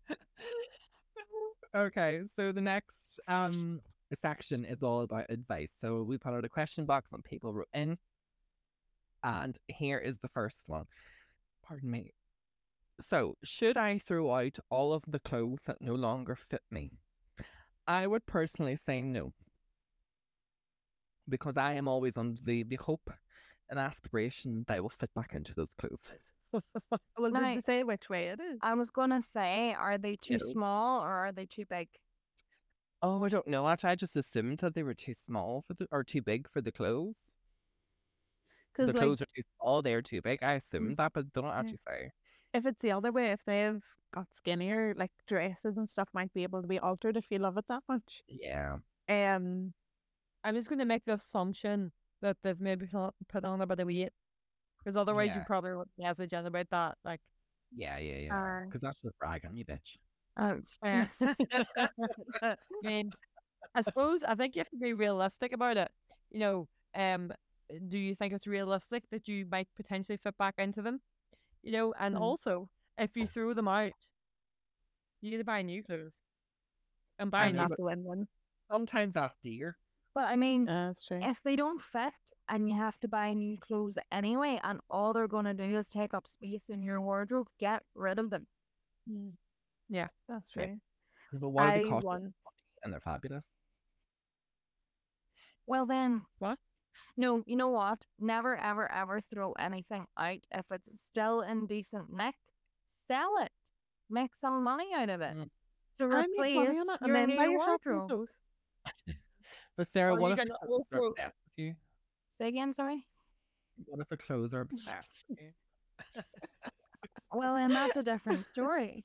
okay, so the next um section is all about advice. So we put out a question box and people wrote in. And here is the first one. Pardon me. So, should I throw out all of the clothes that no longer fit me? I would personally say no. Because I am always under the, the hope and aspiration that I will fit back into those clothes. Well, they say which way it is? I was gonna say, are they too No. small or are they too big? Oh, I don't know. Actually, I just assumed that they were too small for the or too big for the clothes. The Because like, clothes are too small; they're too big. I assumed mm. that, but they don't actually say. If it's the other way, if they've got skinnier, like dresses and stuff, might be able to be altered if you love it that much. Yeah. Um, I'm just going to make the assumption that they've maybe put put on a bit of weight. Because otherwise, you probably wouldn't message in about that. Like, Yeah, yeah, yeah. Uh, Because that's just brag on you, bitch. That's fair. I mean, I suppose I think you have to be realistic about it. You know, um, do you think it's realistic that you might potentially fit back into them? You know, and Mm. also if you throw them out, you get to buy new clothes and buy I and know, new. that's a win-win. Sometimes that's dear. But I mean, Uh, that's true. if they don't fit and you have to buy new clothes anyway, and all they're gonna do is take up space in your wardrobe, get rid of them. Mm. Yeah. that's Yeah. true. But what do I they cost? won. And they're fabulous. Well then, What? No, you know what? Never, ever, ever throw anything out if it's still in decent nick. Sell it. Make some money out of it. Mm. to I make money on it and your then buy new yourself new wardrobe. But Sarah, Or what you if can the clothes are obsessed with you? Say again, sorry. What if the clothes are obsessed with you? Well, then that's a different story.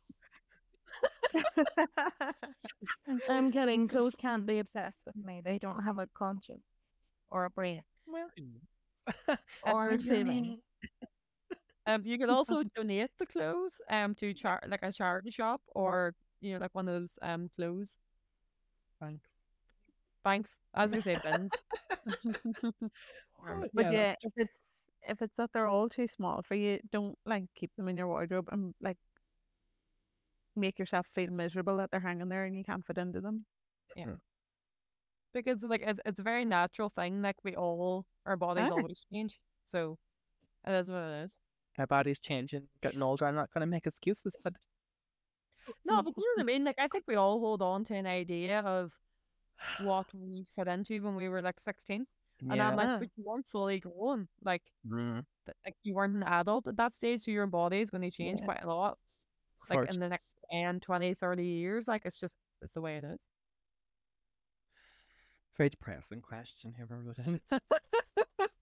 I'm kidding. Clothes can't be obsessed with me. They don't have a conscience or a brain Well, or What do you um, you can also donate the clothes um to char- like a charity shop or you know like one of those um clothes Thanks. banks, as we say, bins. Oh, But yeah, yeah, if it's if it's that they're all too small for you, don't like keep them in your wardrobe and like make yourself feel miserable that they're hanging there and you can't fit into them. Because like it's, it's a very natural thing. Like we all our bodies Aye. always change, so it is what it is. My body's changing, getting older. I'm not going to make excuses, but No, but you know what I mean. Like I think we all hold on to an idea of what we fit into when we were like sixteen, and I'm like, but you weren't fully grown. Like, Mm, th- like you weren't an adult at that stage, so your body's going to change Yeah. quite a lot. Like in the next 10, 20, 30 years, like it's just it's the way it is. Very depressing question whoever wrote in.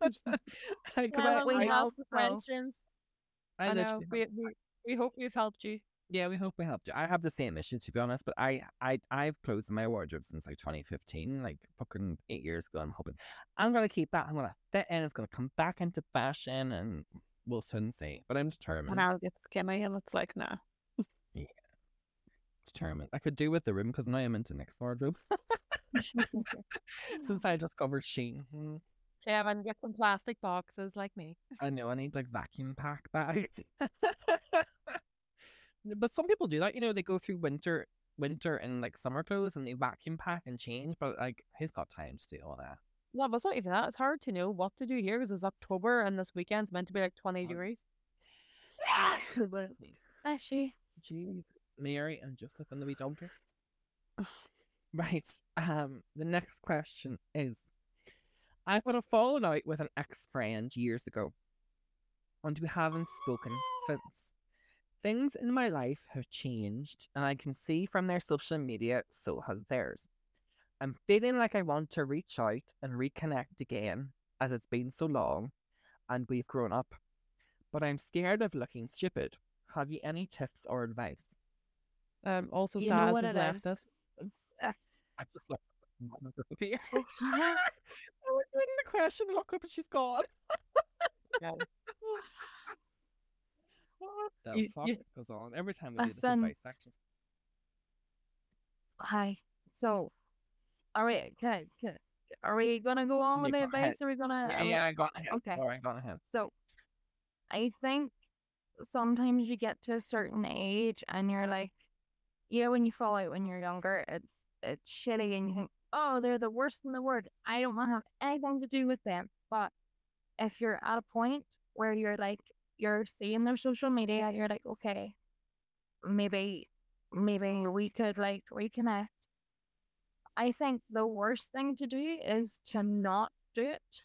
'Cause Well, I- we I- help, the though. questions. I I know. We, we we hope we've helped you. Yeah, we hope we helped you. I have the same issue to be honest, but I I I've closed my wardrobe since like 2015, like fucking eight years ago. I'm hoping I'm gonna keep that. I'm gonna fit in. It's gonna come back into fashion, and we'll soon see. But I'm determined. And I'll get skinny and it's like, nah. Yeah, determined. I could do with the room because now I'm into next wardrobe. since I discovered Shein. Hmm. and get some plastic boxes like me. I know I need like vacuum pack bag. but some people do that, you know, they go through winter winter and like summer clothes and they vacuum pack and change, but like who's got time to do all that? No, but it's not even that. It's hard to know what to do here because it's October and this weekend's meant to be like 20 Um, degrees. Bless you. Jeez. Mary and Joseph and the wee donkey. Right. Um the next question is I had a fallen out with an ex friend years ago. And we haven't spoken since. Things in my life have changed, and I can see from their social media, so has theirs. I'm feeling like I want to reach out and reconnect again, as it's been so long and we've grown up. But I'm scared of looking stupid. Have you any tips or advice? Um, also, You Saz has left is. us. It's, I just looked up here. I was reading the question, look up, and she's gone. Yeah. What the You- fuck you- goes on every time we do this Listen. advice section? Hi. So, are we? Okay, okay. Are we gonna go on with Yeah, the go advice? Are we gonna? Yeah, yeah, I got ahead. Okay. All right, gone ahead. So, I think sometimes you get to a certain age and you're like, yeah, when you fall out when you're younger, it's it's shitty and you think, oh, they're the worst in the world. I don't want to have anything to do with them. But if you're at a point where you're like, you're seeing their social media, you're like, okay, maybe, maybe we could like reconnect. I think the worst thing to do is to not do it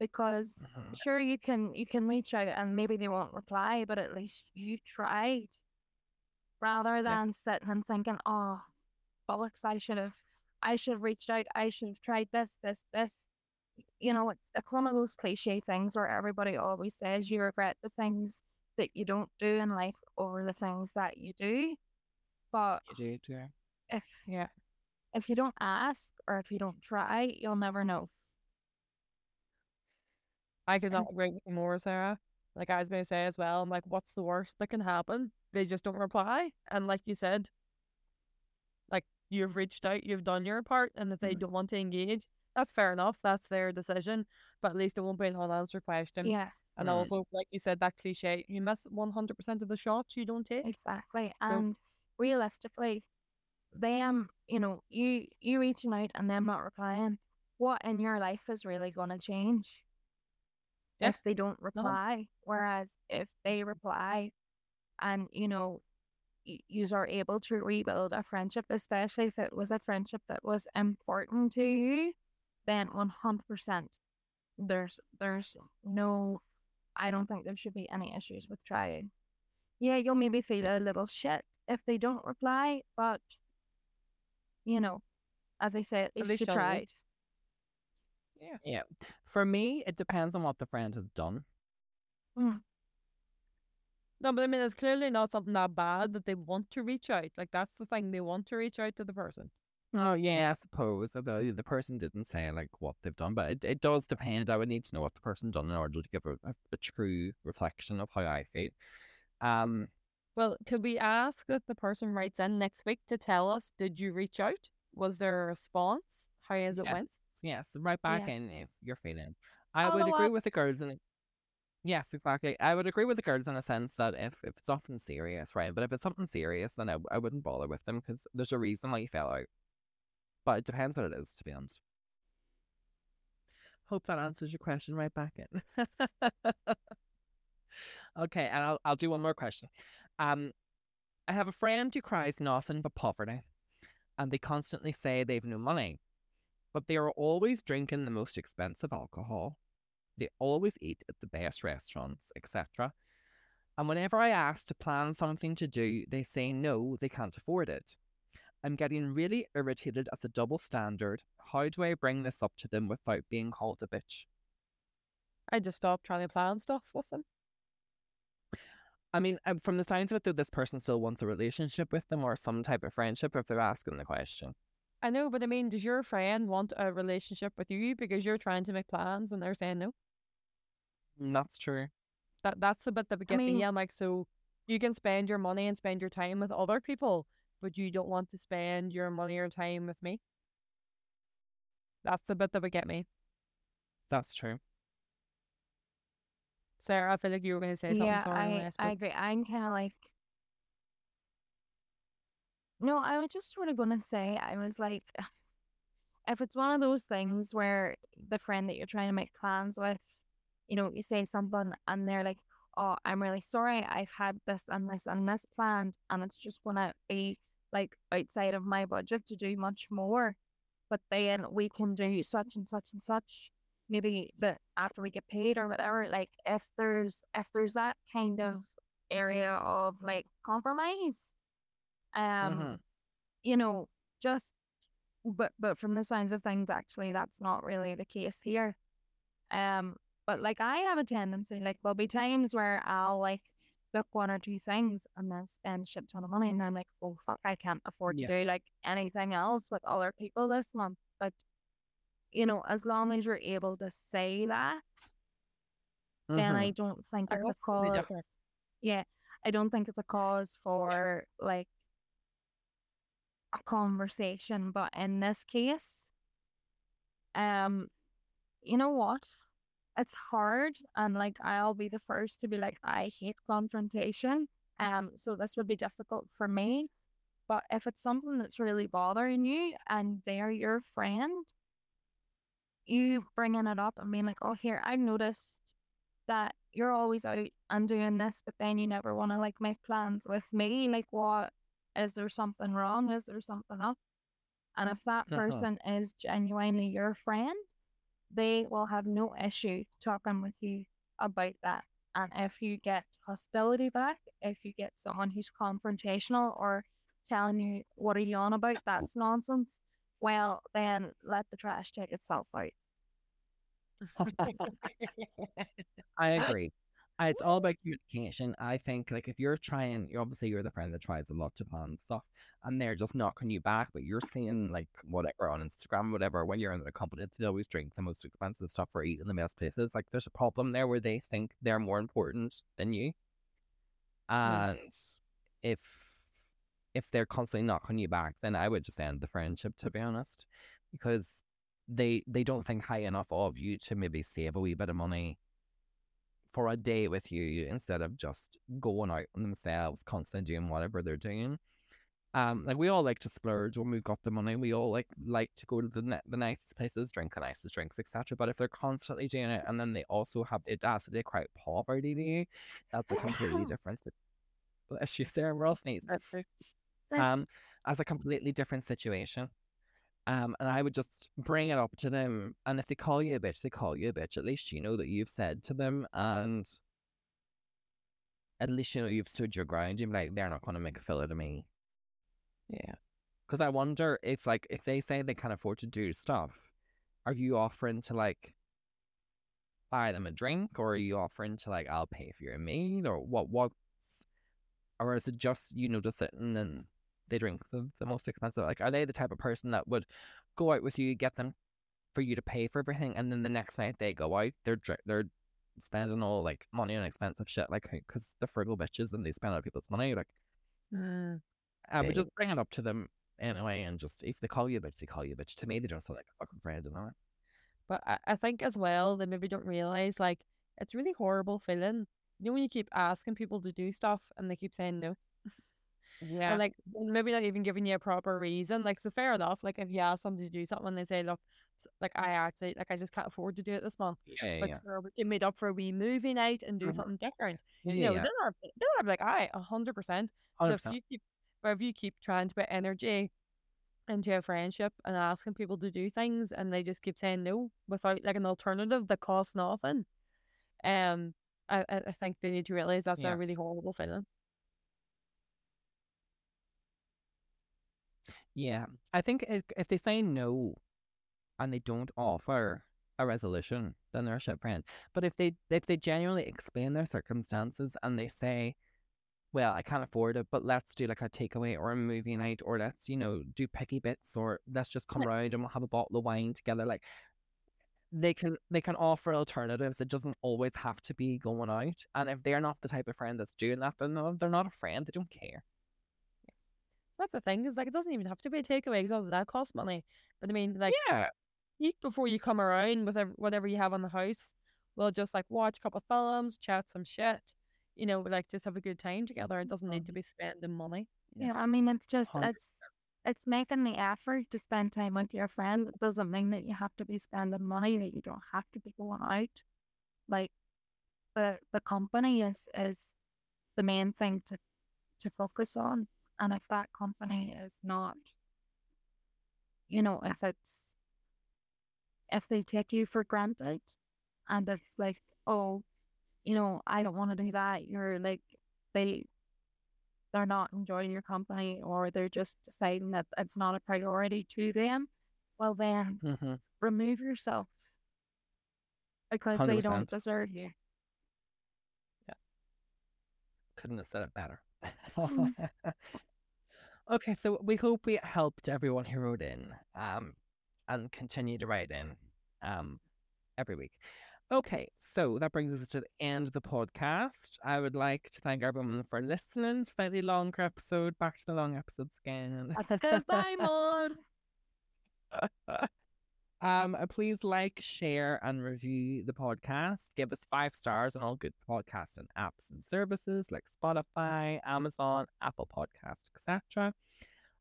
because Mhm. sure you can you can reach out and maybe they won't reply but at least you tried rather than sitting and thinking oh bollocks i should have i should have reached out i should have tried this this this you know it's, it's one of those cliche things where everybody always says you regret the things that you don't do in life over the things that you do but You do, yeah. if Yeah. if you don't ask or if you don't try you'll never know I could not agree with you more, Sarah. Like I was going to say as well, I'm like, what's the worst that can happen? They just don't reply. And like you said, like you've reached out, you've done your part, and if they mm-hmm. don't want to engage, that's fair enough. That's their decision. But at least it won't be an unanswered question. yeah And Right. also, like you said, that cliche, you miss 100% of the shots you don't take. Exactly. So- And realistically, them, you know, you you reaching out and them not replying, what in your life is really gonna change Yeah. if they don't reply? Whereas if they reply and, you know, you are able to rebuild a friendship, especially if it was a friendship that was important to you, then one hundred percent there's there's no I don't think there should be any issues with trying. Yeah, you'll maybe feel a little shit if they don't reply, but you know, as I say, at least, least you you'll know. tried. Yeah. For me, it depends on what the friend has done. Mm. No, but I mean, it's clearly not something that bad that they want to reach out. Like that's the thing; they want to reach out to the person. Oh yeah, I suppose. Although the person didn't say like what they've done, but it, it does depend. I would need to know what the person done in order to give a, a, a true reflection of how I feel. Um, Well, could we ask that the person writes in next week to tell us? Did you reach out? Was there a response? How has it went? yes, right back Yeah. in if you're feeling. I Follow would agree up. with the girls in. Yes, exactly. I would agree with the girls in a sense that if, if it's something serious, right? But if it's something serious, then I, I wouldn't bother with them because there's a reason why you fell out. But it depends what it is, to be honest. Hope that answers your question right back in. okay, and I'll I'll do one more question. Um, I have a friend who cries nothing but poverty, and they constantly say they've no money, but they are always drinking the most expensive alcohol. They always eat at the best restaurants, etc. And whenever I ask to plan something to do, they say no, they can't afford it. I'm getting really irritated at the double standard. How do I bring this up to them without being called a bitch? I just stopped trying to plan stuff with them. I mean, from the sounds of it, though, this person still wants a relationship with them or some type of friendship if they're asking the question. I know, but I mean, does your friend want a relationship with you because you're trying to make plans and they're saying no? Mm, That's true. That that's the bit that would I get me. mean- I'm like, so you can spend your money and spend your time with other people, but you don't want to spend your money or time with me. That's the bit that would get me. That's true. Sarah, I feel like you were going to say something. yeah, Sorry, when I, I agree. I'm kind of like, no, I was just sort of gonna say, I was like, if it's one of those things where the friend that you're trying to make plans with, you know, you say something and they're like, oh, I'm really sorry, I've had this and this and this planned, and it's just gonna be like outside of my budget to do much more, but then we can do such and such and such maybe that after we get paid or whatever like if there's if there's that kind of area of like compromise um Mhm. you know just but but from the sounds of things actually that's not really the case here um but like i have a tendency like there'll be times where i'll like book one or two things and then spend a shit ton of money and i'm like oh fuck i can't afford Yeah. to do like anything else with other people this month but you know as long as you're able to say that then Mhm. I don't think it's a cause. Yeah, I don't think it's a cause for like a conversation. But in this case, um, you know what? It's hard, and like I'll be the first to be like, I hate confrontation. Um, so this would be difficult for me. But if it's something that's really bothering you and they're your friend, you bringing it up and being like, oh, here, I've noticed that you're always out and doing this, but then you never want to like make plans with me. Like, what is there something wrong? Is there something up? And if that Uh-huh. person is genuinely your friend, they will have no issue talking with you about that. And if you get hostility back, if you get someone who's confrontational or telling you, what are you on about? That's nonsense. Well, then let the trash take itself out. I agree. Uh, It's all about communication. I think like if you're trying, you're obviously you're the friend that tries a lot to plan stuff, and they're just knocking you back, but you're seeing like whatever on Instagram, whatever. When you're in the company, they always drink the most expensive stuff or eat in the best places. Like there's a problem there where they think they're more important than you, and if if they're constantly knocking you back, then I would just end the friendship to be honest, because they they don't think high enough of you to maybe save a wee bit of money for a day with you instead of just going out on themselves, constantly doing whatever they're doing. Um, like we all like to splurge when we've got the money. We all like like to go to the ni- the nicest places, drink the nicest drinks, etc. But if they're constantly doing it, and then they also have the audacity to cry poverty that's a completely different. Bless you, Sarah. We're all sneezing. That's true. Um, as a completely different situation. Um, and I would just bring it up to them. And if they call you a bitch, they call you a bitch. At least you know that you've said to them, and at least you know you've stood your ground. You're like, they're not going to make a out of me. Yeah. Because I wonder if, like, if they say they can't afford to do stuff, are you offering to like buy them a drink, or are you offering to like I'll pay for your meal, or what? What's or is it just you know just sitting and they drink the, the most expensive? Like, are they the type of person that would go out with you, get them for you to pay for everything, and then the next night they go out, they're they're spending all like money on expensive shit, like because they're frugal bitches and they spend other people's money. Like. Mm. I would just bring it up to them anyway, and just if they call you a bitch, they call you a bitch. To me, they don't sound like a fucking friend, you know. But I, I think as well, they maybe don't realize like it's really horrible feeling. You know when you keep asking people to do stuff and they keep saying no, Yeah, or like maybe not even giving you a proper reason. Like so, fair enough. Like if you ask somebody to do something and they say, "Look, like I actually like I just can't afford to do it this month," yeah, but yeah, sure, we can meet up for a wee movie night and do Mhm. something different. yeah, You yeah, know, yeah. then I'd, then like, "I, a hundred percent." But if you keep, if you keep trying to put energy into a friendship and asking people to do things and they just keep saying no without like an alternative that costs nothing, um, I, I I think they need to realize that's Yeah. a really horrible feeling. Yeah, I think if if they say no and they don't hmm. offer a resolution, then they're a shit friend. But if they if they genuinely explain their circumstances and they say, "Well, I can't afford it, but let's do like a takeaway or a movie night, or let's you know do picky bits, or let's just come around and we'll have a bottle of wine together," like they can they can offer alternatives. It doesn't always have to be going out. And if they're not the type of friend that's doing that, then no, they're not a friend. They don't care. That's the thing is like it doesn't even have to be a takeaway because obviously that costs money. But I mean, like Yeah, eat before you come around with whatever you have on the house. We'll just like watch a couple of films, chat some shit. You know, like just have a good time together. It doesn't need to mm-hmm. be spending money. Yeah, I mean, it's just Hundred it's it's making the effort to spend time with your friend. It doesn't mean that you have to be spending money. That you don't have to be going out. Like the the company is is the main thing to to focus on. And if that company is not, you know, if it's if they take you for granted, and it's like, oh, you know, I don't want to do that. You're like they they're not enjoying your company or they're just deciding that it's not a priority to them, well then hmm remove yourself because they don't deserve you. Yeah. Couldn't have said it better. okay, so we hope we helped everyone who wrote in um, and continue to write in um, every week. Okay, so that brings us to the end of the podcast. I would like to thank everyone for listening. Slightly longer episode, back to the long episodes again. Goodbye, Mon. um, uh, please like, share, and review the podcast. Give us five stars on all good podcasting apps and services like Spotify, Amazon, Apple Podcast, etc.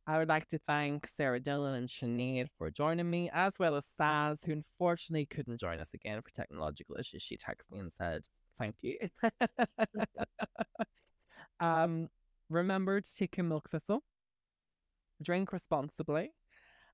I would like to thank Sarah Dillon and Sinead for joining me, as well as Saz, who unfortunately couldn't join us again for technological issues. She texted me and said, "Thank you." um, remember to take your milk thistle. Drink responsibly.